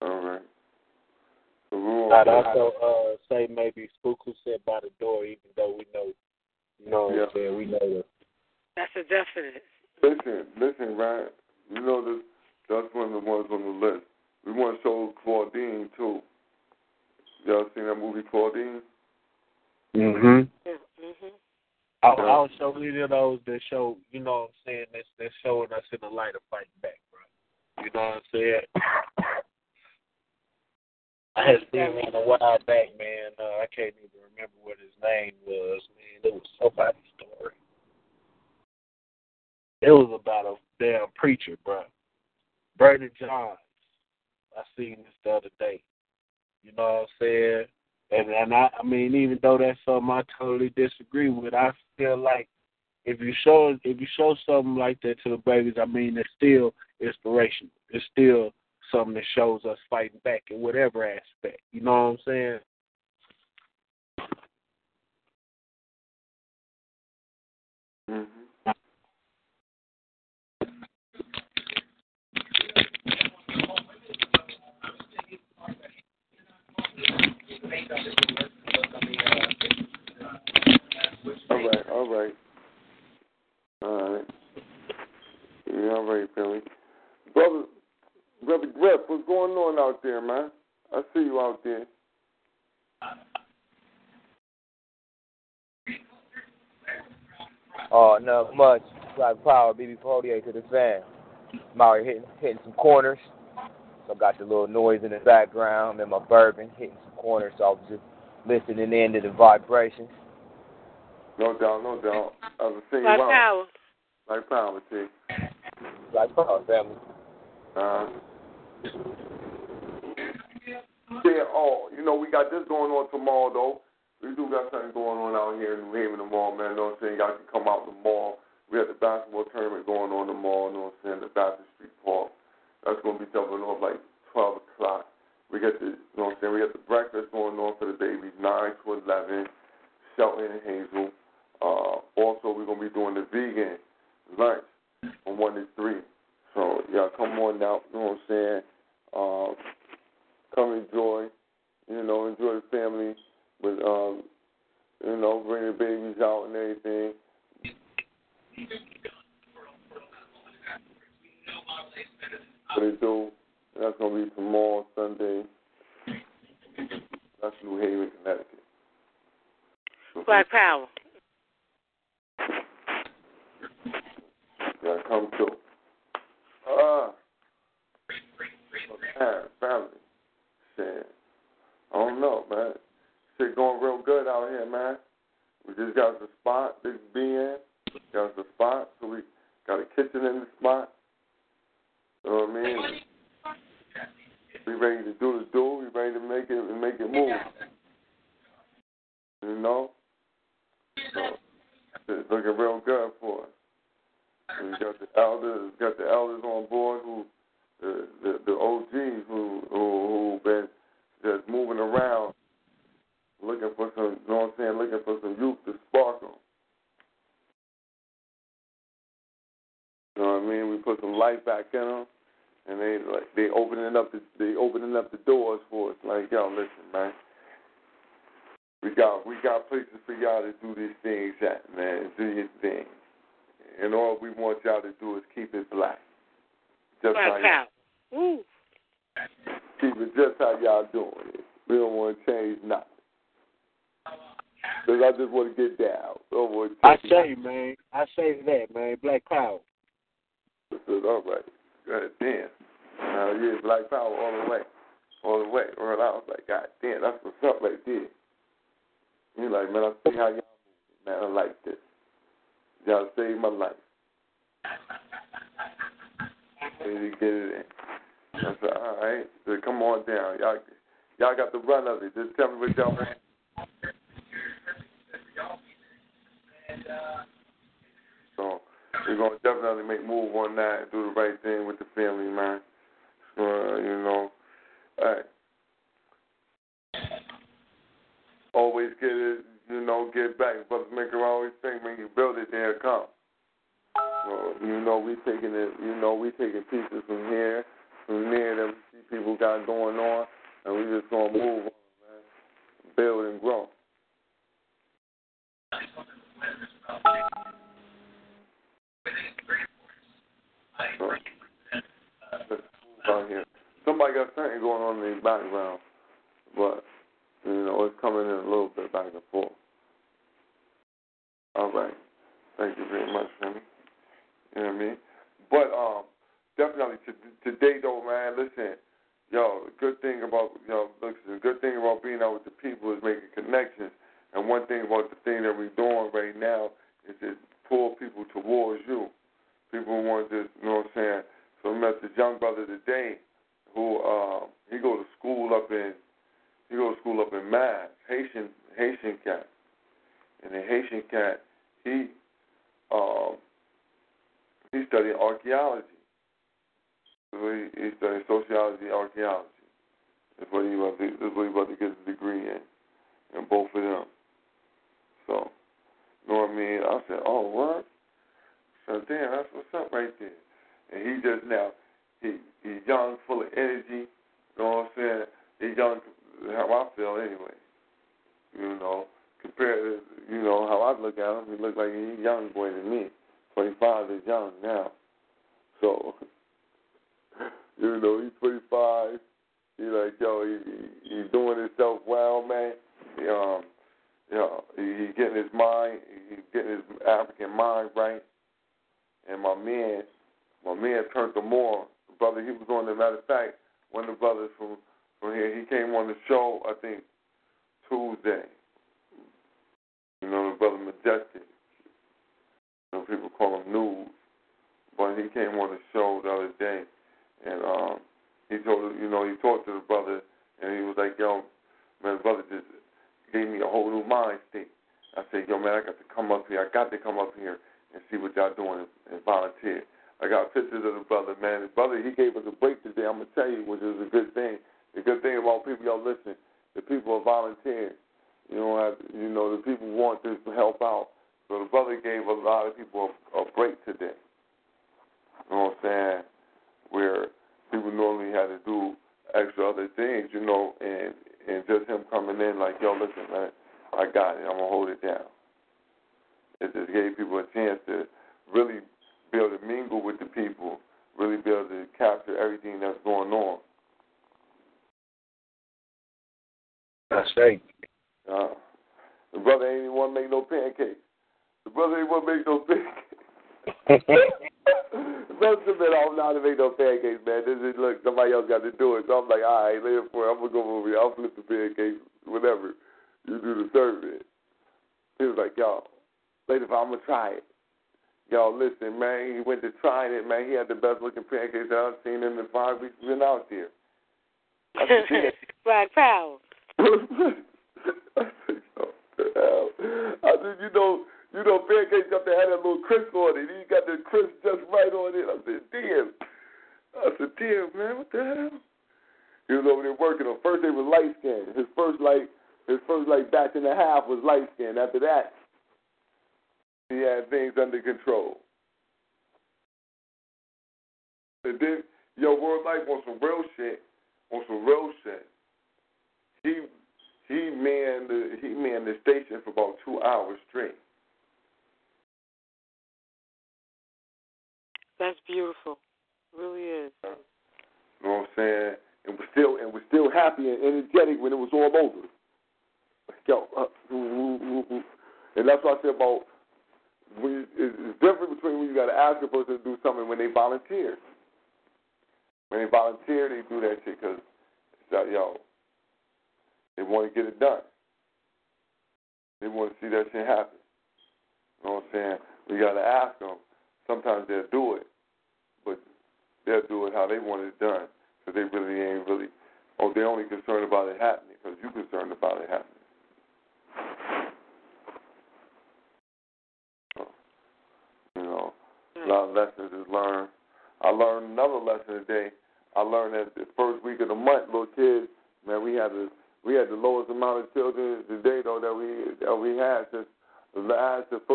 All right. I'd also uh, say maybe Spook who sit by the door, even though we know, you know what I'm saying, we know that. That's a definite. Listen, listen, Ryan. You know this. That's one of the ones on the list. We want to show Claudine too. Y'all seen that movie Claudine? Mhm. Mm-hmm. I'll, I'll show either of those that show, you know what I'm saying, that's, that's showing us in the light of fighting back, bro. You know what I'm saying? I had seen one a while back, man. Uh, I can't even remember what his name was, man. It was somebody's story. It was about a damn preacher, bro. Brandon Johns. I seen this the other day. You know what I'm saying? And and I, I mean, even though that's something I totally disagree with, I feel like if you show if you show something like that to the babies, I mean, it's still inspirational. It's still something that shows us fighting back in whatever aspect. You know what I'm saying? Mm-hmm. All right, all right. All right. Yeah, all right, Billy. Brother, Brother Griff, what's going on out there, man? I see you out there. Oh, not much. Black Power, BB Podier to the fan. I'm hitting, hitting some corners. So I got the little noise in the background and my bourbon hitting some corners, so I was just listening in to the vibrations. No doubt, no doubt. I was saying, Black wow. Power. Black Power, T. Black Power family. Uh, yeah, oh, you know, we got this going on tomorrow, though. We do got something going on out here in New Haven tomorrow, man. You know what I'm saying? Y'all can come out tomorrow. We have the basketball tournament going on tomorrow, you know what I'm saying? The Baptist Street Park. That's going to be jumping off like 12 o'clock. We got the, you know what I'm saying? We got the breakfast going on for the babies, 9 to 11, Shelton and Hazel. Uh, also, we're going to be doing the vegan lunch from 1 to 3. So, y'all come on out, you know what I'm saying? Uh, come enjoy, you know, enjoy the family with, um, you know, bring the babies out and everything. What they do, that's going to be tomorrow, Sunday. That's New Haven, Connecticut. Black Power. Yeah, come through. Ah. Man, family. Shit. I don't know, man. Shit going real good out here, man. We just got the spot, Big B in. Got the spot, so we got a kitchen in the spot. You know what I mean? We ready to do the do. We ready to make it and make it move. You know? So, it's looking real good for us. We got the elders, got the elders on board who, the the, the OGs who who who been just moving around, looking for some, you know what I'm saying, looking for some youth to sparkle. You know what I mean? We put some light back in them, and they like they opening up the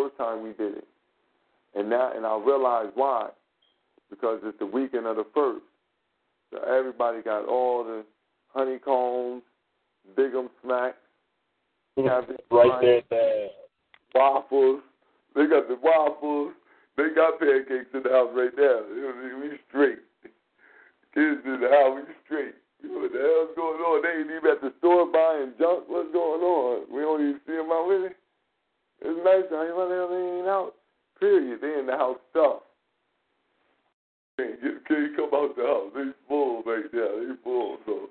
first time we did it. And now and I realized why. Because it's the weekend of the first. So everybody got all the honeycombs, big 'em smacks, mm-hmm. right there, waffles. They got the waffles. They got pancakes in the house right now. We straight. Kids in the house, we straight. What the hell's going on? They ain't even at the store buying junk. What's going on? We don't even see them out with it. It's nice. Why the they ain't out? Period. They in the house stuff. Can't, get, can't come out the house. They full right there. They full. So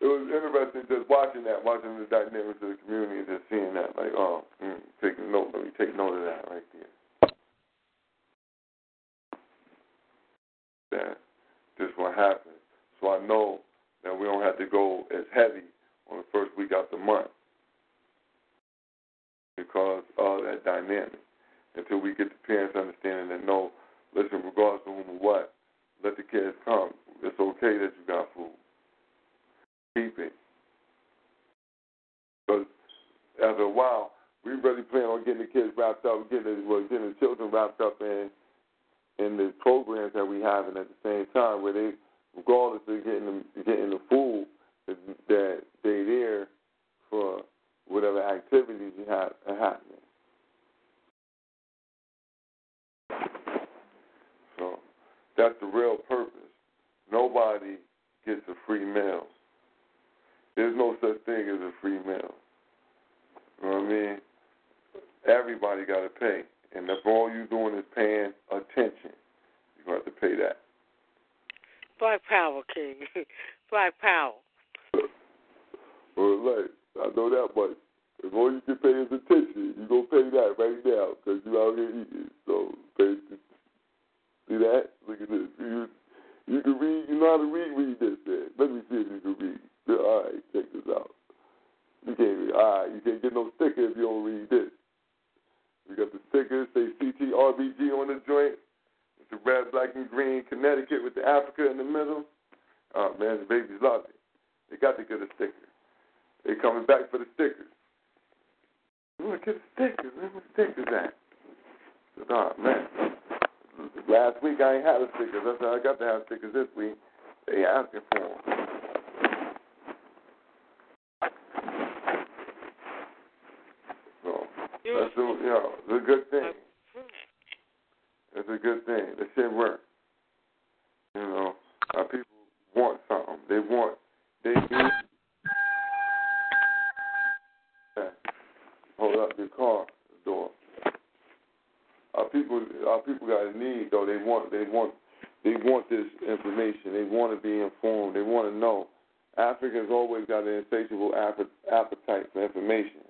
it was interesting just watching that, watching the dynamics of the community, and just seeing that. Like, oh, mm, taking note. Let me take note of that right there. That this what happens. So I know that we don't have to go as heavy on the first week out the month because of that dynamic. Until we get the parents understanding that no, listen, regardless of whom or what, let the kids come. It's okay that you got food. Keep it. Because after a while, we really plan on getting the kids wrapped up, getting the, well, getting the children wrapped up in in the programs that we have, and at the same time, where they, regardless of getting them, getting the food, that they there for whatever activities you have are happening. So that's the real purpose. Nobody gets a free meal. There's no such thing as a free meal. You know what I mean? Everybody got to pay. And if all you're doing is paying attention, you're going to have to pay that. Black Power, King. Black Power. Well, like, I know that much. As long as you can pay his attention, you gonna pay that right now because you out here eating. So pay. See that? Look at this. You, you can read. You know how to read. Read this. Then. Let me see if you can read. All right, check this out. You can't read. All right, you can't get no sticker if you don't read this. We got the stickers. Say CTRBG on the joint. It's the red, black, and green Connecticut with the Africa in the middle. Oh man, the babies love it. They got to get a sticker. They coming back for the stickers. To get the stickers. Where the stickers at? I said, oh man. Last week I ain't had a stickers. I said I got to have stickers this week. They asking for them. So that's a, you know, it's a good thing. It's a good thing. The shit works. You know, our people want something. They want. They need. Up your car door. Our people, our people got a need though. They want, they want, they want this information. They want to be informed. They want to know. Africans always got an insatiable appetite for information.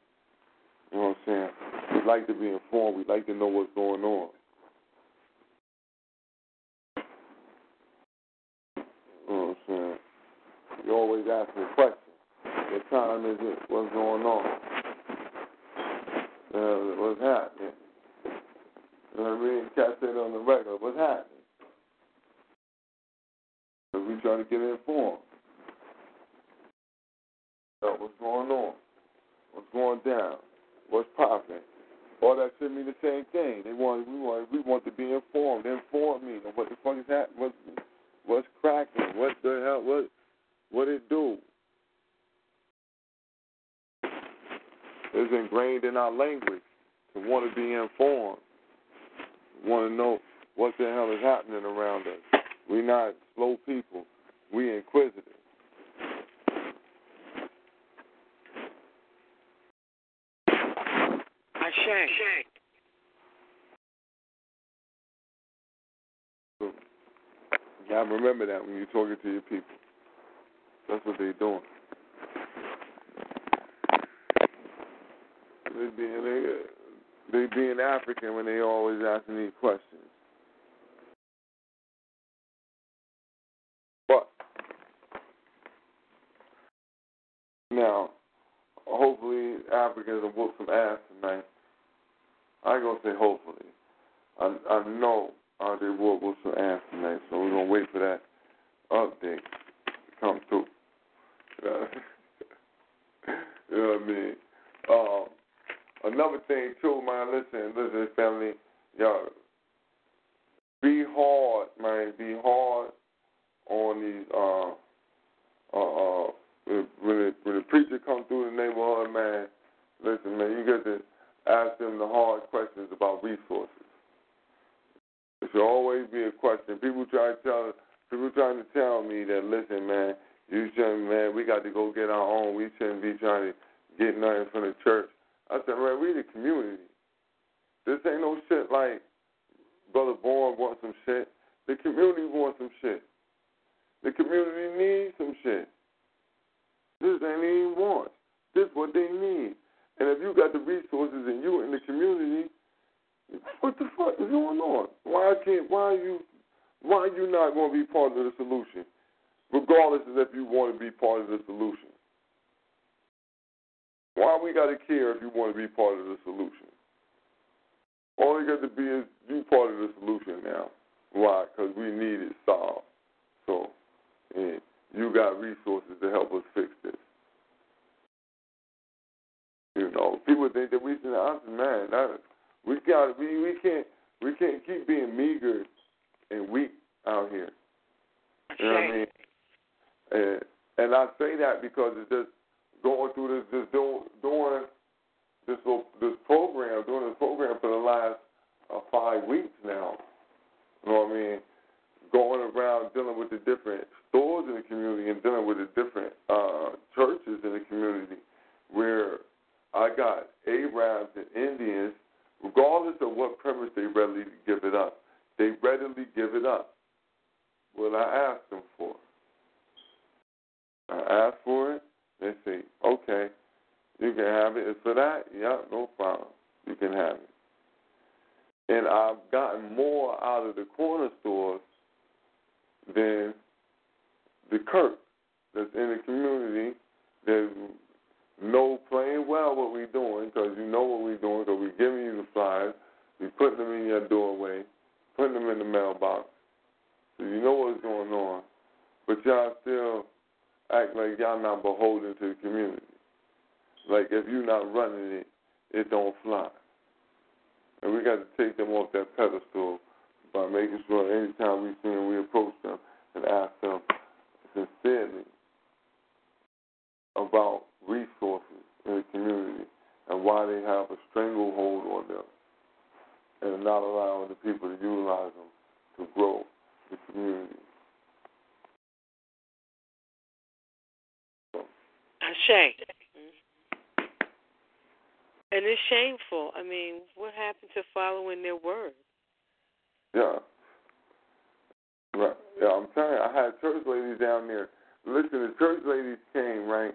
You know what I'm saying? We like to be informed. We like to know what's going on. You know what I'm saying? You always ask me questions. What time is it? What's going on? Uh, what's happening? You I mean? Say it on the regular. What's happening? Because we trying to get informed. So what's going on? What's going down? What's popping? All that should mean the same thing. They want, we want, we want to be informed. Inform me on what the fuck is happening. What's, what's cracking? What the hell? What, what it do? It's ingrained in our language to want to be informed, want to know what the hell is happening around us. We're not slow people. We inquisitive. I shank. So, you gotta remember that when you're talking to your people. That's what they're doing. Being they, they being African when they always asking these questions. But now, hopefully Africans will whoop some ass tonight. I gonna say hopefully. I I know uh, they will whoop some ass tonight, so we're gonna wait for that update to come through. you know what I mean? Um, another thing too, man. Listen, listen, family, y'all. Be hard, man. Be hard on these. Uh, uh, uh, when the, when the preacher come through the neighborhood, man. Listen, man. You got to ask them the hard questions about resources. It should always be a question. People try to tell people trying to tell me that listen, man, you shouldn't, man. We got to go get our own. We shouldn't be trying to get nothing from the church. I said, man, we the community. This ain't no shit like Brother Bourne wants some shit. The community wants some shit. The community needs some shit. This ain't even want. This what they need. And if you got the resources and you in the community, what the fuck is going on? Why can't? Why are you? Why are you not going to be part of the solution? Regardless of if you want to be part of the solution. Why we got to care if you want to be part of the solution? All you got to be is you part of the solution now. Why? Because we need it solved. So, and you got resources to help us fix this. You know, people think that we should. Said, man, that, we got we we can't we can't keep being meager and weak out here. You know what I mean? And and I say that because it's just going through this, just doing this little, this program, doing this program for the last uh, five weeks now. You know what I mean? Going around dealing with the different stores in the community and dealing with the different uh, churches in the community, where I got Arabs and Indians, regardless of what premise they readily give it up, they readily give it up. What I asked them for. I ask for it, they say, okay, you can have it. It's for that, yeah, no problem. You can have it. And I've gotten more out of the corner stores than the Kirk that's in the community that know plain well what we're doing because you know what we're doing because we're giving you the flyers, we're putting them in your doorway, putting them in the mailbox. So you know what's going on. But y'all still act like y'all not beholden to the community. Like if you're not running it, it don't fly. And we got to take them off that pedestal by making sure anytime we see them, we approach them and ask them sincerely about resources in the community and why they have a stranglehold on them and not allowing the people to utilize them to grow the community. Ashe. And it's shameful. I mean, what happened to following their word? Yeah. Right. Yeah, I'm telling you, I had church ladies down there. Listen, the church ladies came, right?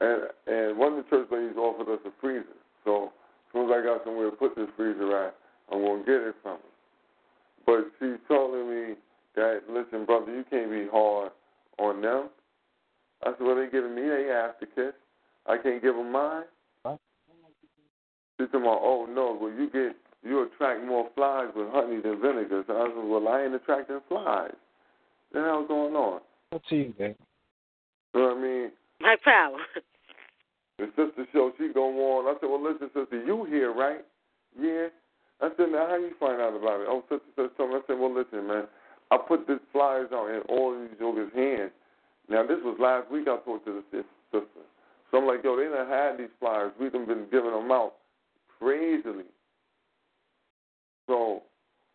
And and one of the church ladies offered us a freezer. So as soon as I got somewhere to put this freezer at, I'm gonna get it from her. But she's telling me that, listen, brother, you can't be hard on them. I said, well, they giving me their ass to kiss. I can't give them mine. She's talking about, oh no, well you get you attract more flies with honey than vinegar. So I said, well, I ain't attracting flies. What the hell's going on? What's he, man? You know what I mean? My power. The sister show, she go on. I said, well, listen, sister, you here, right? Yeah. I said, now how you find out about it? Oh, sister said something. I said, well, listen, man, I put these flies out in all these jokers' hands. Now, this was last week I talked to the sister. So I'm like, yo, they done had these flyers. We've been giving them out crazily. So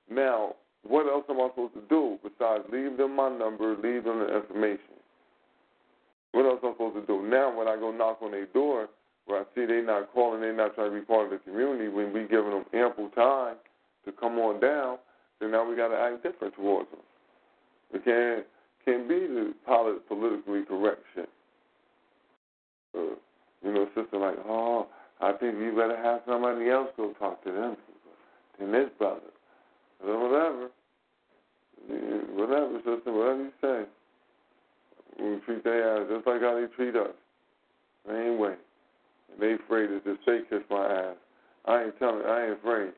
now, what else am I supposed to do besides leave them my number, leave them the information? What else am I supposed to do? Now, when I go knock on their door, where I see they not calling, they not trying to be part of the community, when we giving them ample time to come on down, then now we got to act different towards them. We can't can't be the politically correct shit. Uh, you know, sister like, oh, I think you better have somebody else go talk to them than this brother. Or whatever. Whatever, sister, whatever you say. We treat their ass just like how they treat us. Same way. And they afraid to just say kiss my ass. I ain't telling I ain't afraid.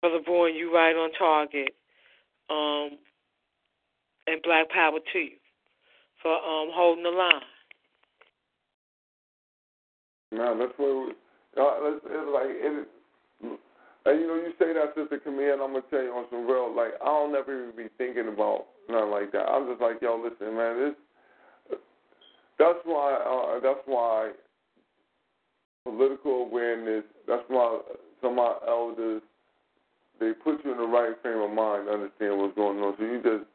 Brother Bourne, you right on target. Um, and black power to you for um holding the line. No, that's what we, uh, it's, like it, and you know you say that sister Camille, and I'm gonna tell you on some real like I don't ever even be thinking about nothing like that. I'm just like yo, listen, man, this. That's why. Uh, that's why political awareness. That's why some of my elders they put you in the right frame of mind to understand what's going on. So you just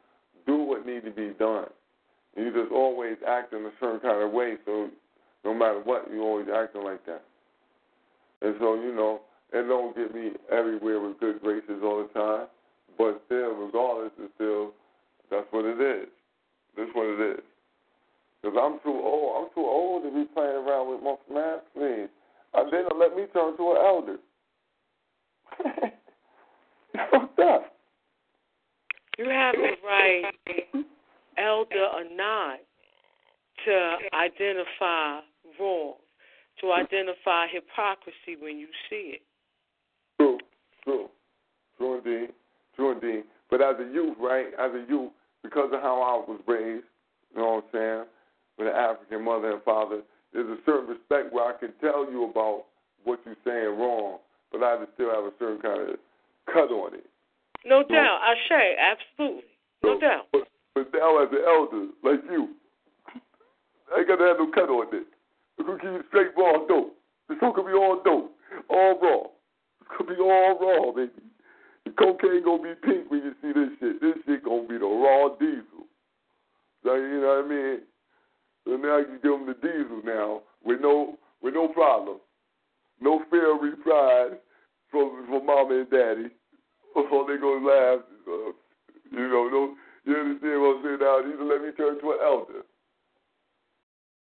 do what needs to be done. You just always act in a certain kind of way. So no matter what, you always acting like that. And so you know, it don't get me everywhere with good graces all the time. But still, regardless, it's still that's what it is. That's what it is. Because I'm too old. I'm too old to be playing around with my man. Please, don't let me turn to an elder. Fucked up. You have the right, elder or not, to identify wrong, to identify hypocrisy when you see it. True, true, true indeed, true indeed. But as a youth, right, as a youth, because of how I was raised, you know what I'm saying, with an African mother and father, there's a certain respect where I can tell you about what you're saying wrong, but I just still have a certain kind of cut on it. No doubt, I say absolutely, no so, doubt. But, but now as an elder like you, I ain't got to have no cut on this. We're gonna keep it straight raw dope. This whole could be all dope, all raw. It could be all raw, baby. The cocaine gonna be pink when you see this shit. This shit gonna be the raw diesel. So you know what I mean? So now you give them the diesel now with no with no problem, no fear of reprise from from mom and daddy, or they gonna laugh. Uh, you know, don't you understand what I'm saying? Now, either let me turn to an elder.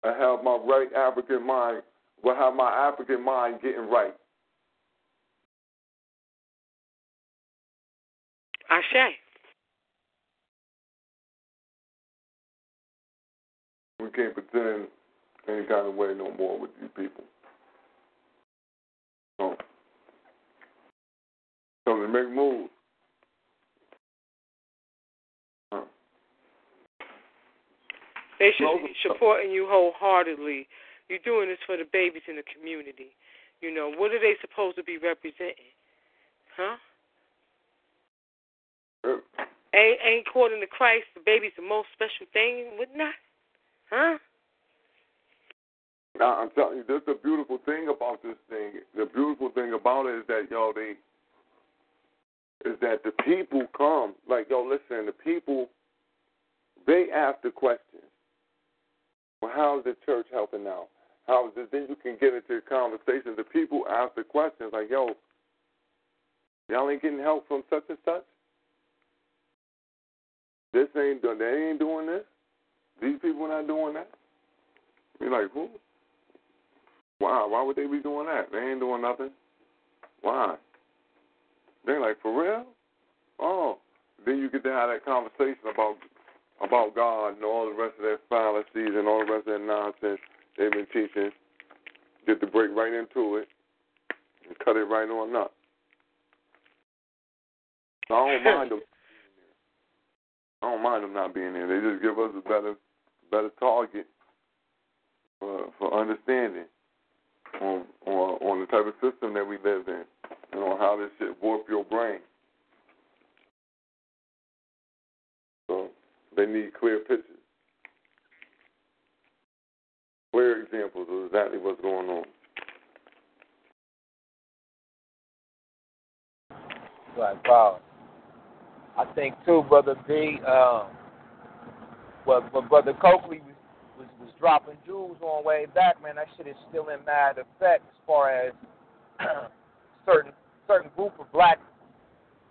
I have my right African mind. Will have my African mind getting right. Ashe. We can't pretend any kind of way no more with these people. So, so they make moves. Huh. They should be supporting you wholeheartedly. You're doing this for the babies in the community. You know, what are they supposed to be representing? Huh? Ain't ain't according to Christ the baby's the most special thing, would not? Huh? Now I'm telling you, this the beautiful thing about this thing. The beautiful thing about it is that yo, they is that the people come like yo, listen, the people they ask the questions. Well, how is the church helping out? How is this? Then you can get into the conversation. The people ask the questions like, yo, y'all ain't getting help from such and such. This ain't doing. They ain't doing this. These people not doing that. You're like, who? Why? Why would they be doing that? They ain't doing nothing. Why? They're like, for real? Oh. Then you get to have that conversation about about God and all the rest of their fallacies and all the rest of their nonsense they've been teaching. Get to break right into it and cut it right on up. So I don't mind them. I don't mind them not being there. They just give us a better, better target for for understanding on on on the type of system that we live in and on how this shit warp your brain. So they need clear pictures, clear examples of exactly what's going on. Like wow. I think too, brother B. Um, what what brother Coakley was, was was dropping jewels on way back, man. That shit is still in mad effect as far as certain certain group of black,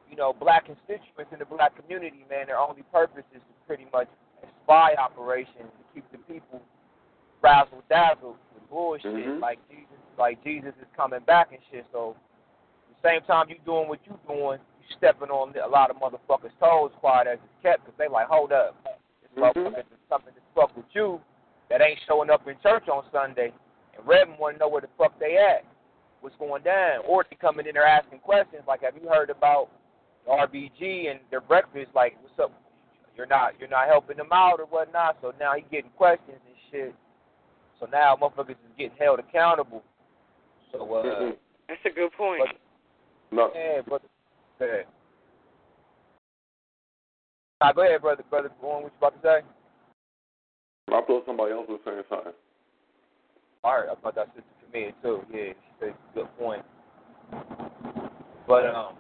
you know, black constituents in the black community, man. Their only purpose is to pretty much a spy operation to keep the people razzle dazzled with bullshit, Mhm. like Jesus, like Jesus is coming back and shit. So, at the same time you doing what you doing, you stepping on a lot of motherfuckers' toes, quiet as it's kept, because they like, hold up, this Mhm. motherfucker is something to fuck with you that ain't showing up in church on Sunday, and Reverend want to know where the fuck they at, what's going down, or they coming in there asking questions like, have you heard about RBG and their breakfast? Like, what's up? You're not you're not helping them out or whatnot. So now he getting questions and shit. So now motherfuckers is getting held accountable. So uh, Mhm. That's a good point. No. yeah, brother. Go ahead. Nah, go ahead, brother. Brother, go on. What you about to say? I thought somebody else was saying something. All right, I thought that sister committed too. Yeah, she said a good point. But um,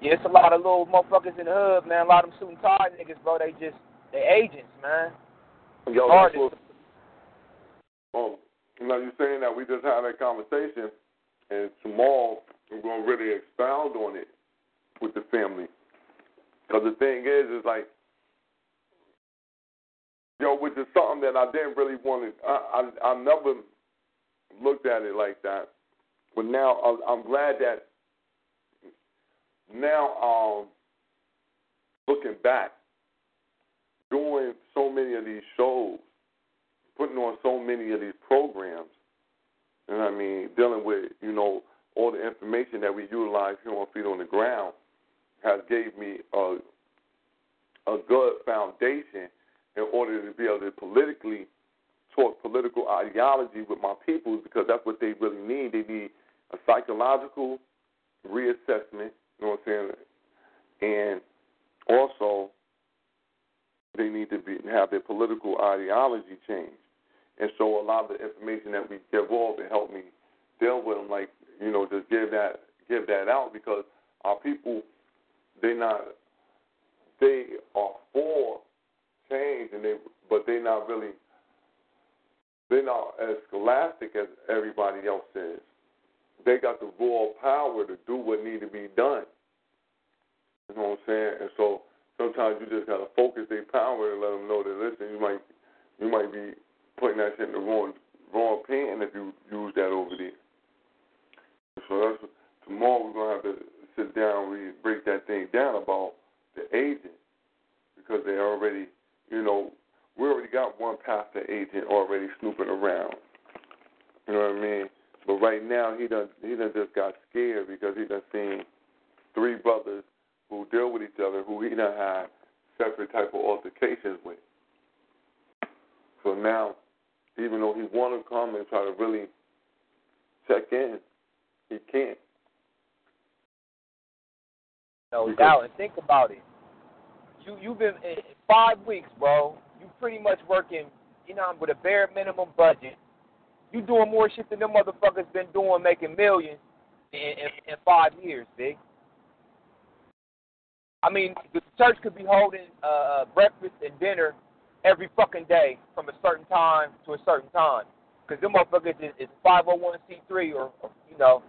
yeah, it's a lot of little motherfuckers in the hood, man. A lot of them suit and tie niggas, bro. They just they agents, man. Yo, what, um, you know, you're saying that we just had that conversation, and tomorrow we're to really expound on it with the family. Because the thing is, is like, yo, which is something that I didn't really want to, I, I, I never looked at it like that. But now I'm, glad that now, um, looking back, doing so many of these shows, putting on so many of these programs, and I mean, dealing with, you know, all the information that we utilize here on Feet on the Ground has gave me a, a good foundation in order to be able to politically talk political ideology with my people because that's what they really need. They need a psychological reassessment, you know what I'm saying? And also they need to be have their political ideology changed. And so a lot of the information that we give off to help me deal with them, like you know, just give that give that out because our people they not they are for change and they but they not really they're not as scholastic as everybody else is. they got the raw power to do what need to be done. You know what I'm saying? And so sometimes you just gotta focus their power and let them know that listen, you might you might be putting that shit in the wrong wrong pen if you use that over there. So that's tomorrow we're gonna have to sit down we break that thing down about the agent because they already you know we already got one pastor agent already snooping around. You know what I mean? But right now he done he done just got scared because he done seen three brothers who deal with each other who he done had separate type of altercations with. So now, even though he want to come and try to really check in, he can't. No doubt. And think about it. You you've been in five weeks, bro. You pretty much working, you know, with a bare minimum budget. You doing more shit than them motherfuckers been doing, making millions in, in, in five years, big. I mean, the church could be holding uh, breakfast and dinner every fucking day from a certain time to a certain time. Because them motherfuckers is, is 501c3 or, or you know,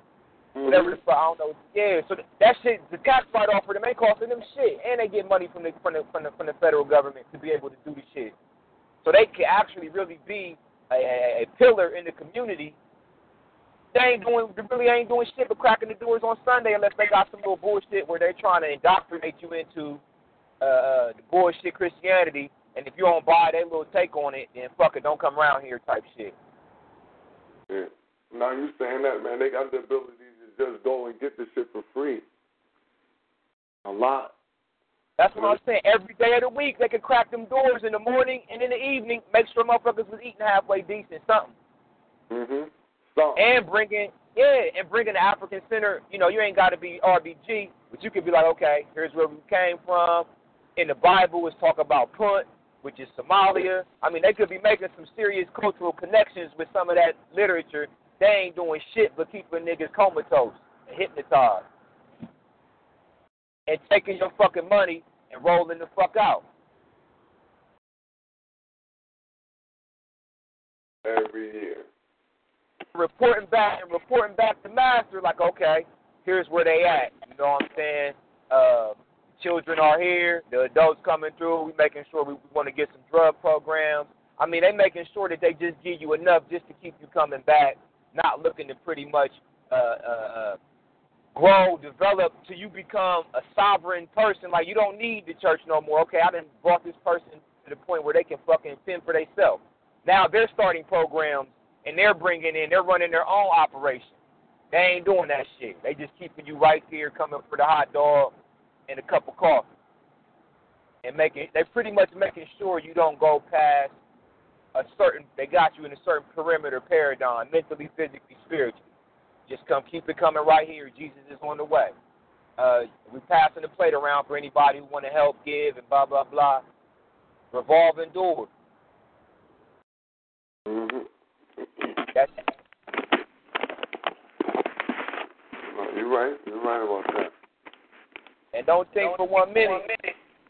whatever the fuck, I don't know. Yeah, so that, shit, the tax write off for them ain't costing them shit. And they get money from the, from the, from the, from the federal government to be able to do the shit. So they can actually really be a, a, a pillar in the community they ain't doing, they really ain't doing shit but cracking the doors on Sunday unless they got some little bullshit where they're trying to indoctrinate you into uh, the bullshit Christianity. And if you don't buy their little take on it, then fuck it, don't come around here type shit. Yeah. Now you saying that, man? They got the ability just go and get the shit for free. A lot. That's what I'm saying. Every day of the week, they could crack them doors in the morning and in the evening. Make sure motherfuckers was eating halfway decent, something. Mhm. And bringing, yeah, and bringing the African Center. You know, you ain't got to be RBG, but you could be like, okay, here's where we came from. In the Bible, it's talk about Punt, which is Somalia. I mean, they could be making some serious cultural connections with some of that literature. They ain't doing shit but keeping niggas comatose and hypnotized. And taking your fucking money and rolling the fuck out. Every year. Reporting back and reporting back to master, like, okay, here's where they at. You know what I'm saying? Uh, children are here, the adults coming through, we making sure we, we want to get some drug programs. I mean, they making sure that they just give you enough just to keep you coming back, not looking to pretty much uh, uh, uh, grow, develop till you become a sovereign person. Like you don't need the church no more. Okay, I done brought this person to the point where they can fucking fend for themselves. Now they're starting programs and they're bringing in, they're running their own operation. They ain't doing that shit. They just keeping you right here, coming for the hot dog and a cup of coffee, and making they pretty much making sure you don't go past a certain. They got you in a certain perimeter paradigm, mentally, physically, spiritually. Just come, keep it coming right here. Jesus is on the way. Uh, we're passing the plate around for anybody who want to help, give, and blah blah blah. Revolving door. Mm-hmm. That's You're right. You're right about that. And don't think for one minute,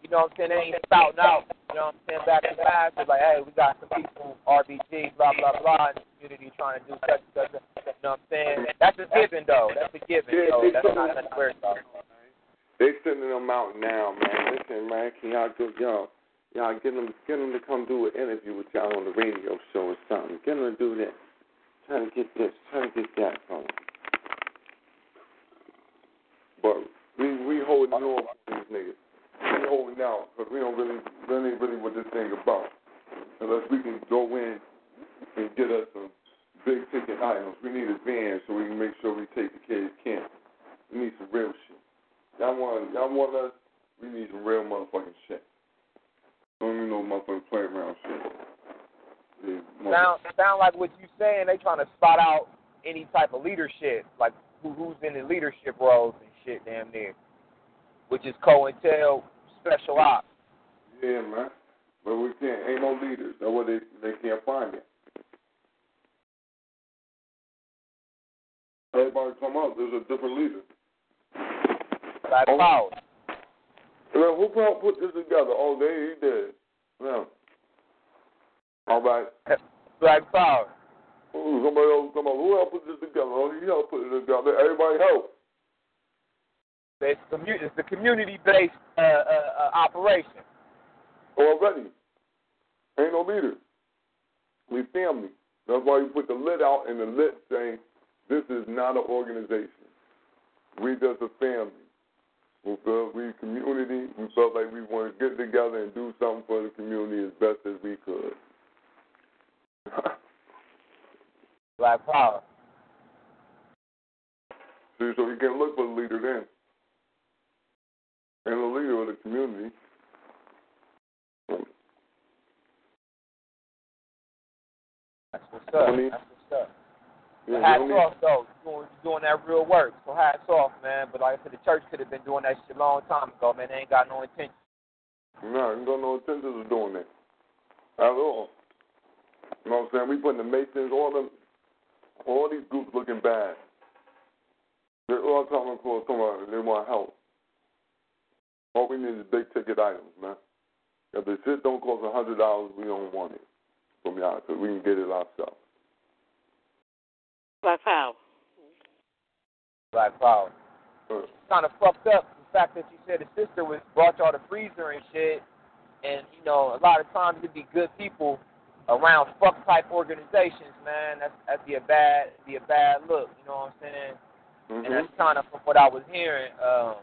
you know what I'm saying, they ain't spouting out, you know what I'm saying, back to back. It's like, hey, we got some people, RBG, blah, blah, blah, in the community trying to do such and such. You know what I'm saying? That's a given, though. That's a given, Yeah, though. That's not nothing weird about. They sending them out now, man. Listen, man, can y'all do y'all y'all get them get them to come do an interview with y'all on the radio show or something. Get them to do that. Trying to get this, trying to get that from 'em. But we we holding on for these niggas. We holding out because we don't really really really what this thing about. Unless we can go in and get us some big ticket items. We need a van so we can make sure we take the kids camp. We need some real shit. Y'all want y'all want us? We need some real motherfucking shit. Don't even know motherfucking play around shit. Sound, sound like what you saying, they trying to spot out any type of leadership, like who, who's in the leadership roles and shit damn near, which is COINTEL Special Ops. Yeah, man. But we can't. Ain't no leaders. That's what they they can't find it. Everybody come up. There's a different leader. Black oh. Power. Well, who helped put this together? Oh, they he did. Yeah. All right. Black Power. Ooh, somebody else come up. Who helped put this together? Oh, he helped put it together. Everybody helped. It's, commu- it's the community-based uh, uh, uh, operation. Already. Ain't no leader. We family. That's why you put the lid out and the lid saying, this is not an organization. We just a family. We felt we community. We felt like we wanted to get together and do something for the community as best as we could. Black power. See, so you can look for the leader then. And the leader of the community. That's what's up. I That's what's up. Yeah, hats you know off though. You're doing, you're doing that real work. So hats off, man. But like I said, the church could have been doing that shit a long time ago, man. They ain't got no intention. No, you got no intentions of doing that at all. You know what I'm saying? We putting the Masons, all them, all these groups looking bad. They're all talking about somebody they want help. All we need is big ticket items, man. If the shit don't cost a hundred dollars, we don't want it from y'all, so we can get it ourselves. Black power. Black power. Uh, Kind of fucked up the fact that you said the sister was brought y'all the freezer and shit. And you know, a lot of times it'd be good people around fuck type organizations, man. That's that'd be a bad be a bad look. You know what I'm saying? Mm-hmm. And that's kind of from what I was hearing. Um,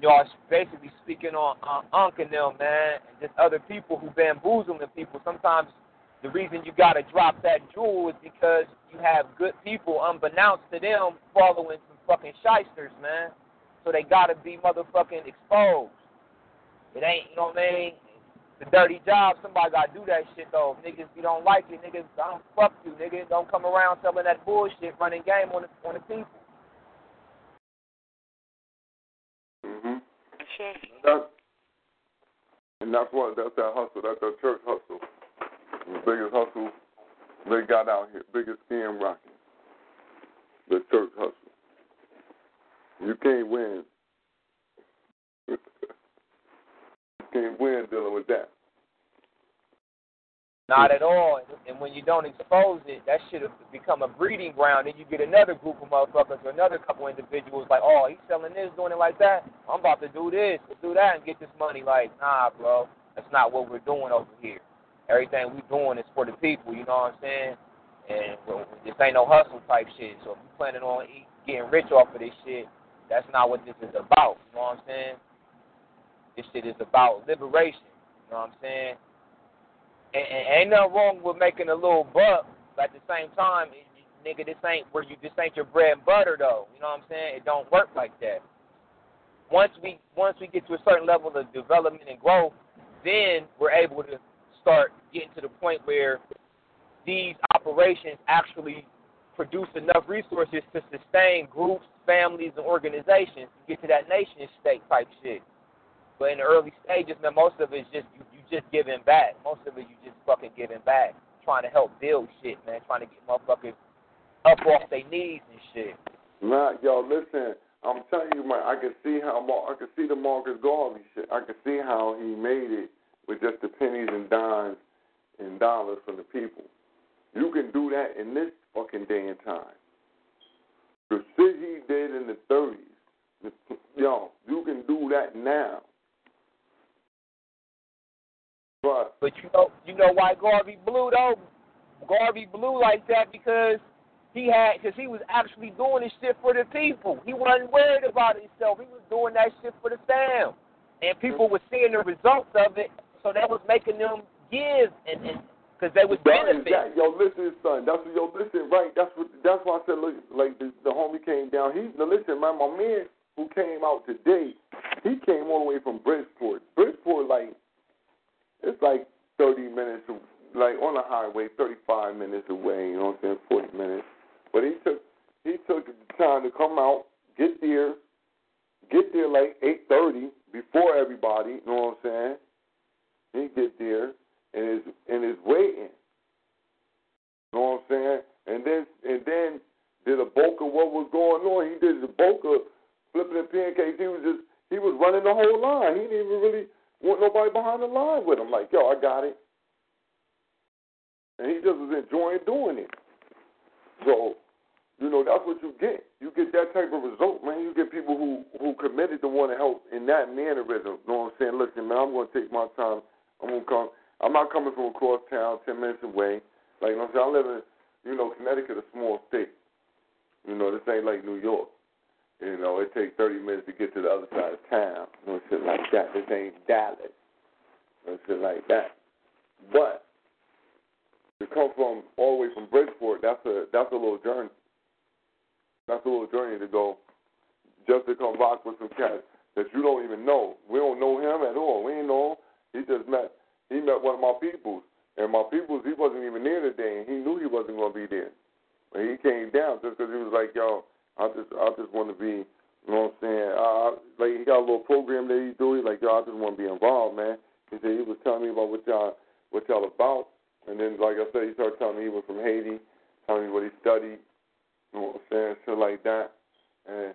y'all basically speaking on on Unc and them, man, and just other people who bamboozling the people. Sometimes the reason you gotta drop that jewel is because you have good people, unbeknownst to them, following some fucking shysters, man. So they gotta be motherfucking exposed. It ain't, you know what I mean? A dirty job. Somebody gotta do that shit though. Niggas, you don't like it, niggas, I don't fuck you, nigga. Don't come around selling that bullshit, running game on the on the people. And that's what that's that hustle. That's that church hustle. The biggest hustle they got out here, biggest scam rocking. The church hustle. You can't win. you can't win dealing with that. Not at all. And when you don't expose it, that should have become a breeding ground. And you get another group of motherfuckers or another couple individuals like, oh, he's selling this, doing it like that. I'm about to do this, do that, and get this money. Like, nah, bro, that's not what we're doing over here. Everything we're doing is for the people. You know what I'm saying? And well, this ain't no hustle type shit. So if you're planning on eat, getting rich off of this shit, that's not what this is about. You know what I'm saying? This shit is about liberation. You know what I'm saying? And, and ain't nothing wrong with making a little buck, but at the same time, it, nigga, this ain't where you this ain't your bread and butter though. You know what I'm saying? It don't work like that. Once we once we get to a certain level of development and growth, then we're able to start getting to the point where these operations actually produce enough resources to sustain groups, families, and organizations to get to that nation state type shit. But in the early stages, man, most of it is just you just giving back. Most of it you just fucking giving back, trying to help build shit, man, trying to get motherfuckers up off their knees and shit. Nah, yo, listen. I'm telling you, man. I can see how I can see the Marcus Garvey shit. I can see how he made it with just the pennies and dimes and dollars from the people. You can do that in this fucking day and time. The shit he did in the 30s, yo, you can do that now. But But you know, you know why Garvey blew though? Garvey blew like that because he had, because he was actually doing this shit for the people. He wasn't worried about himself. He was doing that shit for the fam, and people were seeing the results of it, so that was making them give and and because they was benefiting. that. Yo, listen, son. That's what, yo, listen, right. That's what. That's why I said, look, like the, the homie came down. He, now listen, man. My man who came out today, he came all the way from Bridgeport. Bridgeport, like, it's like thirty minutes, like on the highway, thirty-five minutes away. You know what I'm saying? Forty minutes. But he took he took the time to come out, get there, get there like eight thirty before everybody. You know what I'm saying? He get there and is and is waiting. You know what I'm saying? And then and then did a bulk of what was going on. He did the bulk of flipping the pancakes. He was just he was running the whole line. He didn't even really want nobody behind the line with him. Like, yo, I got it. And he just was enjoying doing it. So, you know, that's what you get. You get that type of result, man. You get people who who committed to want to help in that mannerism. You know what I'm saying? Listen, man, I'm going to take my time. I'm to come. I'm not coming from across town, ten minutes away. Like you know, what I'm saying I live in, you know, Connecticut, a small state. You know, this ain't like New York. You know, it takes 30 minutes to get to the other side of town. Know, shit like that. This ain't Dallas. Know, shit like that. But to come from all the way from Bridgeport, that's a that's a little journey. That's a little journey to go just to come rock with some cats that you don't even know. We don't know him at all. We ain't know him. He just met he met one of my peoples. And my peoples, he wasn't even there today, and he knew he wasn't going to be there. But he came down just because he was like, yo, I just I just want to be, you know what I'm saying? Uh, like he got a little program that he do. He's like, yo, I just want to be involved, man. He said he was telling me about what y'all what y'all about, and then like I said, he started telling me he was from Haiti, telling me what he studied, you know what I'm saying, shit like that. And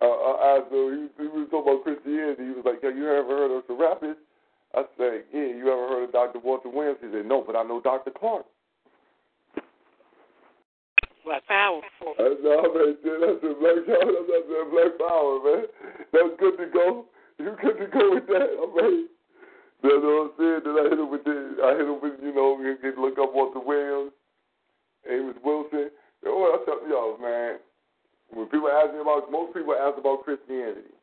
uh, I asked him, he, he was talking about Christianity. He was like, yo, you ever heard of the rapists? I said, yeah. You ever heard of Dr. Walter Williams? He said, no, but I know Dr. Clarke. Black Power. That's all man. That's a black power. That's a black power, man. That's good to go. You good to go with that, right? That's what I'm saying. Then I hit him with the, I hit him with, you know, get look up Walter Williams, Amos Wilson. You know what I tell y'all, man? When people ask me about, most people ask about Christianity.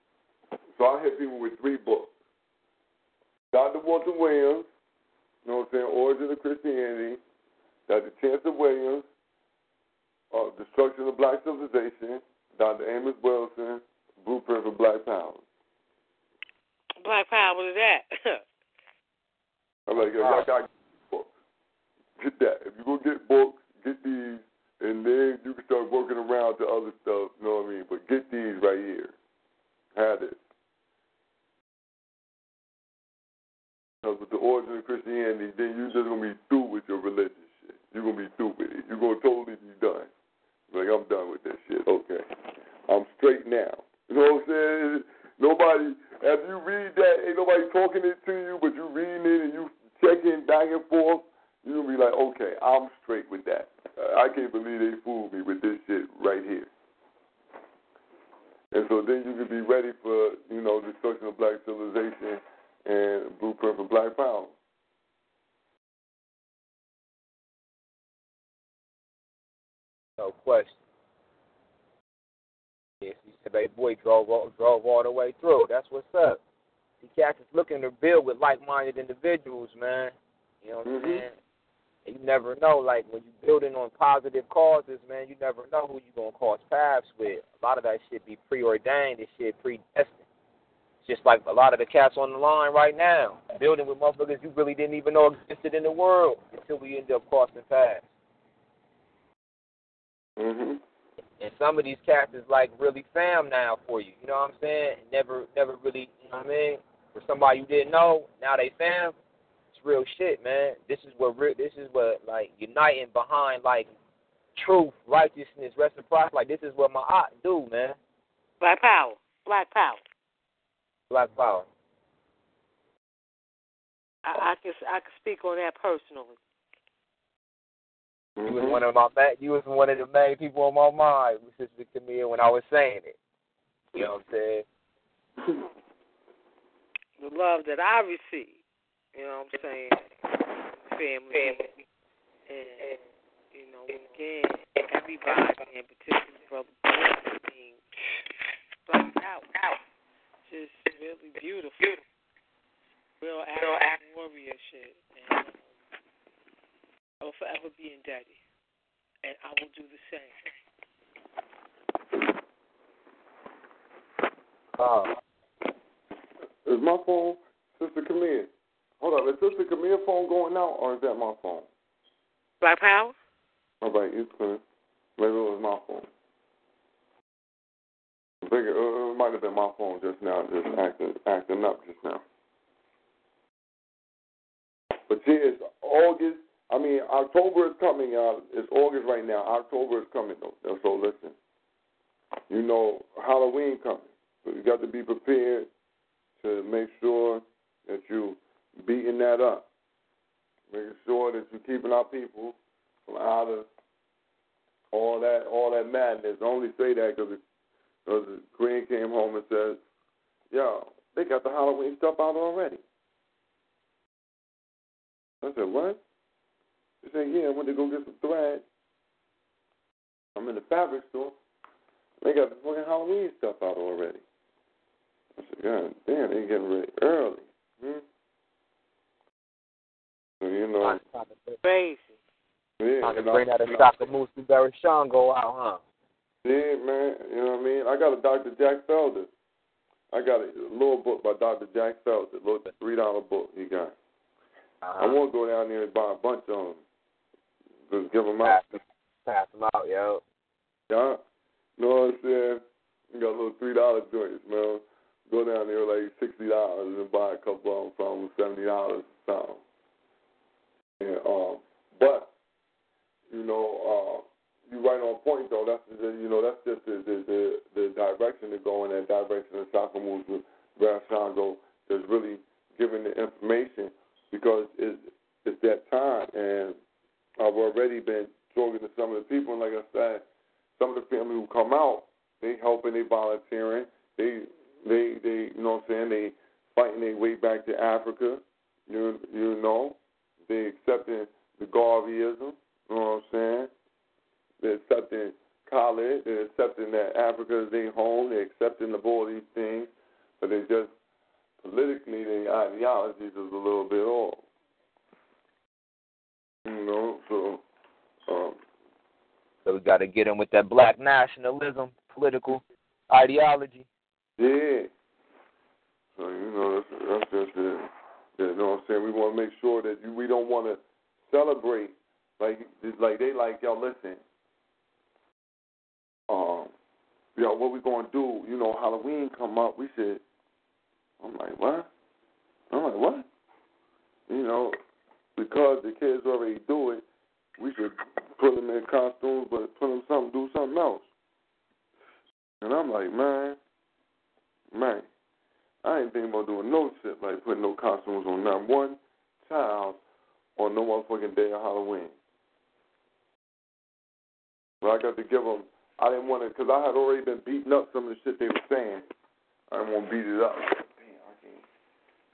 So I hit people with three books. Dr. Walter Williams, you know what I'm saying, Origin of Christianity, Dr. Chancellor Williams, uh, Destruction of Black Civilization, Dr. Amos Wilson, Blueprint for Black Power. Black Power, what is that? I'm like, yo, y'all got to get books. Get that. If you're going to get books, get these, and then you can start working around to other stuff, you know what I mean? But get these right here. Have it. Because with the origin of Christianity, then you're just going to be through with your religious shit. You're going to be through with it. You're going to totally be done. Like, I'm done with this shit. Okay. I'm straight now. You know what I'm saying? Nobody, if you read that, ain't nobody talking it to you, but you reading it and you checking back and forth, to be like, okay, I'm straight with that. Uh, I can't believe they fooled me with this shit right here. And so then you can be ready for, you know, destruction of black civilization and blueprint for black power. No question. Yes, he said, "Hey, boy, drove all, drove all the way through. That's what's up." The cats is looking to build with like-minded individuals, man. You know what I'm mm-hmm. saying? And you never know, like when you're building on positive causes, man. You never know who you're gonna cross paths with. A lot of that shit be preordained. This shit predestined. Just like a lot of the cats on the line right now, building with motherfuckers you really didn't even know existed in the world until we end up crossing paths. Mm-hmm. And some of these cats is like really fam now for you. You know what I'm saying? Never, never really. You know what I mean? For somebody you didn't know, now they fam. It's real shit, man. This is what. Re- this is what like uniting behind like truth, righteousness, reciprocity. Like this is what my aunt do, man. Black Power. Black Power. Black power. I, I can I can speak on that personally. You was mm-hmm. one of my you was one of the main people on my mind, Sister Camille, when I was saying it. You know what I'm saying? The love that I receive, you know what I'm saying, family, and you know, again, everybody, and particularly brother, black out, out, just really beautiful, real African warrior shit, and I will forever be daddy, and I will do the same. Uh, is my phone, Sister Camille? Hold up, is Sister Camille phone going out, or is that my phone? Black Power? All right, it's clear. Maybe it was my phone. I think it, it might have been my phone just now, just acting acting up just now. But see, it's August. I mean, October is coming. Uh, it's August right now. October is coming, though. So listen, you know, Halloween coming. So you got to be prepared to make sure that you beating that up. Making sure that you're keeping our people from out of all that all that madness. I only say that because the Queen came home and said, "Yo, they got the Halloween stuff out already." I said, "What?" She said, "Yeah, I went to go get some thread. I'm in the fabric store. They got the fucking Halloween stuff out already." I said, "God damn, they getting ready early." Hmm? So you know, Crazy. yeah, Trying to and I- bring that and I- Ishakamusa Barashango out, huh? Yeah, man. You know what I mean? I got a Dr. Jack Felder. I got a little book by Dr. Jack Felder, little three dollar book he got. I want to go down there and buy a bunch of them. Just give them out. Pass them out, yo. Yeah. You know what I'm saying? You got little three dollar joints, man. Go down there like sixty dollars and buy a couple of them from seventy dollars or something. And um, but you know, uh, you right on point though. That's the, you know that's just the the the, the direction to go in that direction of Ishakamusa Barashango is really giving the information because it's it's that time and I've already been talking to some of the people and like I said, some of the family who come out, they helping, they volunteering, they they they you know what I'm saying, they fighting their way back to Africa. You you know, they accepting the Garveyism. You know what I'm saying? They're accepting college. They're accepting that Africa is their home. They're accepting of all these things, but they just politically their ideologies is a little bit off. You know, so um, So we got to get in with that black nationalism, political ideology. Yeah. So you know that's that's just it. Yeah, you know what I'm saying? We want to make sure that you, we don't want to celebrate like like they like yo. Listen, um, yo, what we gonna do? You know, Halloween come up. We should. I'm like what? I'm like what? You know, because the kids already do it, we should put them in costumes, but put them something, do something else. And I'm like, man, man, I ain't thinking about doing no shit like putting no costumes on not one child on no motherfucking day of Halloween. But I got to give them. I didn't want to because I had already been beating up some of the shit they were saying. I didn't want to beat it up.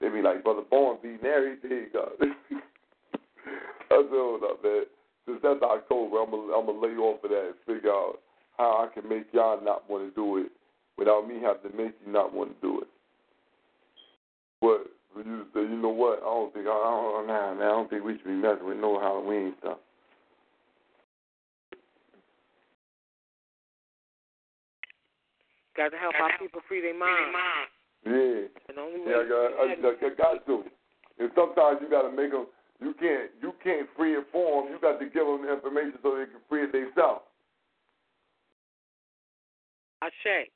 They be like, brother Bourne beating everything up. I said, hold up, man. Since that's October, I'm gonna I'm gonna lay off of that and figure out how I can make y'all not want to do it without me having to make you not want to do it. But for you to say, you know what? I don't think I, I don't nah, man, I don't think we should be messing with no Halloween stuff. Got to help our people free their mind. Yeah. And only way Yeah, I got, I, I, I got to. And sometimes you got to make them. You can't. You can't free it for. You got to give them the information so they can free it themselves. I say.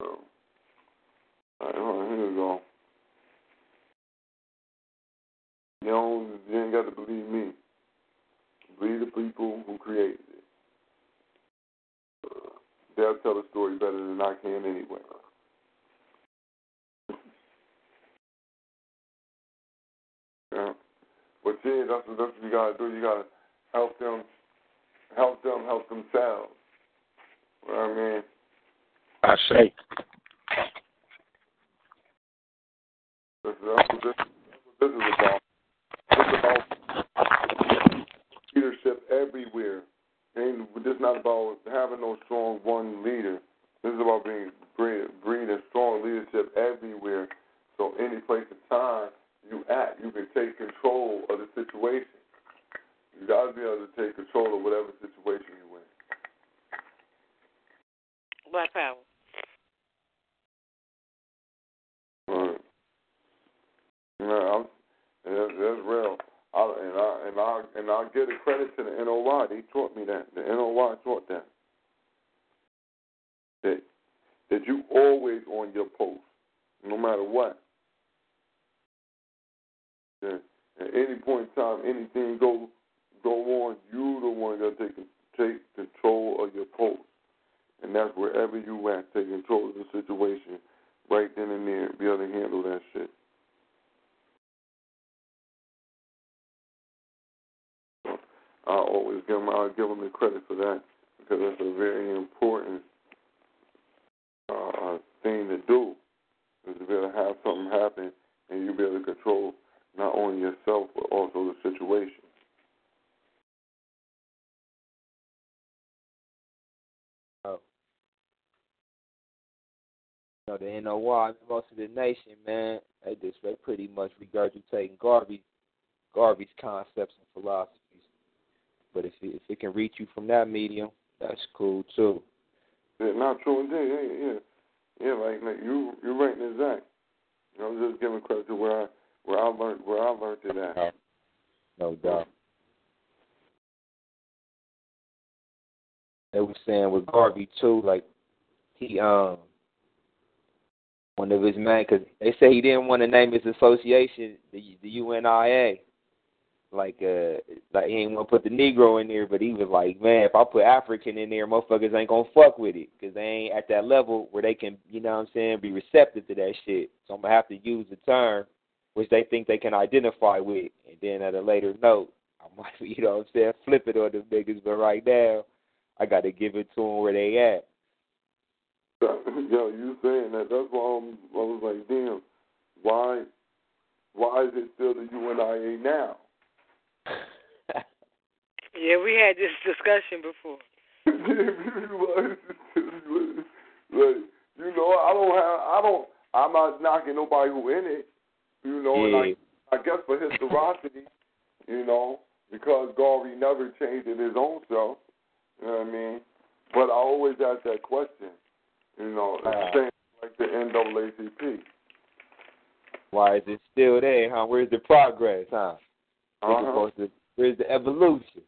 So, all right, hold on, here we go. You don't. You ain't got to believe me. Believe the people who created it. Uh, they'll tell the story better than I can anyway. Yeah. But yeah, that's what, that's what you gotta do. You gotta help them, help them, help themselves. You know what I mean? I say. This, that's what this, that's what this is about. This is about leadership everywhere. Ain't this not about having no strong one leader. This is about being a strong leadership everywhere. So any place and time you act, you can take control of the situation. You got to be able to take control of whatever situation you're in. Black power. Right. I'm, that's, that's real. I, and I and I and I give the credit to the NOI. They taught me that. The NOI taught that. That that you always on your post, no matter what. At any point in time, anything go go on, you the one that take take control of your post, and that's wherever you at, take control of the situation right then and there, be able to handle that shit. I always give them I give them the credit for that because that's a very important uh, thing to do is to be able to have something happen and you be able to control not only yourself but also the situation. Oh. You know, the NOI, most of the nation, man, they just they pretty much regurgitating Garvey Garvey's concepts and philosophies. But if it, if it can reach you from that medium, that's cool too. Yeah, not true indeed. Yeah, yeah, yeah. Like, like you, you're right and exact. You know, I'm just giving credit to where I, where I learned, where I learned it at. No doubt. They were saying with Garvey too, like he um one of his man, because they say he didn't want to name his association the the UNIA. Like uh, like he ain't want to put the Negro in there, but he was like, man, if I put African in there, motherfuckers ain't gonna fuck with it, because they ain't at that level where they can, you know what I'm saying, be receptive to that shit. So I'm gonna have to use the term which they think they can identify with, and then at a later note, I might, you know what I'm saying, flip it on the niggas. But right now, I got to give it to them where they at. Yo, you saying that? That's why I'm, I was like, damn, why, why is it still the UNIA now? Yeah, we had this discussion before. like, you know, I don't have, I don't, I'm not knocking nobody who in it, you know, Yeah. and I, I guess for historicity, you know, because Garvey never changed in his own self, you know what I mean? But I always ask that question, you know, it's the same like the NAACP. Why is it still there, huh? Where's the progress, huh? Uh-huh. to, where's the evolution?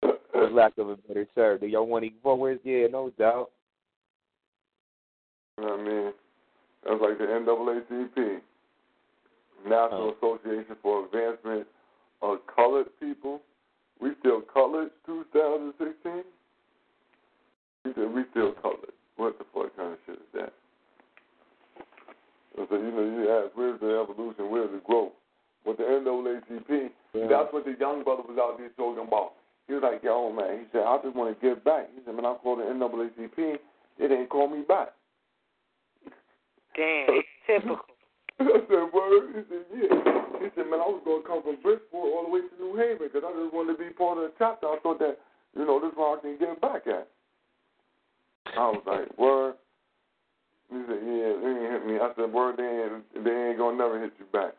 For lack of a better term. Do y'all want to evolve? Where's yeah, no doubt. You know what I mean? That's like the NAACP, National oh. Association for Advancement of Colored People. We still colored 2016? We said we still colored. What the fuck kind of shit is that? So, you know, you ask, where's the evolution? Where's the growth? With the NAACP, that's what the young brother was out there talking about. He was like, yo, man, he said, I just want to give back. He said, man, I called the NAACP. They didn't call me back. Damn, typical. I said, word? He said, yeah. He said, man, I was going to come from Bridgeport all the way to New Haven because I just wanted to be part of the chapter. I thought that, you know, this is where I can get back at. I was like, word? He said, yeah, they ain't hit me. I said, word, they ain't, they ain't going to never hit you back.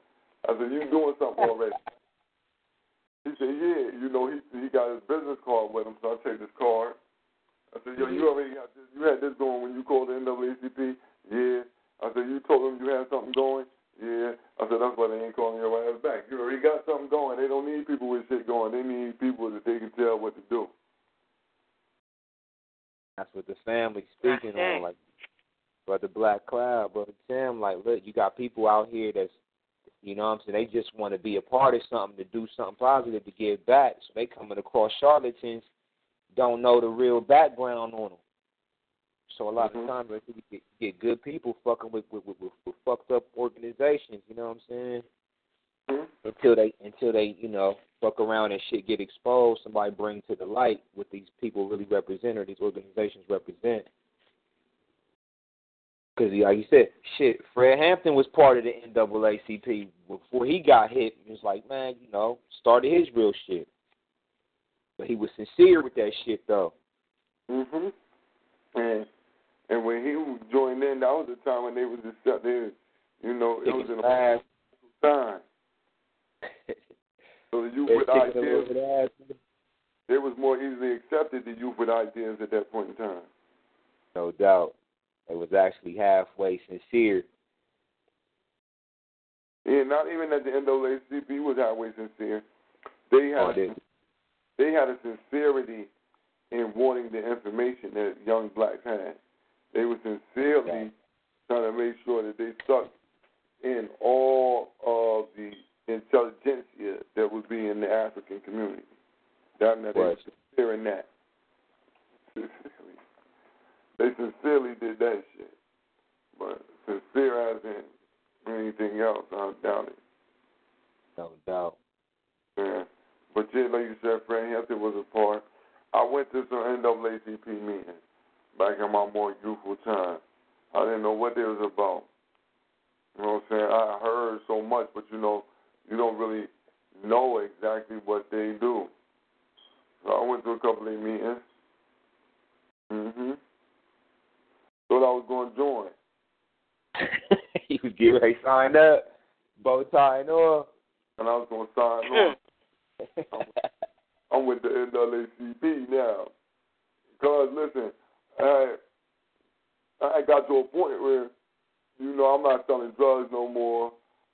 I said, you doing something already. He said, yeah, you know, he he got his business card with him, so I take his card. I said, yo, you mm-hmm. already got this, you had this going when you called the NAACP? Yeah. I said, you told them you had something going? Yeah. I said, that's why they ain't calling your ass back. You already got something going. They don't need people with shit going. They need people that they can tell what to do. That's what the family speaking on, like brother Black Cloud, brother Tim. Like, look, you got people out here that's, you know, what I'm saying they just want to be a part of something, to do something positive, to give back. So they coming across charlatans, don't know the real background on them. So a lot of times, like, you get, get good people fucking with with, with with with fucked up organizations. You know what I'm saying? Until they until they you know fuck around and shit get exposed, somebody bring to the light what these people really represent or these organizations represent. Because like you said, shit, Fred Hampton was part of the NAACP before he got hit. He was like, man, you know, started his real shit. But he was sincere with that shit though. Mhm. And and when he joined in, that was the time when they was there. You know, it was in a time. So the youth with ideas, the was more easily accepted. The youth with ideas at that point in time. No doubt. It was actually halfway sincere. Yeah, not even that the NAACP was halfway sincere. They had Oh, they had a sincerity in wanting the information that young blacks had. They were sincerely trying to make sure that they sucked in all of the intelligentsia that would be in the African community. That, that they were sincere in that. they sincerely did that shit. But sincere as in anything else, I doubt it. No doubt. Yeah. But yeah, like you said, Fred Hampton was a part. I went to some NAACP meetings back in my more youthful time. I didn't know what they was about. You know what I'm saying? I heard so much, but you know, you don't really know exactly what they do. So I went to a couple of meetings. Mhm. Thought I was going to join. he was getting ready signed up, bow tie and all. And I was going to sign on. I'm with the NAACP now. Because, listen, I, I got to a point where, you know, I'm not selling drugs no more.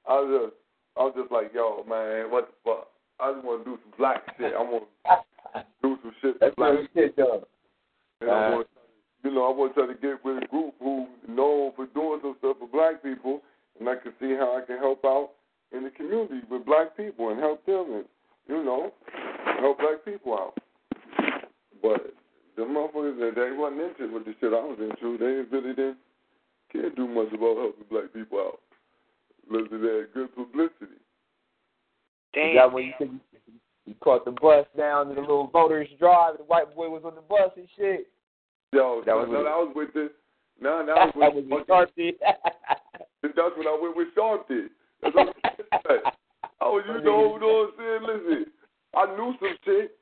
I just, I was just like, yo, man, what the fuck? I just want to do some black shit. I want to do some shit That's black shit though. and I want, you know, I want to try to get with a group who known for doing some stuff for black people, and I can see how I can help out in the community with black people and help them, and you know, help black people out. But the motherfuckers that they wasn't into with the shit I was into, they really didn't care do much about helping black people out. Listen, they had good publicity. Is that when you said you, you caught the bus down to the little voters drive, and the white boy was on the bus and shit? Yo, That was no, with- that was with the. No, that was That with was with Sharpie. That's when I went with Sharpie. That's what I'm. I was, you know, you know what I'm saying? Listen, I knew some shit.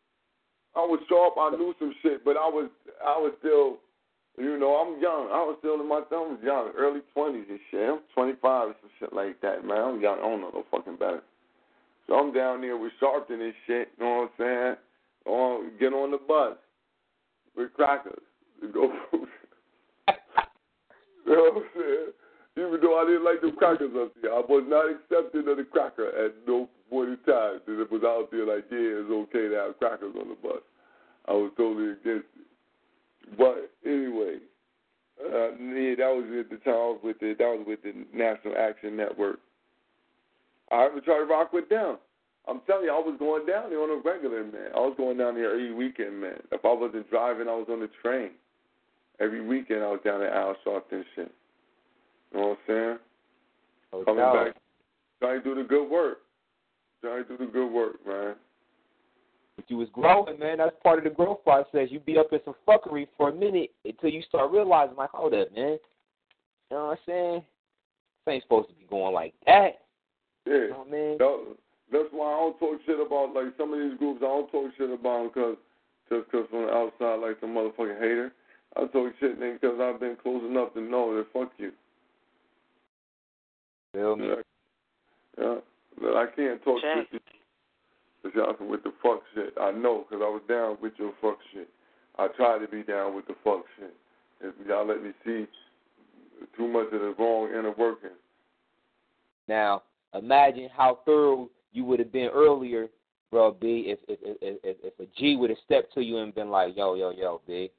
I was sharp. I knew some shit, but I was, I was still, you know, I'm young. I was still in my, I was young, early twenties and shit. I'm 25 or some shit like that, man. I'm young. I don't know no fucking better. So I'm down there with Sharpton and shit. You know what I'm saying? On get on the bus with crackers to go. you know what I'm saying? Even though I didn't like the crackers up there, I was not accepting of the cracker at no point in time. That it was out there like, yeah, it's okay to have crackers on the bus. I was totally against it. But anyway, uh, yeah, that was at the time I was with the that was with the National Action Network. I would try to rock with them. I'm telling you, I was going down there on a regular, man. I was going down there every weekend, man. If I wasn't driving, I was on the train. Every weekend, I was down at Al Sharpton shit. You know what I'm saying? Oh, Coming no. back, trying to do the good work. Trying to do the good work, man. But you was growing, man. That's part of the growth process. You be up in some fuckery for a minute until you start realizing, like, hold up, man. You know what I'm saying? This ain't supposed to be going like that. Yeah. You know what I mean? That- that's why I don't talk shit about like some of these groups. I don't talk shit about because just because from the outside like some motherfucking hater. I talk shit because I've been close enough to know that fuck you. Feel me? Yeah, yeah. But I can't talk Check. shit to Johnson with the fuck shit. I know because I was down with your fuck shit. I tried to be down with the fuck shit. If y'all let me see too much of the wrong inner working. Now, imagine how thorough you would have been earlier, bro, B, if if if if, if a G would have stepped to you and been like, yo, yo, yo, B,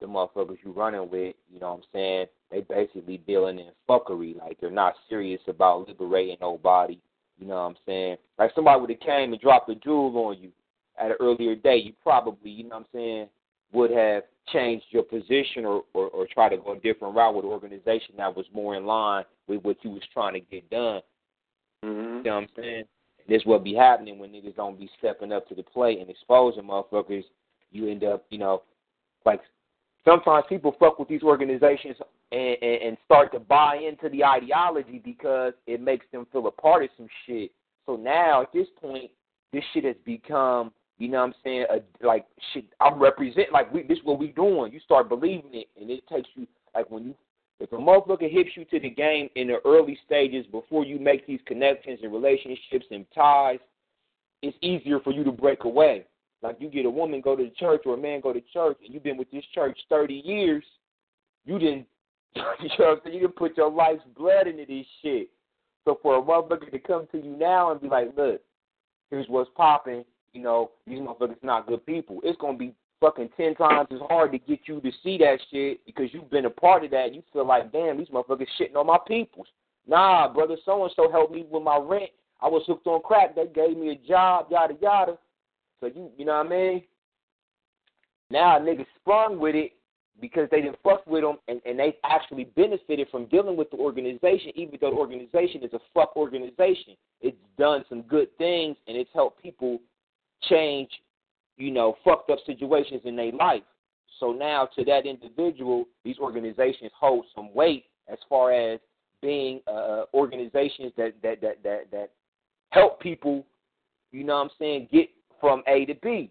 the motherfuckers you running with, you know what I'm saying? They basically dealing in fuckery. Like they're not serious about liberating nobody. You know what I'm saying? Like somebody would have came and dropped a jewel on you at an earlier date, you probably, you know what I'm saying, would have changed your position or, or, or try to go a different route with an organization that was more in line with what you was trying to get done. Mm-hmm. You know what I'm saying? This what be happening when niggas don't be stepping up to the plate and exposing motherfuckers. You end up, you know, like sometimes people fuck with these organizations and, and, start to buy into the ideology because it makes them feel a part of some shit. So now at this point, this shit has become, you know what I'm saying, a, like shit. I'm represent like we this is what we doing. You start believing it, and it takes you like when you if a motherfucker hips you to the game in the early stages before you make these connections and relationships and ties, it's easier for you to break away. Like you get a woman go to the church or a man go to church and you've been with this church thirty years, you didn't you know what I'm saying, you didn't put your life's blood into this shit. So for a motherfucker to come to you now and be like, Look, here's what's popping, you know, these motherfuckers not good people, it's gonna be fucking ten times as hard to get you to see that shit because you've been a part of that. You feel like, damn, these motherfuckers shitting on my peoples. Nah, brother, so and so helped me with my rent. I was hooked on crack. They gave me a job, yada yada. So you, you know what I mean? Now niggas sprung with it because they didn't fuck with them and, and they actually benefited from dealing with the organization, even though the organization is a fuck organization. It's done some good things and it's helped people change, you know, fucked up situations in their life. So now to that individual, these organizations hold some weight as far as being uh, organizations that, that that that that help people, you know what I'm saying, get from A to B.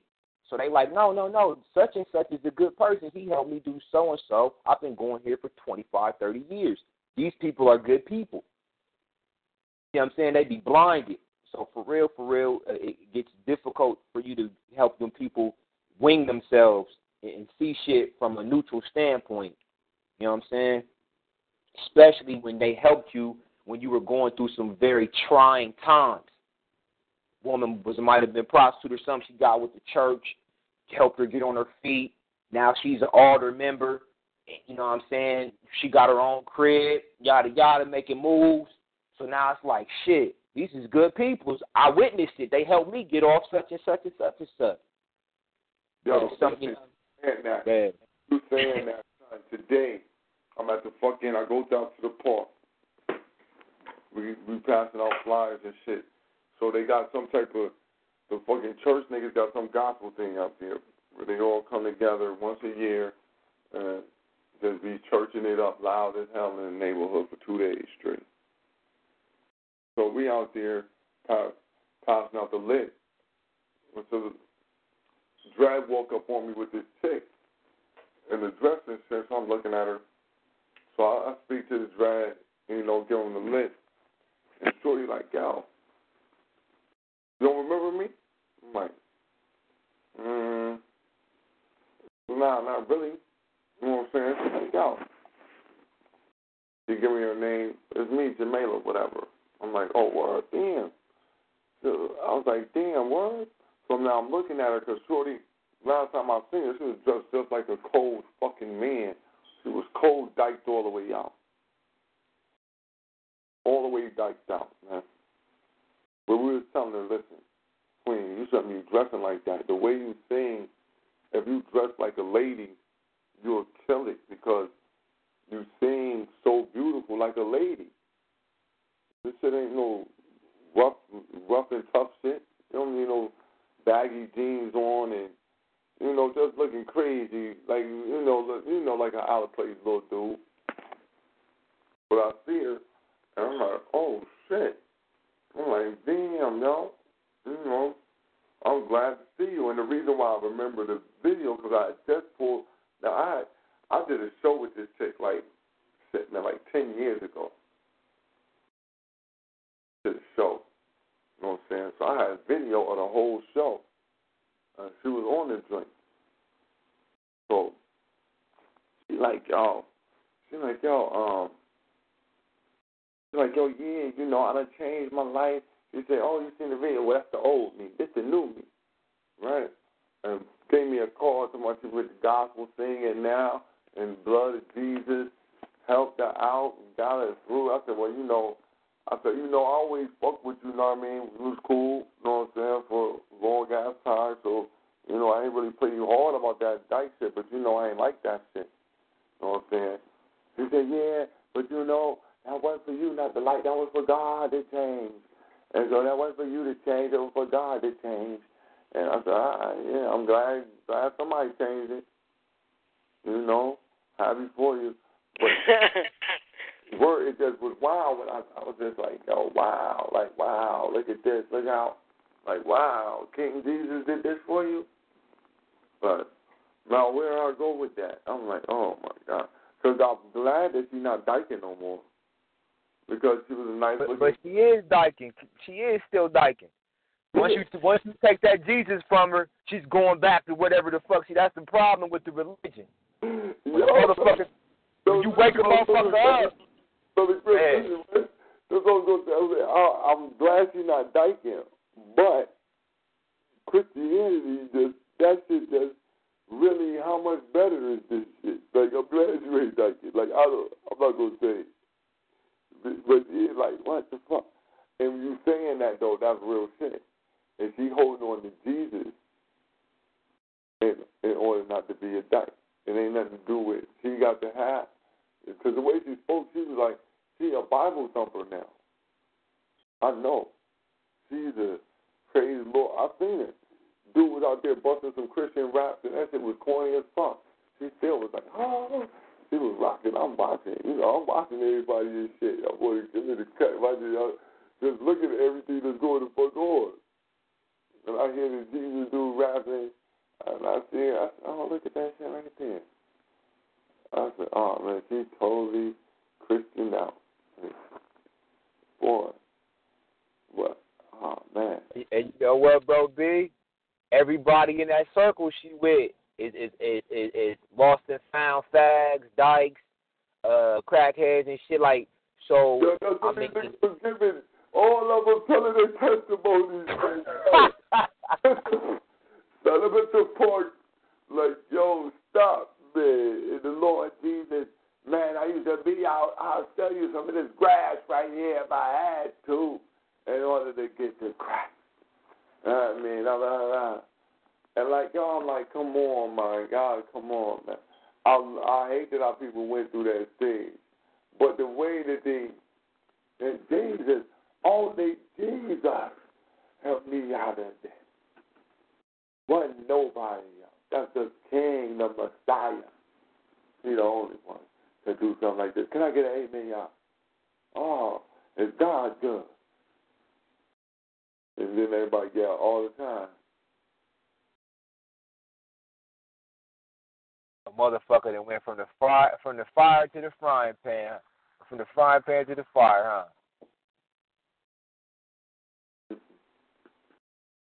So they like, no, no, no, such and such is a good person. He helped me do so and so. I've been going here for 25, 30 years. These people are good people. You know what I'm saying? They be blinded. So for real, for real, uh, it gets difficult for you to help them people wing themselves and see shit from a neutral standpoint. You know what I'm saying? Especially when they helped you when you were going through some very trying times. Woman was might have been prostitute or something. She got with the church, helped her get on her feet. Now she's an altar member. You know what I'm saying? She got her own crib, yada yada, making moves. So now it's like shit. These is good people. I witnessed it. They helped me get off such and such and such and such. Yo, But it's something. saying that. Bad. You saying that son, today? I'm at the fucking. I go down to the park. We we passing out flyers and shit. So they got some type of the fucking church niggas got some gospel thing up there where they all come together once a year and just be churching it up loud as hell in the neighborhood for two days straight. So we out there pass, passing out the lit. So the drag walk up on me with this chick in the dressing sense. I'm looking at her. So I, I speak to the drag, you know, give him the lit. And Shorty like, yo, you don't remember me? I'm like, mm, nah, not really. You know what I'm saying? Like, yo. She give me her name. It's me, Jamela, whatever. I'm like, oh, word, damn. So I was like, damn, what? So now I'm looking at her because Shorty, last time I seen her, she was dressed just like a cold fucking man. She was cold diked all the way out. All the way diked out, man. But we was telling her, listen, Queen, you shouldn't be dressing like that. The way you sing, if you dress like a lady, you'll kill it because you sing so beautiful like a lady. This shit ain't no rough, rough and tough shit. You don't need no baggy jeans on and you know just looking crazy, like you know, you know, like an out of place little dude. But I see her, and I'm like, oh shit. I'm like, damn, yo. You know, I'm glad to see you. And the reason why I remember the video because I just pulled. Now I I did a show with this chick like shit, man, like ten years ago. Did a show. You know what I'm saying? So I had a video of the whole show. Uh, she was on the joint. So she like, yo, she like, yo, um, she like, yo, yeah, you know, I done changed my life. She said, oh, you seen the video? Well, that's the old me. This the new me, right? And gave me a call to my with the gospel singing now, and blood of Jesus helped her out and got her through. I said, well, you know, I said, you know, I always fuck with you, you know what I mean? It was cool, you know what I'm saying, for long ass time. So, you know, I ain't really play you hard about that dyke shit, but you know, I ain't like that shit. You know what I'm saying? She said, yeah, but you know, that wasn't for you not to like, that was for God to change. And so that wasn't for you to change, it was for God to change. And I said, all right, yeah, I'm glad, glad somebody changed it. You know, happy for you. But word, it just was wow. When I, I was just like, oh wow, like wow, look at this, look out, like wow, King Jesus did this for you. But now where I go with that? I'm like, oh my god, because I'm glad that she's not dyking no more. Because she was a nice But, but she is dyking. She is still dyking. Once you once you take that Jesus from her, she's going back to whatever the fuck she. That's the problem with the religion. The motherfucker, when you wake a motherfucker up. So the Christian, this is what I'm going to. I- I'm glad she's not dyking, but Christianity just that shit just really how much better is this shit? Like I'm glad you ain't dyking. Like I don't, I'm not gonna say, but it's like what the fuck? And you saying that though, that's real shit. And she holding on to Jesus in in order not to be a dyke. It ain't nothing to do with she got to have because the way she spoke, she was like she a Bible thumper now. I know. She's a crazy Lord. I've seen her. dude was out there busting some Christian raps, and that shit was corny as fuck. She still was like, oh, she was rocking. I'm watching, you know, I'm watching everybody and shit. I'm going to give me the cut right there. Just looking at everything that's going the fuck on. And I hear this Jesus dude rapping, and I see, I said, oh, look at that shit right there. I said, oh man, she totally Christian out. Boy, what? Oh man. And you know what, bro, B? Everybody in that circle she with is is is is, is lost and found fags, dykes, uh, crackheads and shit like. So yeah, that's what I mean, was giving. All of them telling their testimonies. Celebrate Park, like, yo, stop, man. In the Lord Jesus, man, I used to be out. I'll sell you some of this grass right here if I had to, in order to get to Christ. I mean, blah, blah. And like, yo, I'm like, come on, my God, come on, man. I, I hate that our people went through that stage, but the way that they, and Jesus, only Jesus helped me out of that. Wasn't nobody else. That's the King, the Messiah. He's the only one to do something like this. Can I get an amen, y'all? Oh, is God good? And then everybody yell all the time. A motherfucker that went from the fire from the fire to the frying pan, from the frying pan to the fire, huh?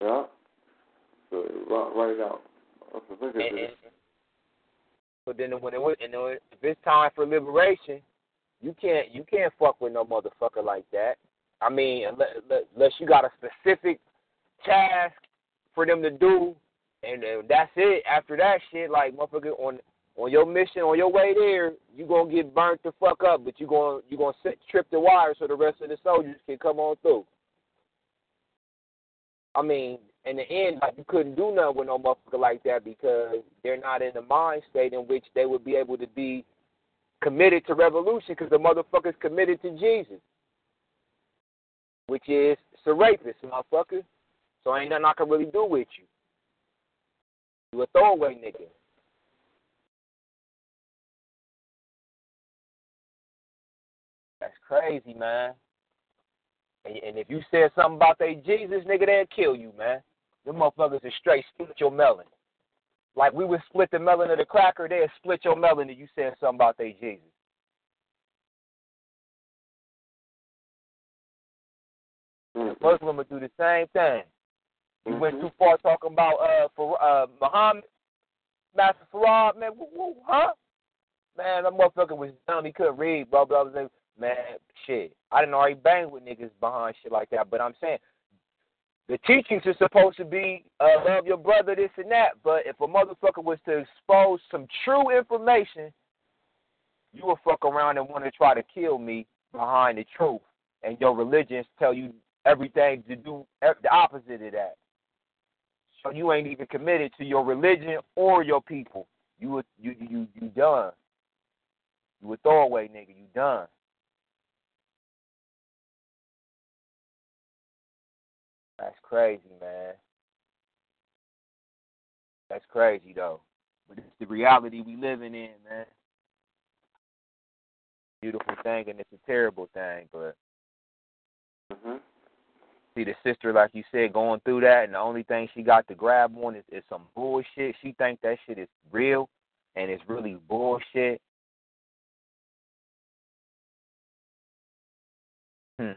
Yeah. So right, right now, look at And, this. and, but then when it was, and if it's time for liberation, you can't you can't fuck with no motherfucker like that. I mean, unless, unless you got a specific task for them to do, and, and that's it. After that shit, like motherfucker on on your mission, on your way there, you're gonna get burnt the fuck up, but you gonna you gonna set, trip the wire so the rest of the soldiers can come on through. I mean, in the end, like you couldn't do nothing with no motherfucker like that because they're not in the mind state in which they would be able to be committed to revolution because the motherfucker's committed to Jesus, which is a rapist, motherfucker. So ain't nothing I can really do with you. You a throwaway nigga. Crazy, man. And, and if you said something about they Jesus, nigga, they'll kill you, man. Them motherfuckers is straight split your melon. Like we would split the melon of the cracker, they'll split your melon if you said something about they Jesus. The Muslim would do the same thing. You went too far talking about uh for uh Muhammad, Master Farad, man, woo, woo, huh? Man, that motherfucker was dumb. He couldn't read, blah blah blah. Man, shit. I didn't already bang with niggas behind shit like that, but I'm saying the teachings are supposed to be uh, love your brother, this and that. But if a motherfucker was to expose some true information, you will fuck around and want to try to kill me behind the truth, and your religions tell you everything to do the opposite of that. So you ain't even committed to your religion or your people. You you you you done. You a throwaway nigga. You done. That's crazy, man. That's crazy though. But it's the reality we living in, man. Beautiful thing and it's a terrible thing, but Mm-hmm. see the sister, like you said, going through that, and the only thing she got to grab on is, is some bullshit. She think that shit is real, and it's really bullshit. Hmm.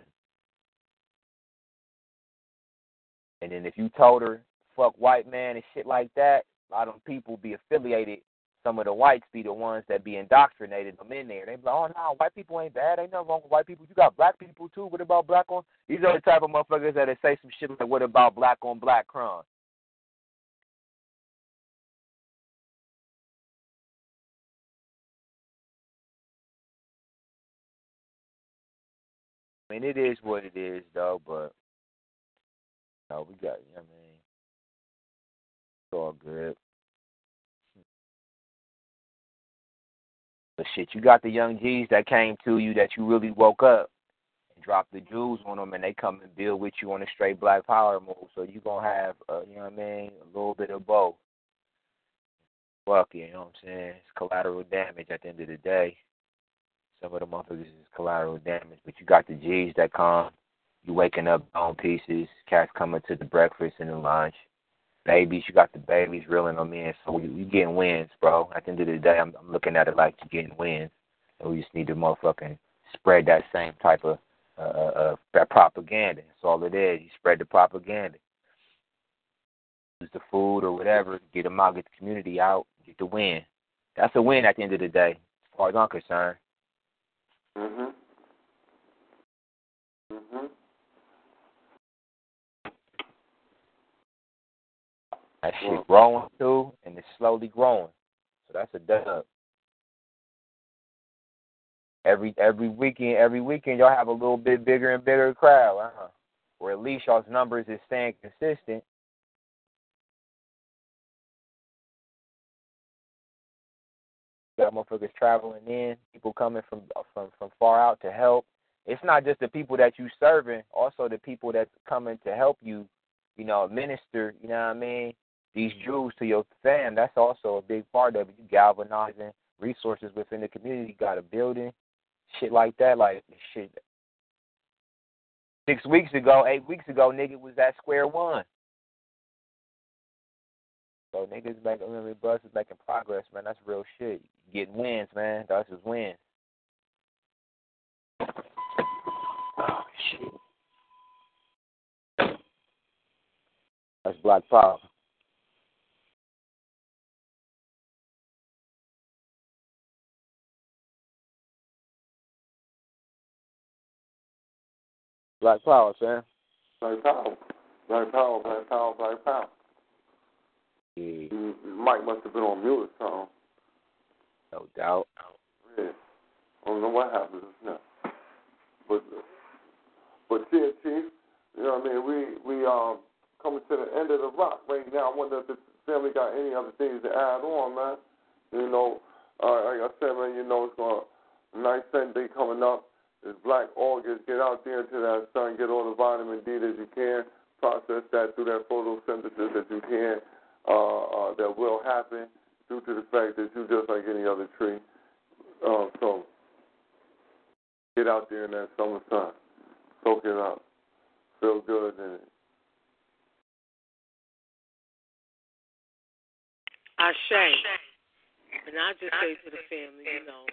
And then if you told her fuck white man and shit like that, a lot of people be affiliated. Some of the whites be the ones that be indoctrinated them in there. They be like, oh no, white people ain't bad. Ain't nothing wrong with white people. You got black people too. What about black on? These are the type of motherfuckers that say some shit like, what about black on black crime? I mean, it is what it is, though. But no, we got. You. Know what I mean, it's all good. But shit, you got the young G's that came to you that you really woke up and dropped the jewels on them and they come and build with you on a straight black power move. So you're going to have, uh, you know what I mean, a little bit of both. Fuck you, you know what I'm saying? It's collateral damage at the end of the day. Some of the motherfuckers is collateral damage, but you got the G's that come. You waking up bone pieces, cats coming to the breakfast and the lunch. Babies, you got the babies reeling them in. So you, you getting wins, bro. At the end of the day, I'm, I'm looking at it like you getting wins. And we just need to motherfucking spread that same type of uh, uh, uh, that propaganda. That's all it is. You spread the propaganda. Use the food or whatever, get the community out, get the win. That's a win at the end of the day, as far as I'm concerned. Mhm. Mhm. That shit growing too, and it's slowly growing. So that's a dub. Every every weekend, every weekend y'all have a little bit bigger and bigger crowd, uh-huh. or at least y'all's numbers is staying consistent. Got motherfuckers traveling in, people coming from from from far out to help. It's not just the people that you serving, also the people that's coming to help you, you know, minister. You know what I mean? These jewels to your fam. That's also a big part of it. You galvanizing resources within the community. You got a building, shit like that. Like shit. Six weeks ago, eight weeks ago, nigga was at square one. So niggas making, I mean, bus is making progress, man. That's real shit. Getting wins, man. That's just wins. Oh shit. That's Black Power. Black Power, man. Black power. Black power, black power, black power. Mm, Mike must have been on mute or something. No doubt. Yeah. I don't know what happened just now. But but yeah, Chief, you know what I mean? We we um coming to the end of the rock right now. I wonder if the family got any other things to add on, man. You know, uh, like I said, man, you know it's gonna nice Sunday coming up. It's Black August. Get out there into that sun, get all the vitamin D that you can, process that through that photosynthesis that you can. Uh, uh, that will happen due to the fact that you're just like any other tree. Uh, so get out there in that summer sun, soak it up, feel good in it. I say, and I just say to the family, you know,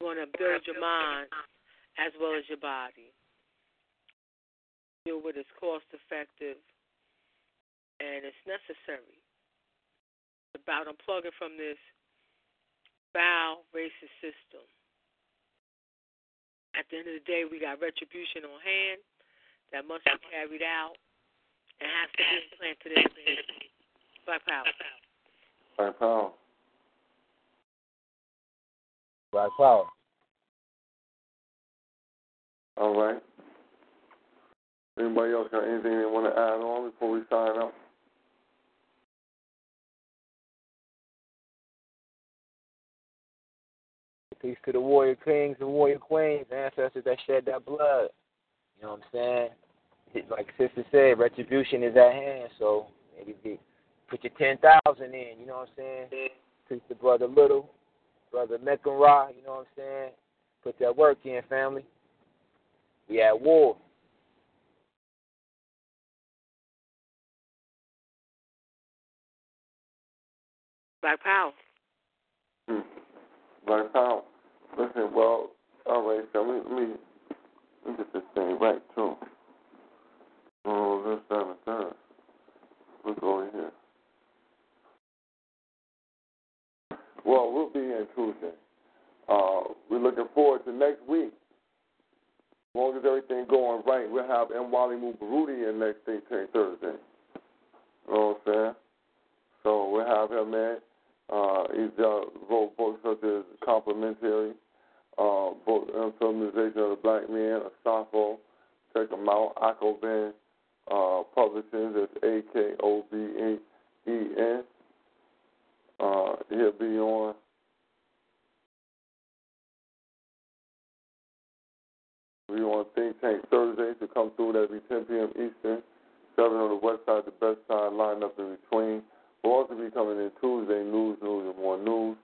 want to build your mind as well as your body. Deal with it's cost effective and it's necessary. About unplugging from this foul racist system. At the end of the day, we got retribution on hand that must be carried out and has to be implanted in Black Power. Black power. Black Power. All right. Anybody else got anything they want to add on before we sign up? Peace to the warrior kings and warrior queens, ancestors that shed that blood. You know what I'm saying? Like sister said, retribution is at hand. So maybe put your ten thousand in. You know what I'm saying? Peace to brother Little, brother Mekanra. You know what I'm saying? Put that work in, family. We at war. Black Power. Hmm. Black power. Listen, well, all right, so let me, let me, let me get this thing right, too. Oh, this, time and third. Look over here. Well, we'll be in Tuesday. Uh, we're looking forward to next week. As long as everything going right, we'll have Mwalimu Baruti in next thing Thursday. You know what I'm saying? So we'll have him in. Uh, he's uh, wrote books such as Complementary, uh, book Feminization of the Black Man, Asafo. Check him out. Akoben uh, Publishing. That's A K O B E N. Uh, he'll be on. We on Think Tank Thursday to come through. That'll be 10 p.m. Eastern, 7 on the west side, the best time lined up in between. We'll also be coming in Tuesday, news, news, and more news.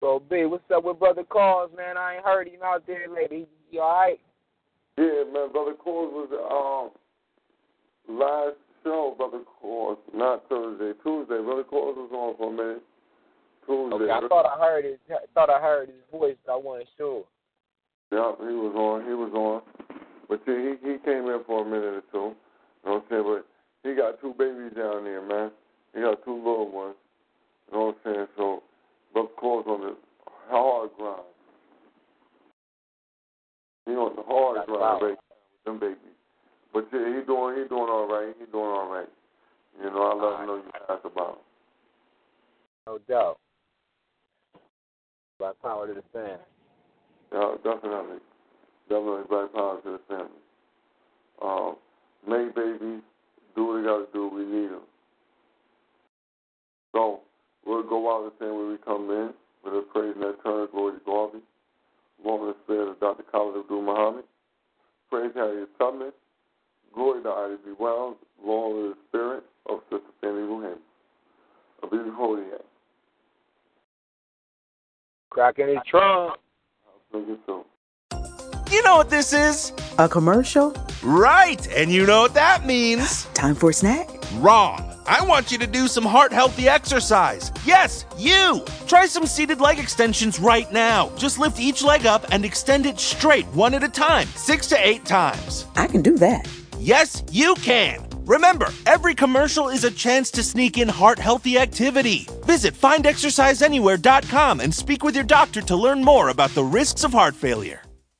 So B, what's up with Brother Cause, man? I ain't heard him out there lately. You alright? Yeah, man, Brother Cause was um last show, Brother Cause, not Thursday, Tuesday. Brother Cause was on for a minute. Tuesday. Okay, I thought I heard his thought I heard his voice, but I wasn't sure. Yeah, he was on. He was on. But see, he he came in for a minute or two. You know what I'm saying? But he got two babies down there, man. He got two little ones. You know what I'm saying? So, Brother Cause on the hard grind. He on the hard That's grind right now with them babies. But yeah, he doing he doing all right. He doing all right. You know, I let him know you asked about him. No doubt. By power to the fan. Yeah, definitely. Definitely black power to the family. Um, make babies, do what they got to do. We need them. So, we'll go out the same way we come in with a praise and turn, glory to Garvey. Long and spirit of Dr. Khalid Abdul Muhammad. Praise Harriet Tubman. Glory to Ida B. Wells. Long to the spirit of Sister Fannie Lou Hamer. A beautiful day. Cracking his trunk. You. You know what this is? A commercial? Right, and you know what that means. Time for a snack? Wrong. I want you to do some heart healthy exercise. Yes, you! Try some seated leg extensions right now. Just lift each leg up and extend it straight, one at a time, six to eight times. I can do that. Yes, you can. Remember, every commercial is a chance to sneak in heart healthy activity. Visit findexerciseanywhere.com and speak with your doctor to learn more about the risks of heart failure.